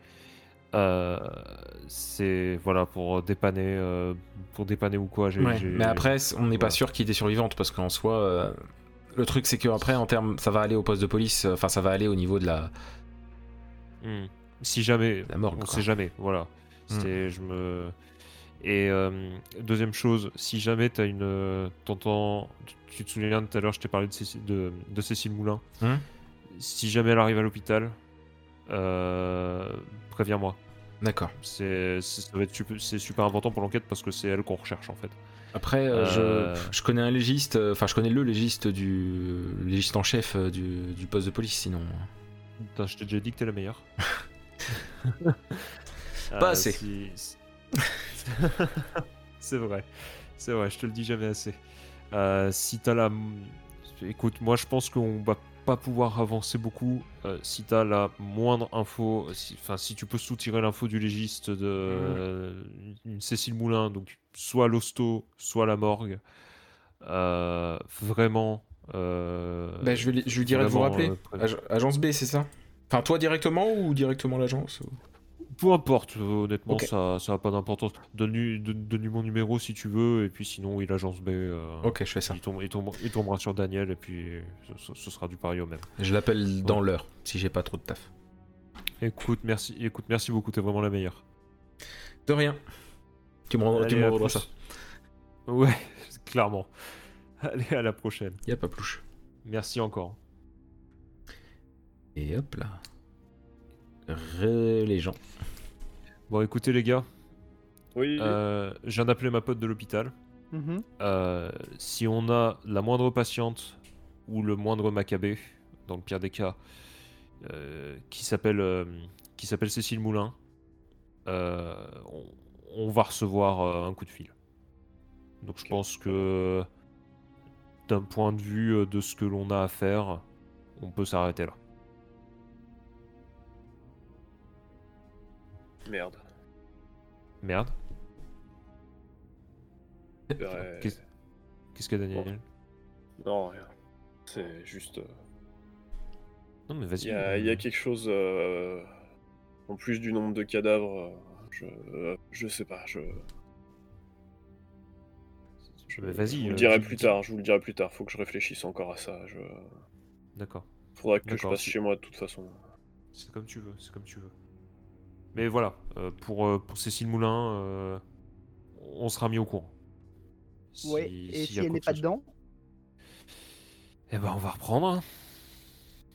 Euh, c'est voilà pour dépanner, euh, pour dépanner ou quoi. Ouais, Mais après, on n'est pas sûr qu'il des survivantes parce qu'en soi, euh, le truc c'est que après, en termes, ça va aller au poste de police, enfin, ça va aller au niveau de la, Hmm. Si jamais, la morgue. on quoi. sait jamais, voilà. Hmm. C'est je me et euh, deuxième chose, si jamais t'as une, t'entends, tu- te souviens tout à l'heure, je t'ai parlé de Cécile, de, de Cécile Moulin. Hmm. Si jamais elle arrive à l'hôpital, euh, préviens-moi. D'accord. C'est c'est- ça va être super, c'est super important pour l'enquête parce que c'est elle qu'on recherche en fait. Après, euh, je, je connais un légiste, enfin, je connais le légiste du le légiste en chef du, du poste de police, sinon. Putain, je t'ai déjà dit que t'es la meilleure. Pas Euh, assez. si- c'est vrai, c'est vrai, je te le dis jamais assez. Euh, si t'as la, écoute, moi je pense qu'on va pas pouvoir avancer beaucoup euh, si t'as la moindre info, si- enfin si, tu peux soutirer l'info du légiste de euh, une Cécile Moulin, donc soit l'hosto, soit la morgue. Euh, vraiment. Euh, Bah, je, vais, lui- je lui dirai de vous rappeler. euh, Agence B, c'est ça? Enfin, toi directement ou directement l'agence ou- Peu importe, euh, honnêtement, Ok. ça ça a pas d'importance. Donne-lui donne- mon numéro si tu veux, et puis sinon, oui, l'agence B. euh, Ok, je fais ça. Il, tombe- il tombe- il tombera sur Daniel, et puis ce, sera du pareil au même. Je l'appelle dans l'heure, si j'ai pas trop de taf. Écoute, merci, écoute, merci beaucoup, t'es vraiment la meilleure. De rien. Tu me tu rendras ça. Ouais, clairement. Allez, à la prochaine. Y a pas plouche. Merci encore. Et hop là. Re- les gens. Bon, écoutez les gars, Oui, euh, je viens d'appeler ma pote de l'hôpital. Mhm. Euh, si on a la moindre patiente ou le moindre macabé, dans le pire des cas, euh, qui s'appelle euh, qui s'appelle Cécile Moulin, euh, on, on va recevoir euh, un coup de fil. Donc je pense que d'un point de vue euh, de ce que l'on a à faire, on peut s'arrêter là. merde. Merde. Qu'est-ce qu'il y a Daniel Non, rien. C'est juste. euh, Non mais vas-y. Il y, a, il y a quelque chose. euh, En plus du nombre de cadavres, je, je sais pas. Je. Je, Bah, vas-y, je vous le euh, dirai plus tard. Je vous le dirai plus tard. Faut que je réfléchisse encore à ça. Je... D'accord. Faudra que je passe si- chez moi de toute façon. C'est comme tu veux, c'est comme tu veux. Mais voilà, euh, pour, euh, pour Cécile Moulin, euh, on sera mis au courant. Ouais, Si- et s'il si a elle n'est pas dedans Eh ben, on va reprendre. hein.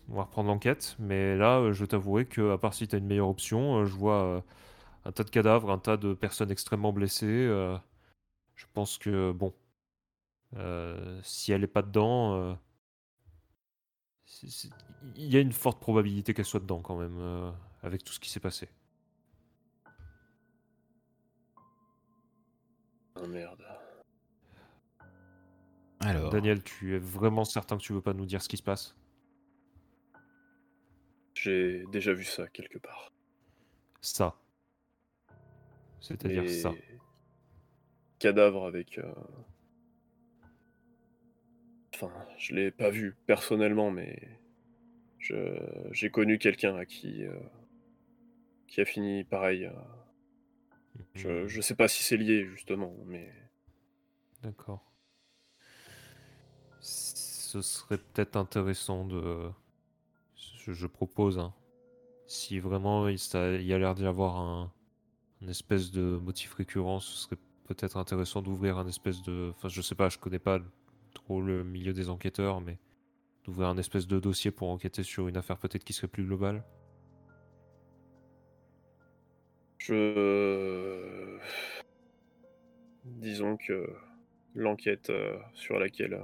On va reprendre l'enquête. Mais là, je t'avouerai que, à part si t'as une meilleure option, je vois un tas de cadavres, un tas de personnes extrêmement blessées. euh, je pense que, bon, euh, si elle n'est pas dedans, euh, c'est- c'est- il y a une forte probabilité qu'elle soit dedans quand même, euh, avec tout ce qui s'est passé. Ah merde. Alors. Daniel, tu es vraiment certain que tu veux pas nous dire ce qui se passe? J'ai déjà vu ça quelque part. Ça. C'est-à-dire ça. Cadavres avec. euh, Enfin, je l'ai pas vu personnellement, mais j'ai connu quelqu'un à qui euh, qui a fini pareil. euh, Je, Hmm, je sais pas si c'est lié justement, mais D'accord. Ce serait peut-être intéressant de. Je, je propose, hein. Si vraiment il, ça- il y a l'air d'y avoir un, un espèce de motif récurrent, ce serait peut-être intéressant d'ouvrir un espèce de. Enfin, je sais pas, je connais pas trop le milieu des enquêteurs, mais d'ouvrir un espèce de dossier pour enquêter sur une affaire peut-être qui serait plus globale. je disons que l'enquête euh, sur laquelle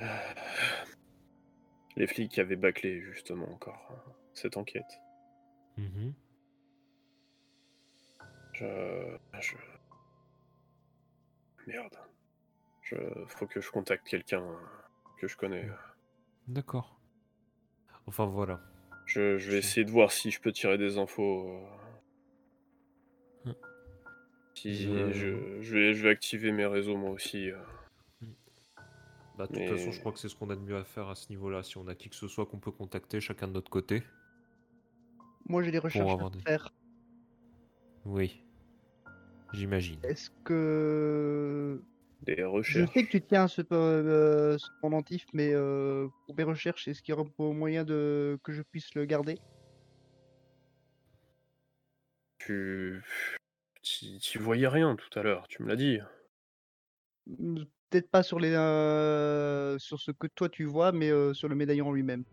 euh, les flics avaient bâclé justement encore hein, cette enquête. Mhm. Je, je... Merde. Je... Faut que je contacte quelqu'un que je connais. D'accord. Enfin voilà. Je, je vais essayer de voir si je peux tirer des infos. euh. Hmm. Si Je- je... Je, vais, je vais activer mes réseaux moi aussi. euh. Bah, de toute Mais- façon, je crois que c'est ce qu'on a de mieux à faire à ce niveau-là. Si on a qui que ce soit qu'on peut contacter chacun de notre côté. Moi, j'ai des recherches à des- faire. Oui. J'imagine. Est-ce que Des je recherches. sais que tu tiens ce, euh, ce pendentif, mais euh, pour mes recherches, est-ce qu'il y aura pas moyen de que je puisse le garder? Tu... tu... tu voyais rien tout à l'heure, tu me l'as dit. Peut-être pas sur les euh, sur ce que toi tu vois, mais euh, sur le médaillon lui-même.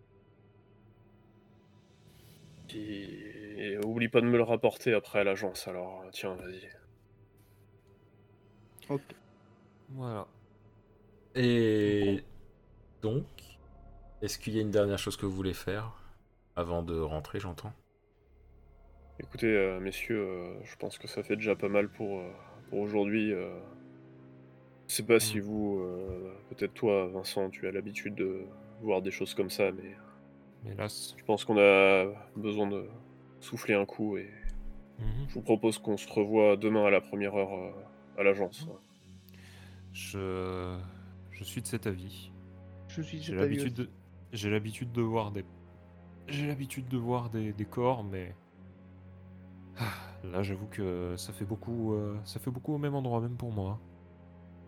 Et oublie pas de me le rapporter après à l'agence, alors tiens, vas-y. Voilà. Et donc, est-ce qu'il y a une dernière chose que vous voulez faire avant de rentrer, j'entends? Écoutez, euh, messieurs, euh, je pense que ça fait déjà pas mal pour, euh, pour aujourd'hui. euh. Je sais pas si Mm. vous, euh, peut-être toi, Vincent, tu as l'habitude de voir des choses comme ça, mais Hélas. je pense qu'on a besoin de souffler un coup et Mhm. je vous propose qu'on se revoie demain à la première heure euh, à l'agence. Je... je suis de cet avis. Je suis cet avis de... J'ai l'habitude de voir des... J'ai l'habitude de voir des, des corps, mais... Ah, Là, j'avoue que ça fait beaucoup, euh, ça fait beaucoup au même endroit, même pour moi.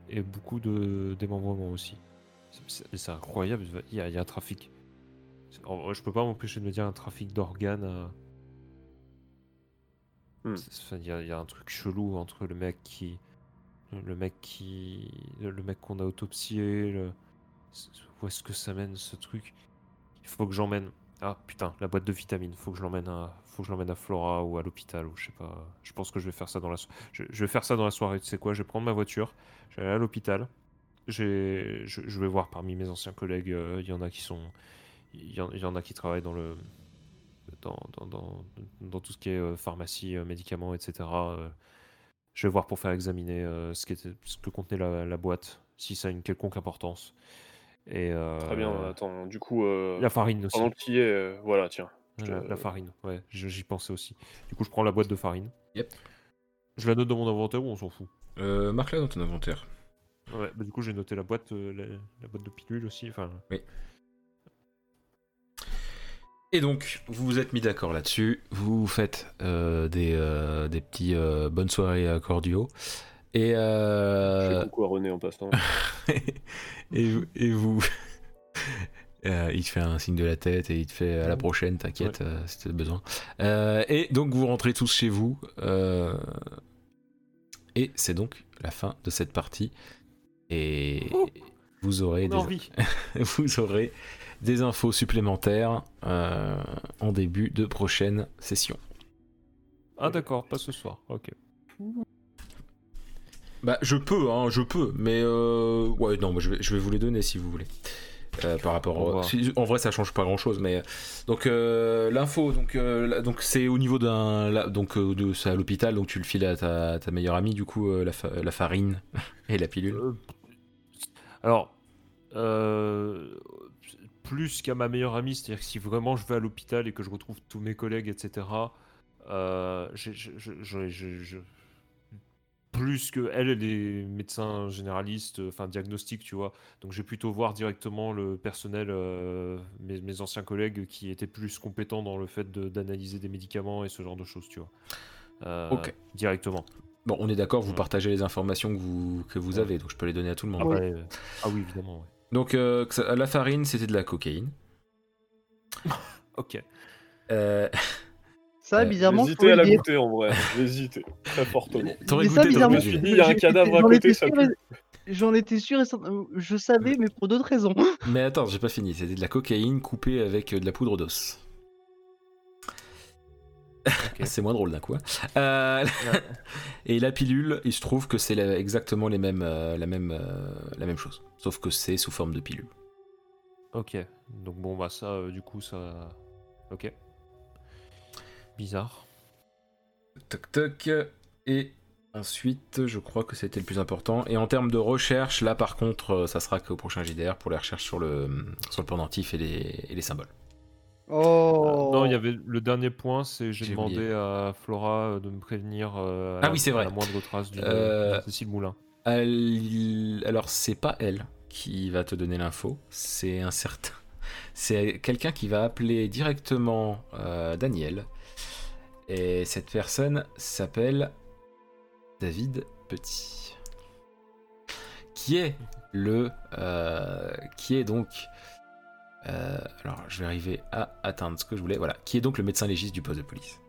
Et beaucoup de démembrement aussi. C'est- incroyable, il y, a, il y a un trafic. en je peux pas m'empêcher de me dire un trafic d'organes. euh, Hmm. Il y, a- il y a un truc chelou entre le mec qui. Le mec qui. Le mec qu'on a autopsié. Où est-ce que ça mène ce truc Il faut que j'emmène. Ah putain, la boîte de vitamines. Faut que je l'emmène à. Faut que je l'emmène à Flora ou à l'hôpital ou je sais pas. Je pense que je vais faire ça dans la. Je, vais faire ça dans la soirée. Tu sais quoi? Je vais prendre ma voiture. Je vais aller à l'hôpital. Je, vais voir parmi mes anciens collègues. euh, Il y en a qui sont. Il y, en, y en a qui travaillent dans le. Dans, dans, dans, dans tout ce qui est euh, pharmacie, euh, médicaments, etc. euh, je vais voir pour faire examiner euh, ce, qui était, ce que contenait la, la boîte, si ça a une quelconque importance. Et, Très bien, euh, attends, du coup, euh, La farine aussi. pendant qu'il est, euh, voilà, tiens. La, farine, ouais, j'y pensais aussi. Du coup, je prends la boîte de farine. Yep. Je la note dans mon inventaire ou on s'en fout? Euh, Marque-la dans ton inventaire. Ouais, bah du coup, j'ai noté la boîte, euh, la, la boîte de pilules aussi. Enfin, Et donc, vous vous êtes mis d'accord là-dessus. Vous faites euh, des, euh, des petits euh, bonnes soirées à cordiaux. Et, Je euh, fais à René en passant. et, et vous. Il te fait un signe de la tête et il te fait à la prochaine, t'inquiète, euh, si t'as besoin. Et donc vous rentrez tous chez vous. et c'est donc la fin de cette partie. Et Oh. vous aurez envie. vous aurez des infos supplémentaires euh, en début de prochaine session. Ah d'accord, pas ce soir. Ok. Bah je peux, hein, je peux, mais euh, ouais non, moi, je vais, je vais vous les donner si vous voulez. Euh, par rapport, Au en vrai ça change pas grand chose, mais donc euh, l'info, donc euh, donc c'est au niveau d'un, donc euh, de c'est à l'hôpital, donc tu le files à ta, ta meilleure amie du coup euh, la, fa- la farine et la pilule. Alors, euh, plus qu'à ma meilleure amie, c'est-à-dire que si vraiment je vais à l'hôpital et que je retrouve tous mes collègues, etc., euh, j'ai- je- je- je- je- je- plus que elle, elle est médecin généraliste, euh, enfin diagnostic, tu vois. Donc je vais plutôt voir directement le personnel, euh, mes, mes anciens collègues qui étaient plus compétents dans le fait de- d'analyser des médicaments et ce genre de choses, tu vois. Euh, Ok. Directement. Bon, on est d'accord, vous Ouais. partagez les informations que vous que vous Ouais. avez, donc je peux les donner à tout le monde. Après, euh, ah oui, évidemment. Donc euh, la farine, c'était de la cocaïne. Ok. Euh, Ça, Euh, bizarrement, J'hésitais à la dire. goûter en vrai, j'hésitais très fortement. T'aurais Mais ça, goûté, il y a un cadavre à j'en côté, étais ça sûr pue. et- J'en étais sûr et Je savais, mais pour d'autres raisons. Mais attends, j'ai pas fini. C'était de la cocaïne coupée avec de la poudre d'os. C'est moins drôle d'un coup. hein. Euh, et la pilule, il se trouve que c'est exactement les mêmes, euh, la, même, euh, la même chose. Sauf que c'est sous forme de pilule. Ok, donc bon bah ça du coup ça... Ok. Bizarre. Toc toc. Et ensuite, je crois que c'était le plus important. Et en termes de recherche, là par contre, ça sera qu'au prochain JDR pour les recherches sur le, sur le pendentif et les, et les symboles. Oh. Non, il y avait le dernier point, c'est j'ai J'ai demandé oublié. à Flora euh, de me prévenir euh, à Ah la- oui, c'est à vrai. la moindre trace Euh, d'une Cécile Moulin. Elle- Alors, c'est pas elle qui va te donner l'info, c'est un certain. C'est quelqu'un qui va appeler directement euh, Daniel. Et cette personne s'appelle David Petit. Qui est le. euh, qui est donc. Euh, alors, je vais arriver à atteindre ce que je voulais. Voilà. Qui est donc le médecin légiste du poste de police.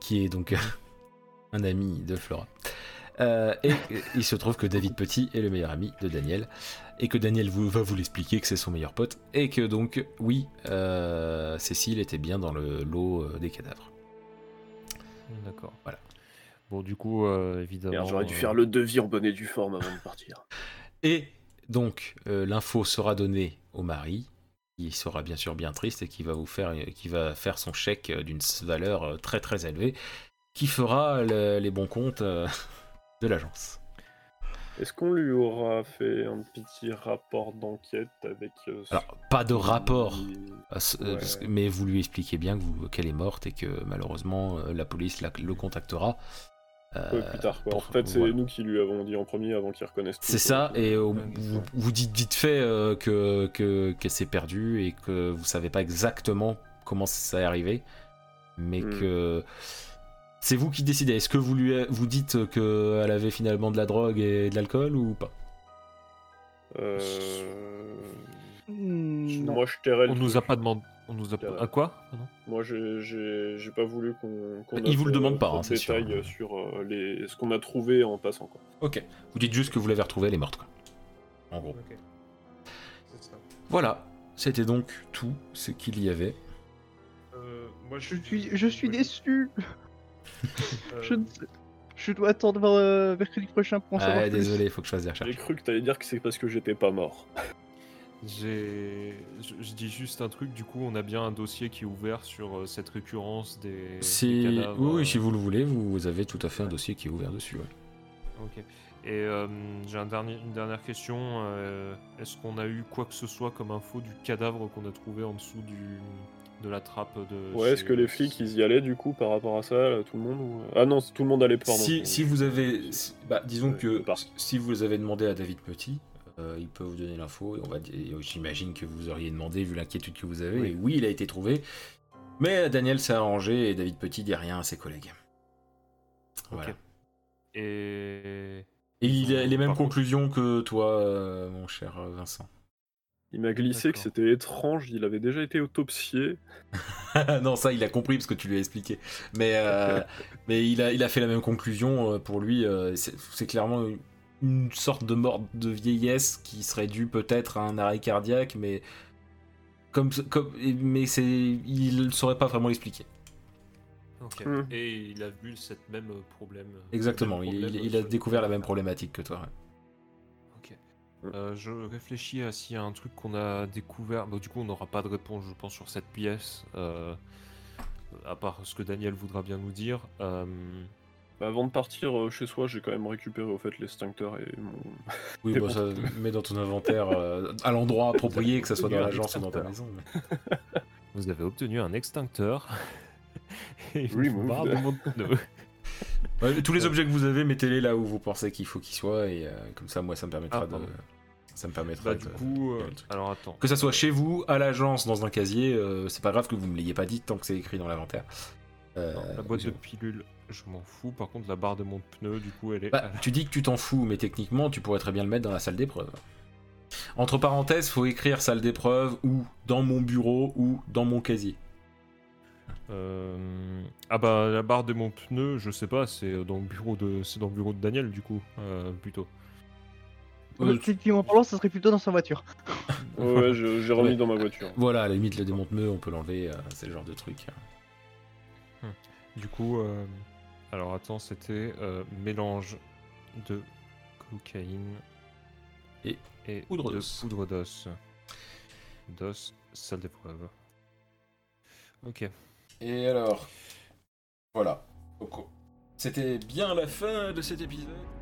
Qui est donc un ami de Flora. Euh, et euh, il se trouve que David Petit est le meilleur ami de Daniel, et que Daniel vous, va vous l'expliquer que c'est son meilleur pote, et que donc, oui, euh, Cécile était bien dans le lot euh, des cadavres. D'accord. voilà. Bon du coup euh, évidemment... J'aurais dû euh, faire le devis en bonne et due forme avant de partir. Et donc, euh, l'info sera donnée au mari, qui sera bien sûr bien triste et qui va vous faire, qui va faire son chèque euh, d'une valeur euh, très très élevée, qui fera le- les bons comptes euh, de l'agence. Est-ce qu'on lui aura fait un petit rapport d'enquête avec. Alors, pas de rapport. Ouais. mais vous lui expliquez bien qu'elle est morte et que malheureusement la police la- le contactera. Euh, plus tard, quoi. En fait, c'est voilà. nous qui lui avons dit en premier avant qu'il reconnaisse tout. C'est ça, quoi. et euh, vous, dites vite fait euh, que que- qu'elle s'est perdue et que vous savez pas exactement comment ça est arrivé, mais Hmm. que c'est vous qui décidez. Est-ce que vous lui vous dites qu'elle avait finalement de la drogue et de l'alcool ou pas? Euh... Hmm. Moi, je On nous a pas demandé. On nous a Euh, pas. À quoi Pardon Moi, j'ai- j'ai j'ai pas voulu qu'on. qu'on Il vous le offre, demande euh, pas, trop hein, c'est sûr. détails sur euh, les... ce qu'on a trouvé en passant. Quoi. Ok. Vous dites juste que vous l'avez retrouvée, elle est morte, quoi. En gros. Ok. C'est ça. Voilà. C'était donc tout ce qu'il y avait. Euh, moi, Je suis, je suis déçu. Euh, Je, ne sais- je dois attendre euh, mercredi prochain pour en savoir Ah, plus. désolé, il faut que je fasse des J'ai recherches. cru que t'allais dire que c'est parce que j'étais pas mort. J'ai. Je, je dis juste un truc, du coup, on a bien un dossier qui est ouvert sur euh, cette récurrence des. cadavres, Oui, oui, euh, si vous le voulez, vous avez tout à fait un dossier qui est ouvert dessus. ouais. Ok. Et euh, j'ai un dernier, une dernière question. euh, Est-ce qu'on a eu quoi que ce soit comme info du cadavre qu'on a trouvé en dessous du, de la trappe de. Ouais, est-ce que les flics ils y allaient du coup par rapport à ça, là, tout le monde ou... Ah non, tout le monde allait pardon. Si, si vous avez, bah, disons Ouais, que si vous avez demandé à David Petit, euh, il peut vous donner l'info. Et on va, dire- et j'imagine que vous auriez demandé vu l'inquiétude que vous avez. Oui. Et oui, il a été trouvé. Mais Daniel s'est arrangé et David Petit dit rien à ses collègues. Voilà. Ok. Et. Et il a les mêmes conclusions que toi, euh, mon cher Vincent. Il m'a glissé que c'était étrange, il avait déjà été autopsié. non, ça, il a compris parce que tu lui as expliqué. Mais, euh, mais il, a, il a fait la même conclusion. Pour lui, c'est c'est clairement une, sorte de mort de vieillesse qui serait due peut-être à un arrêt cardiaque, mais comme, comme mais c'est, il ne saurait pas vraiment l'expliquer. Ok. Hmm. Et il a vu cette même euh, problème. euh, Exactement. même Il, problème, il- il euh, a sur- découvert la même problématique que toi. ouais. Ok. Euh, je réfléchis à s'il y a un truc qu'on a découvert. Bah, du coup, on n'aura pas de réponse, je pense, sur cette pièce. euh, à part ce que Daniel voudra bien nous dire. Euh, Bah, avant de partir euh, chez soi, j'ai quand même récupéré au fait l'extincteur et mon. Oui, bon, ça mets dans ton inventaire euh, à l'endroit approprié, que ça soit dans l'agence ou dans ta maison. mais- vous avez obtenu un extincteur. Et une barre de mon pneu. Ouais, tous les objets que vous avez, mettez-les là où vous pensez qu'il faut qu'ils soient et euh, comme ça, moi, ça me permettra Ah, de, pardon. ça me permettra Bah, de. du coup, euh, le truc. alors attends. Que ça soit chez vous, à l'agence, dans un casier, euh, c'est pas grave que vous me l'ayez pas dit tant que c'est écrit dans l'inventaire. Euh, Non, la boîte de pilules, je m'en fous. Par contre, la barre de mon pneu, du coup, elle est. Bah, tu dis que tu t'en fous, mais techniquement, tu pourrais très bien le mettre dans la salle d'épreuve. Entre parenthèses, faut écrire salle d'épreuve ou dans mon bureau ou dans mon casier. Euh, Ah bah la barre de mon pneu, je sais pas, c'est dans le bureau de, c'est dans le bureau de Daniel du coup, euh, plutôt. Euh, Effectivement parlant, ça serait plutôt dans sa voiture. Ouais, j'ai remis Ouais. dans ma voiture. Voilà, à la limite, le démonte-meu, on peut l'enlever, euh, c'est le genre de truc. Du coup, euh, alors attends, c'était euh, mélange de cocaïne Et et poudre d'os. poudre d'os. D'os, salle d'épreuve. Ok. Et alors, voilà. C'était bien la fin de cet épisode.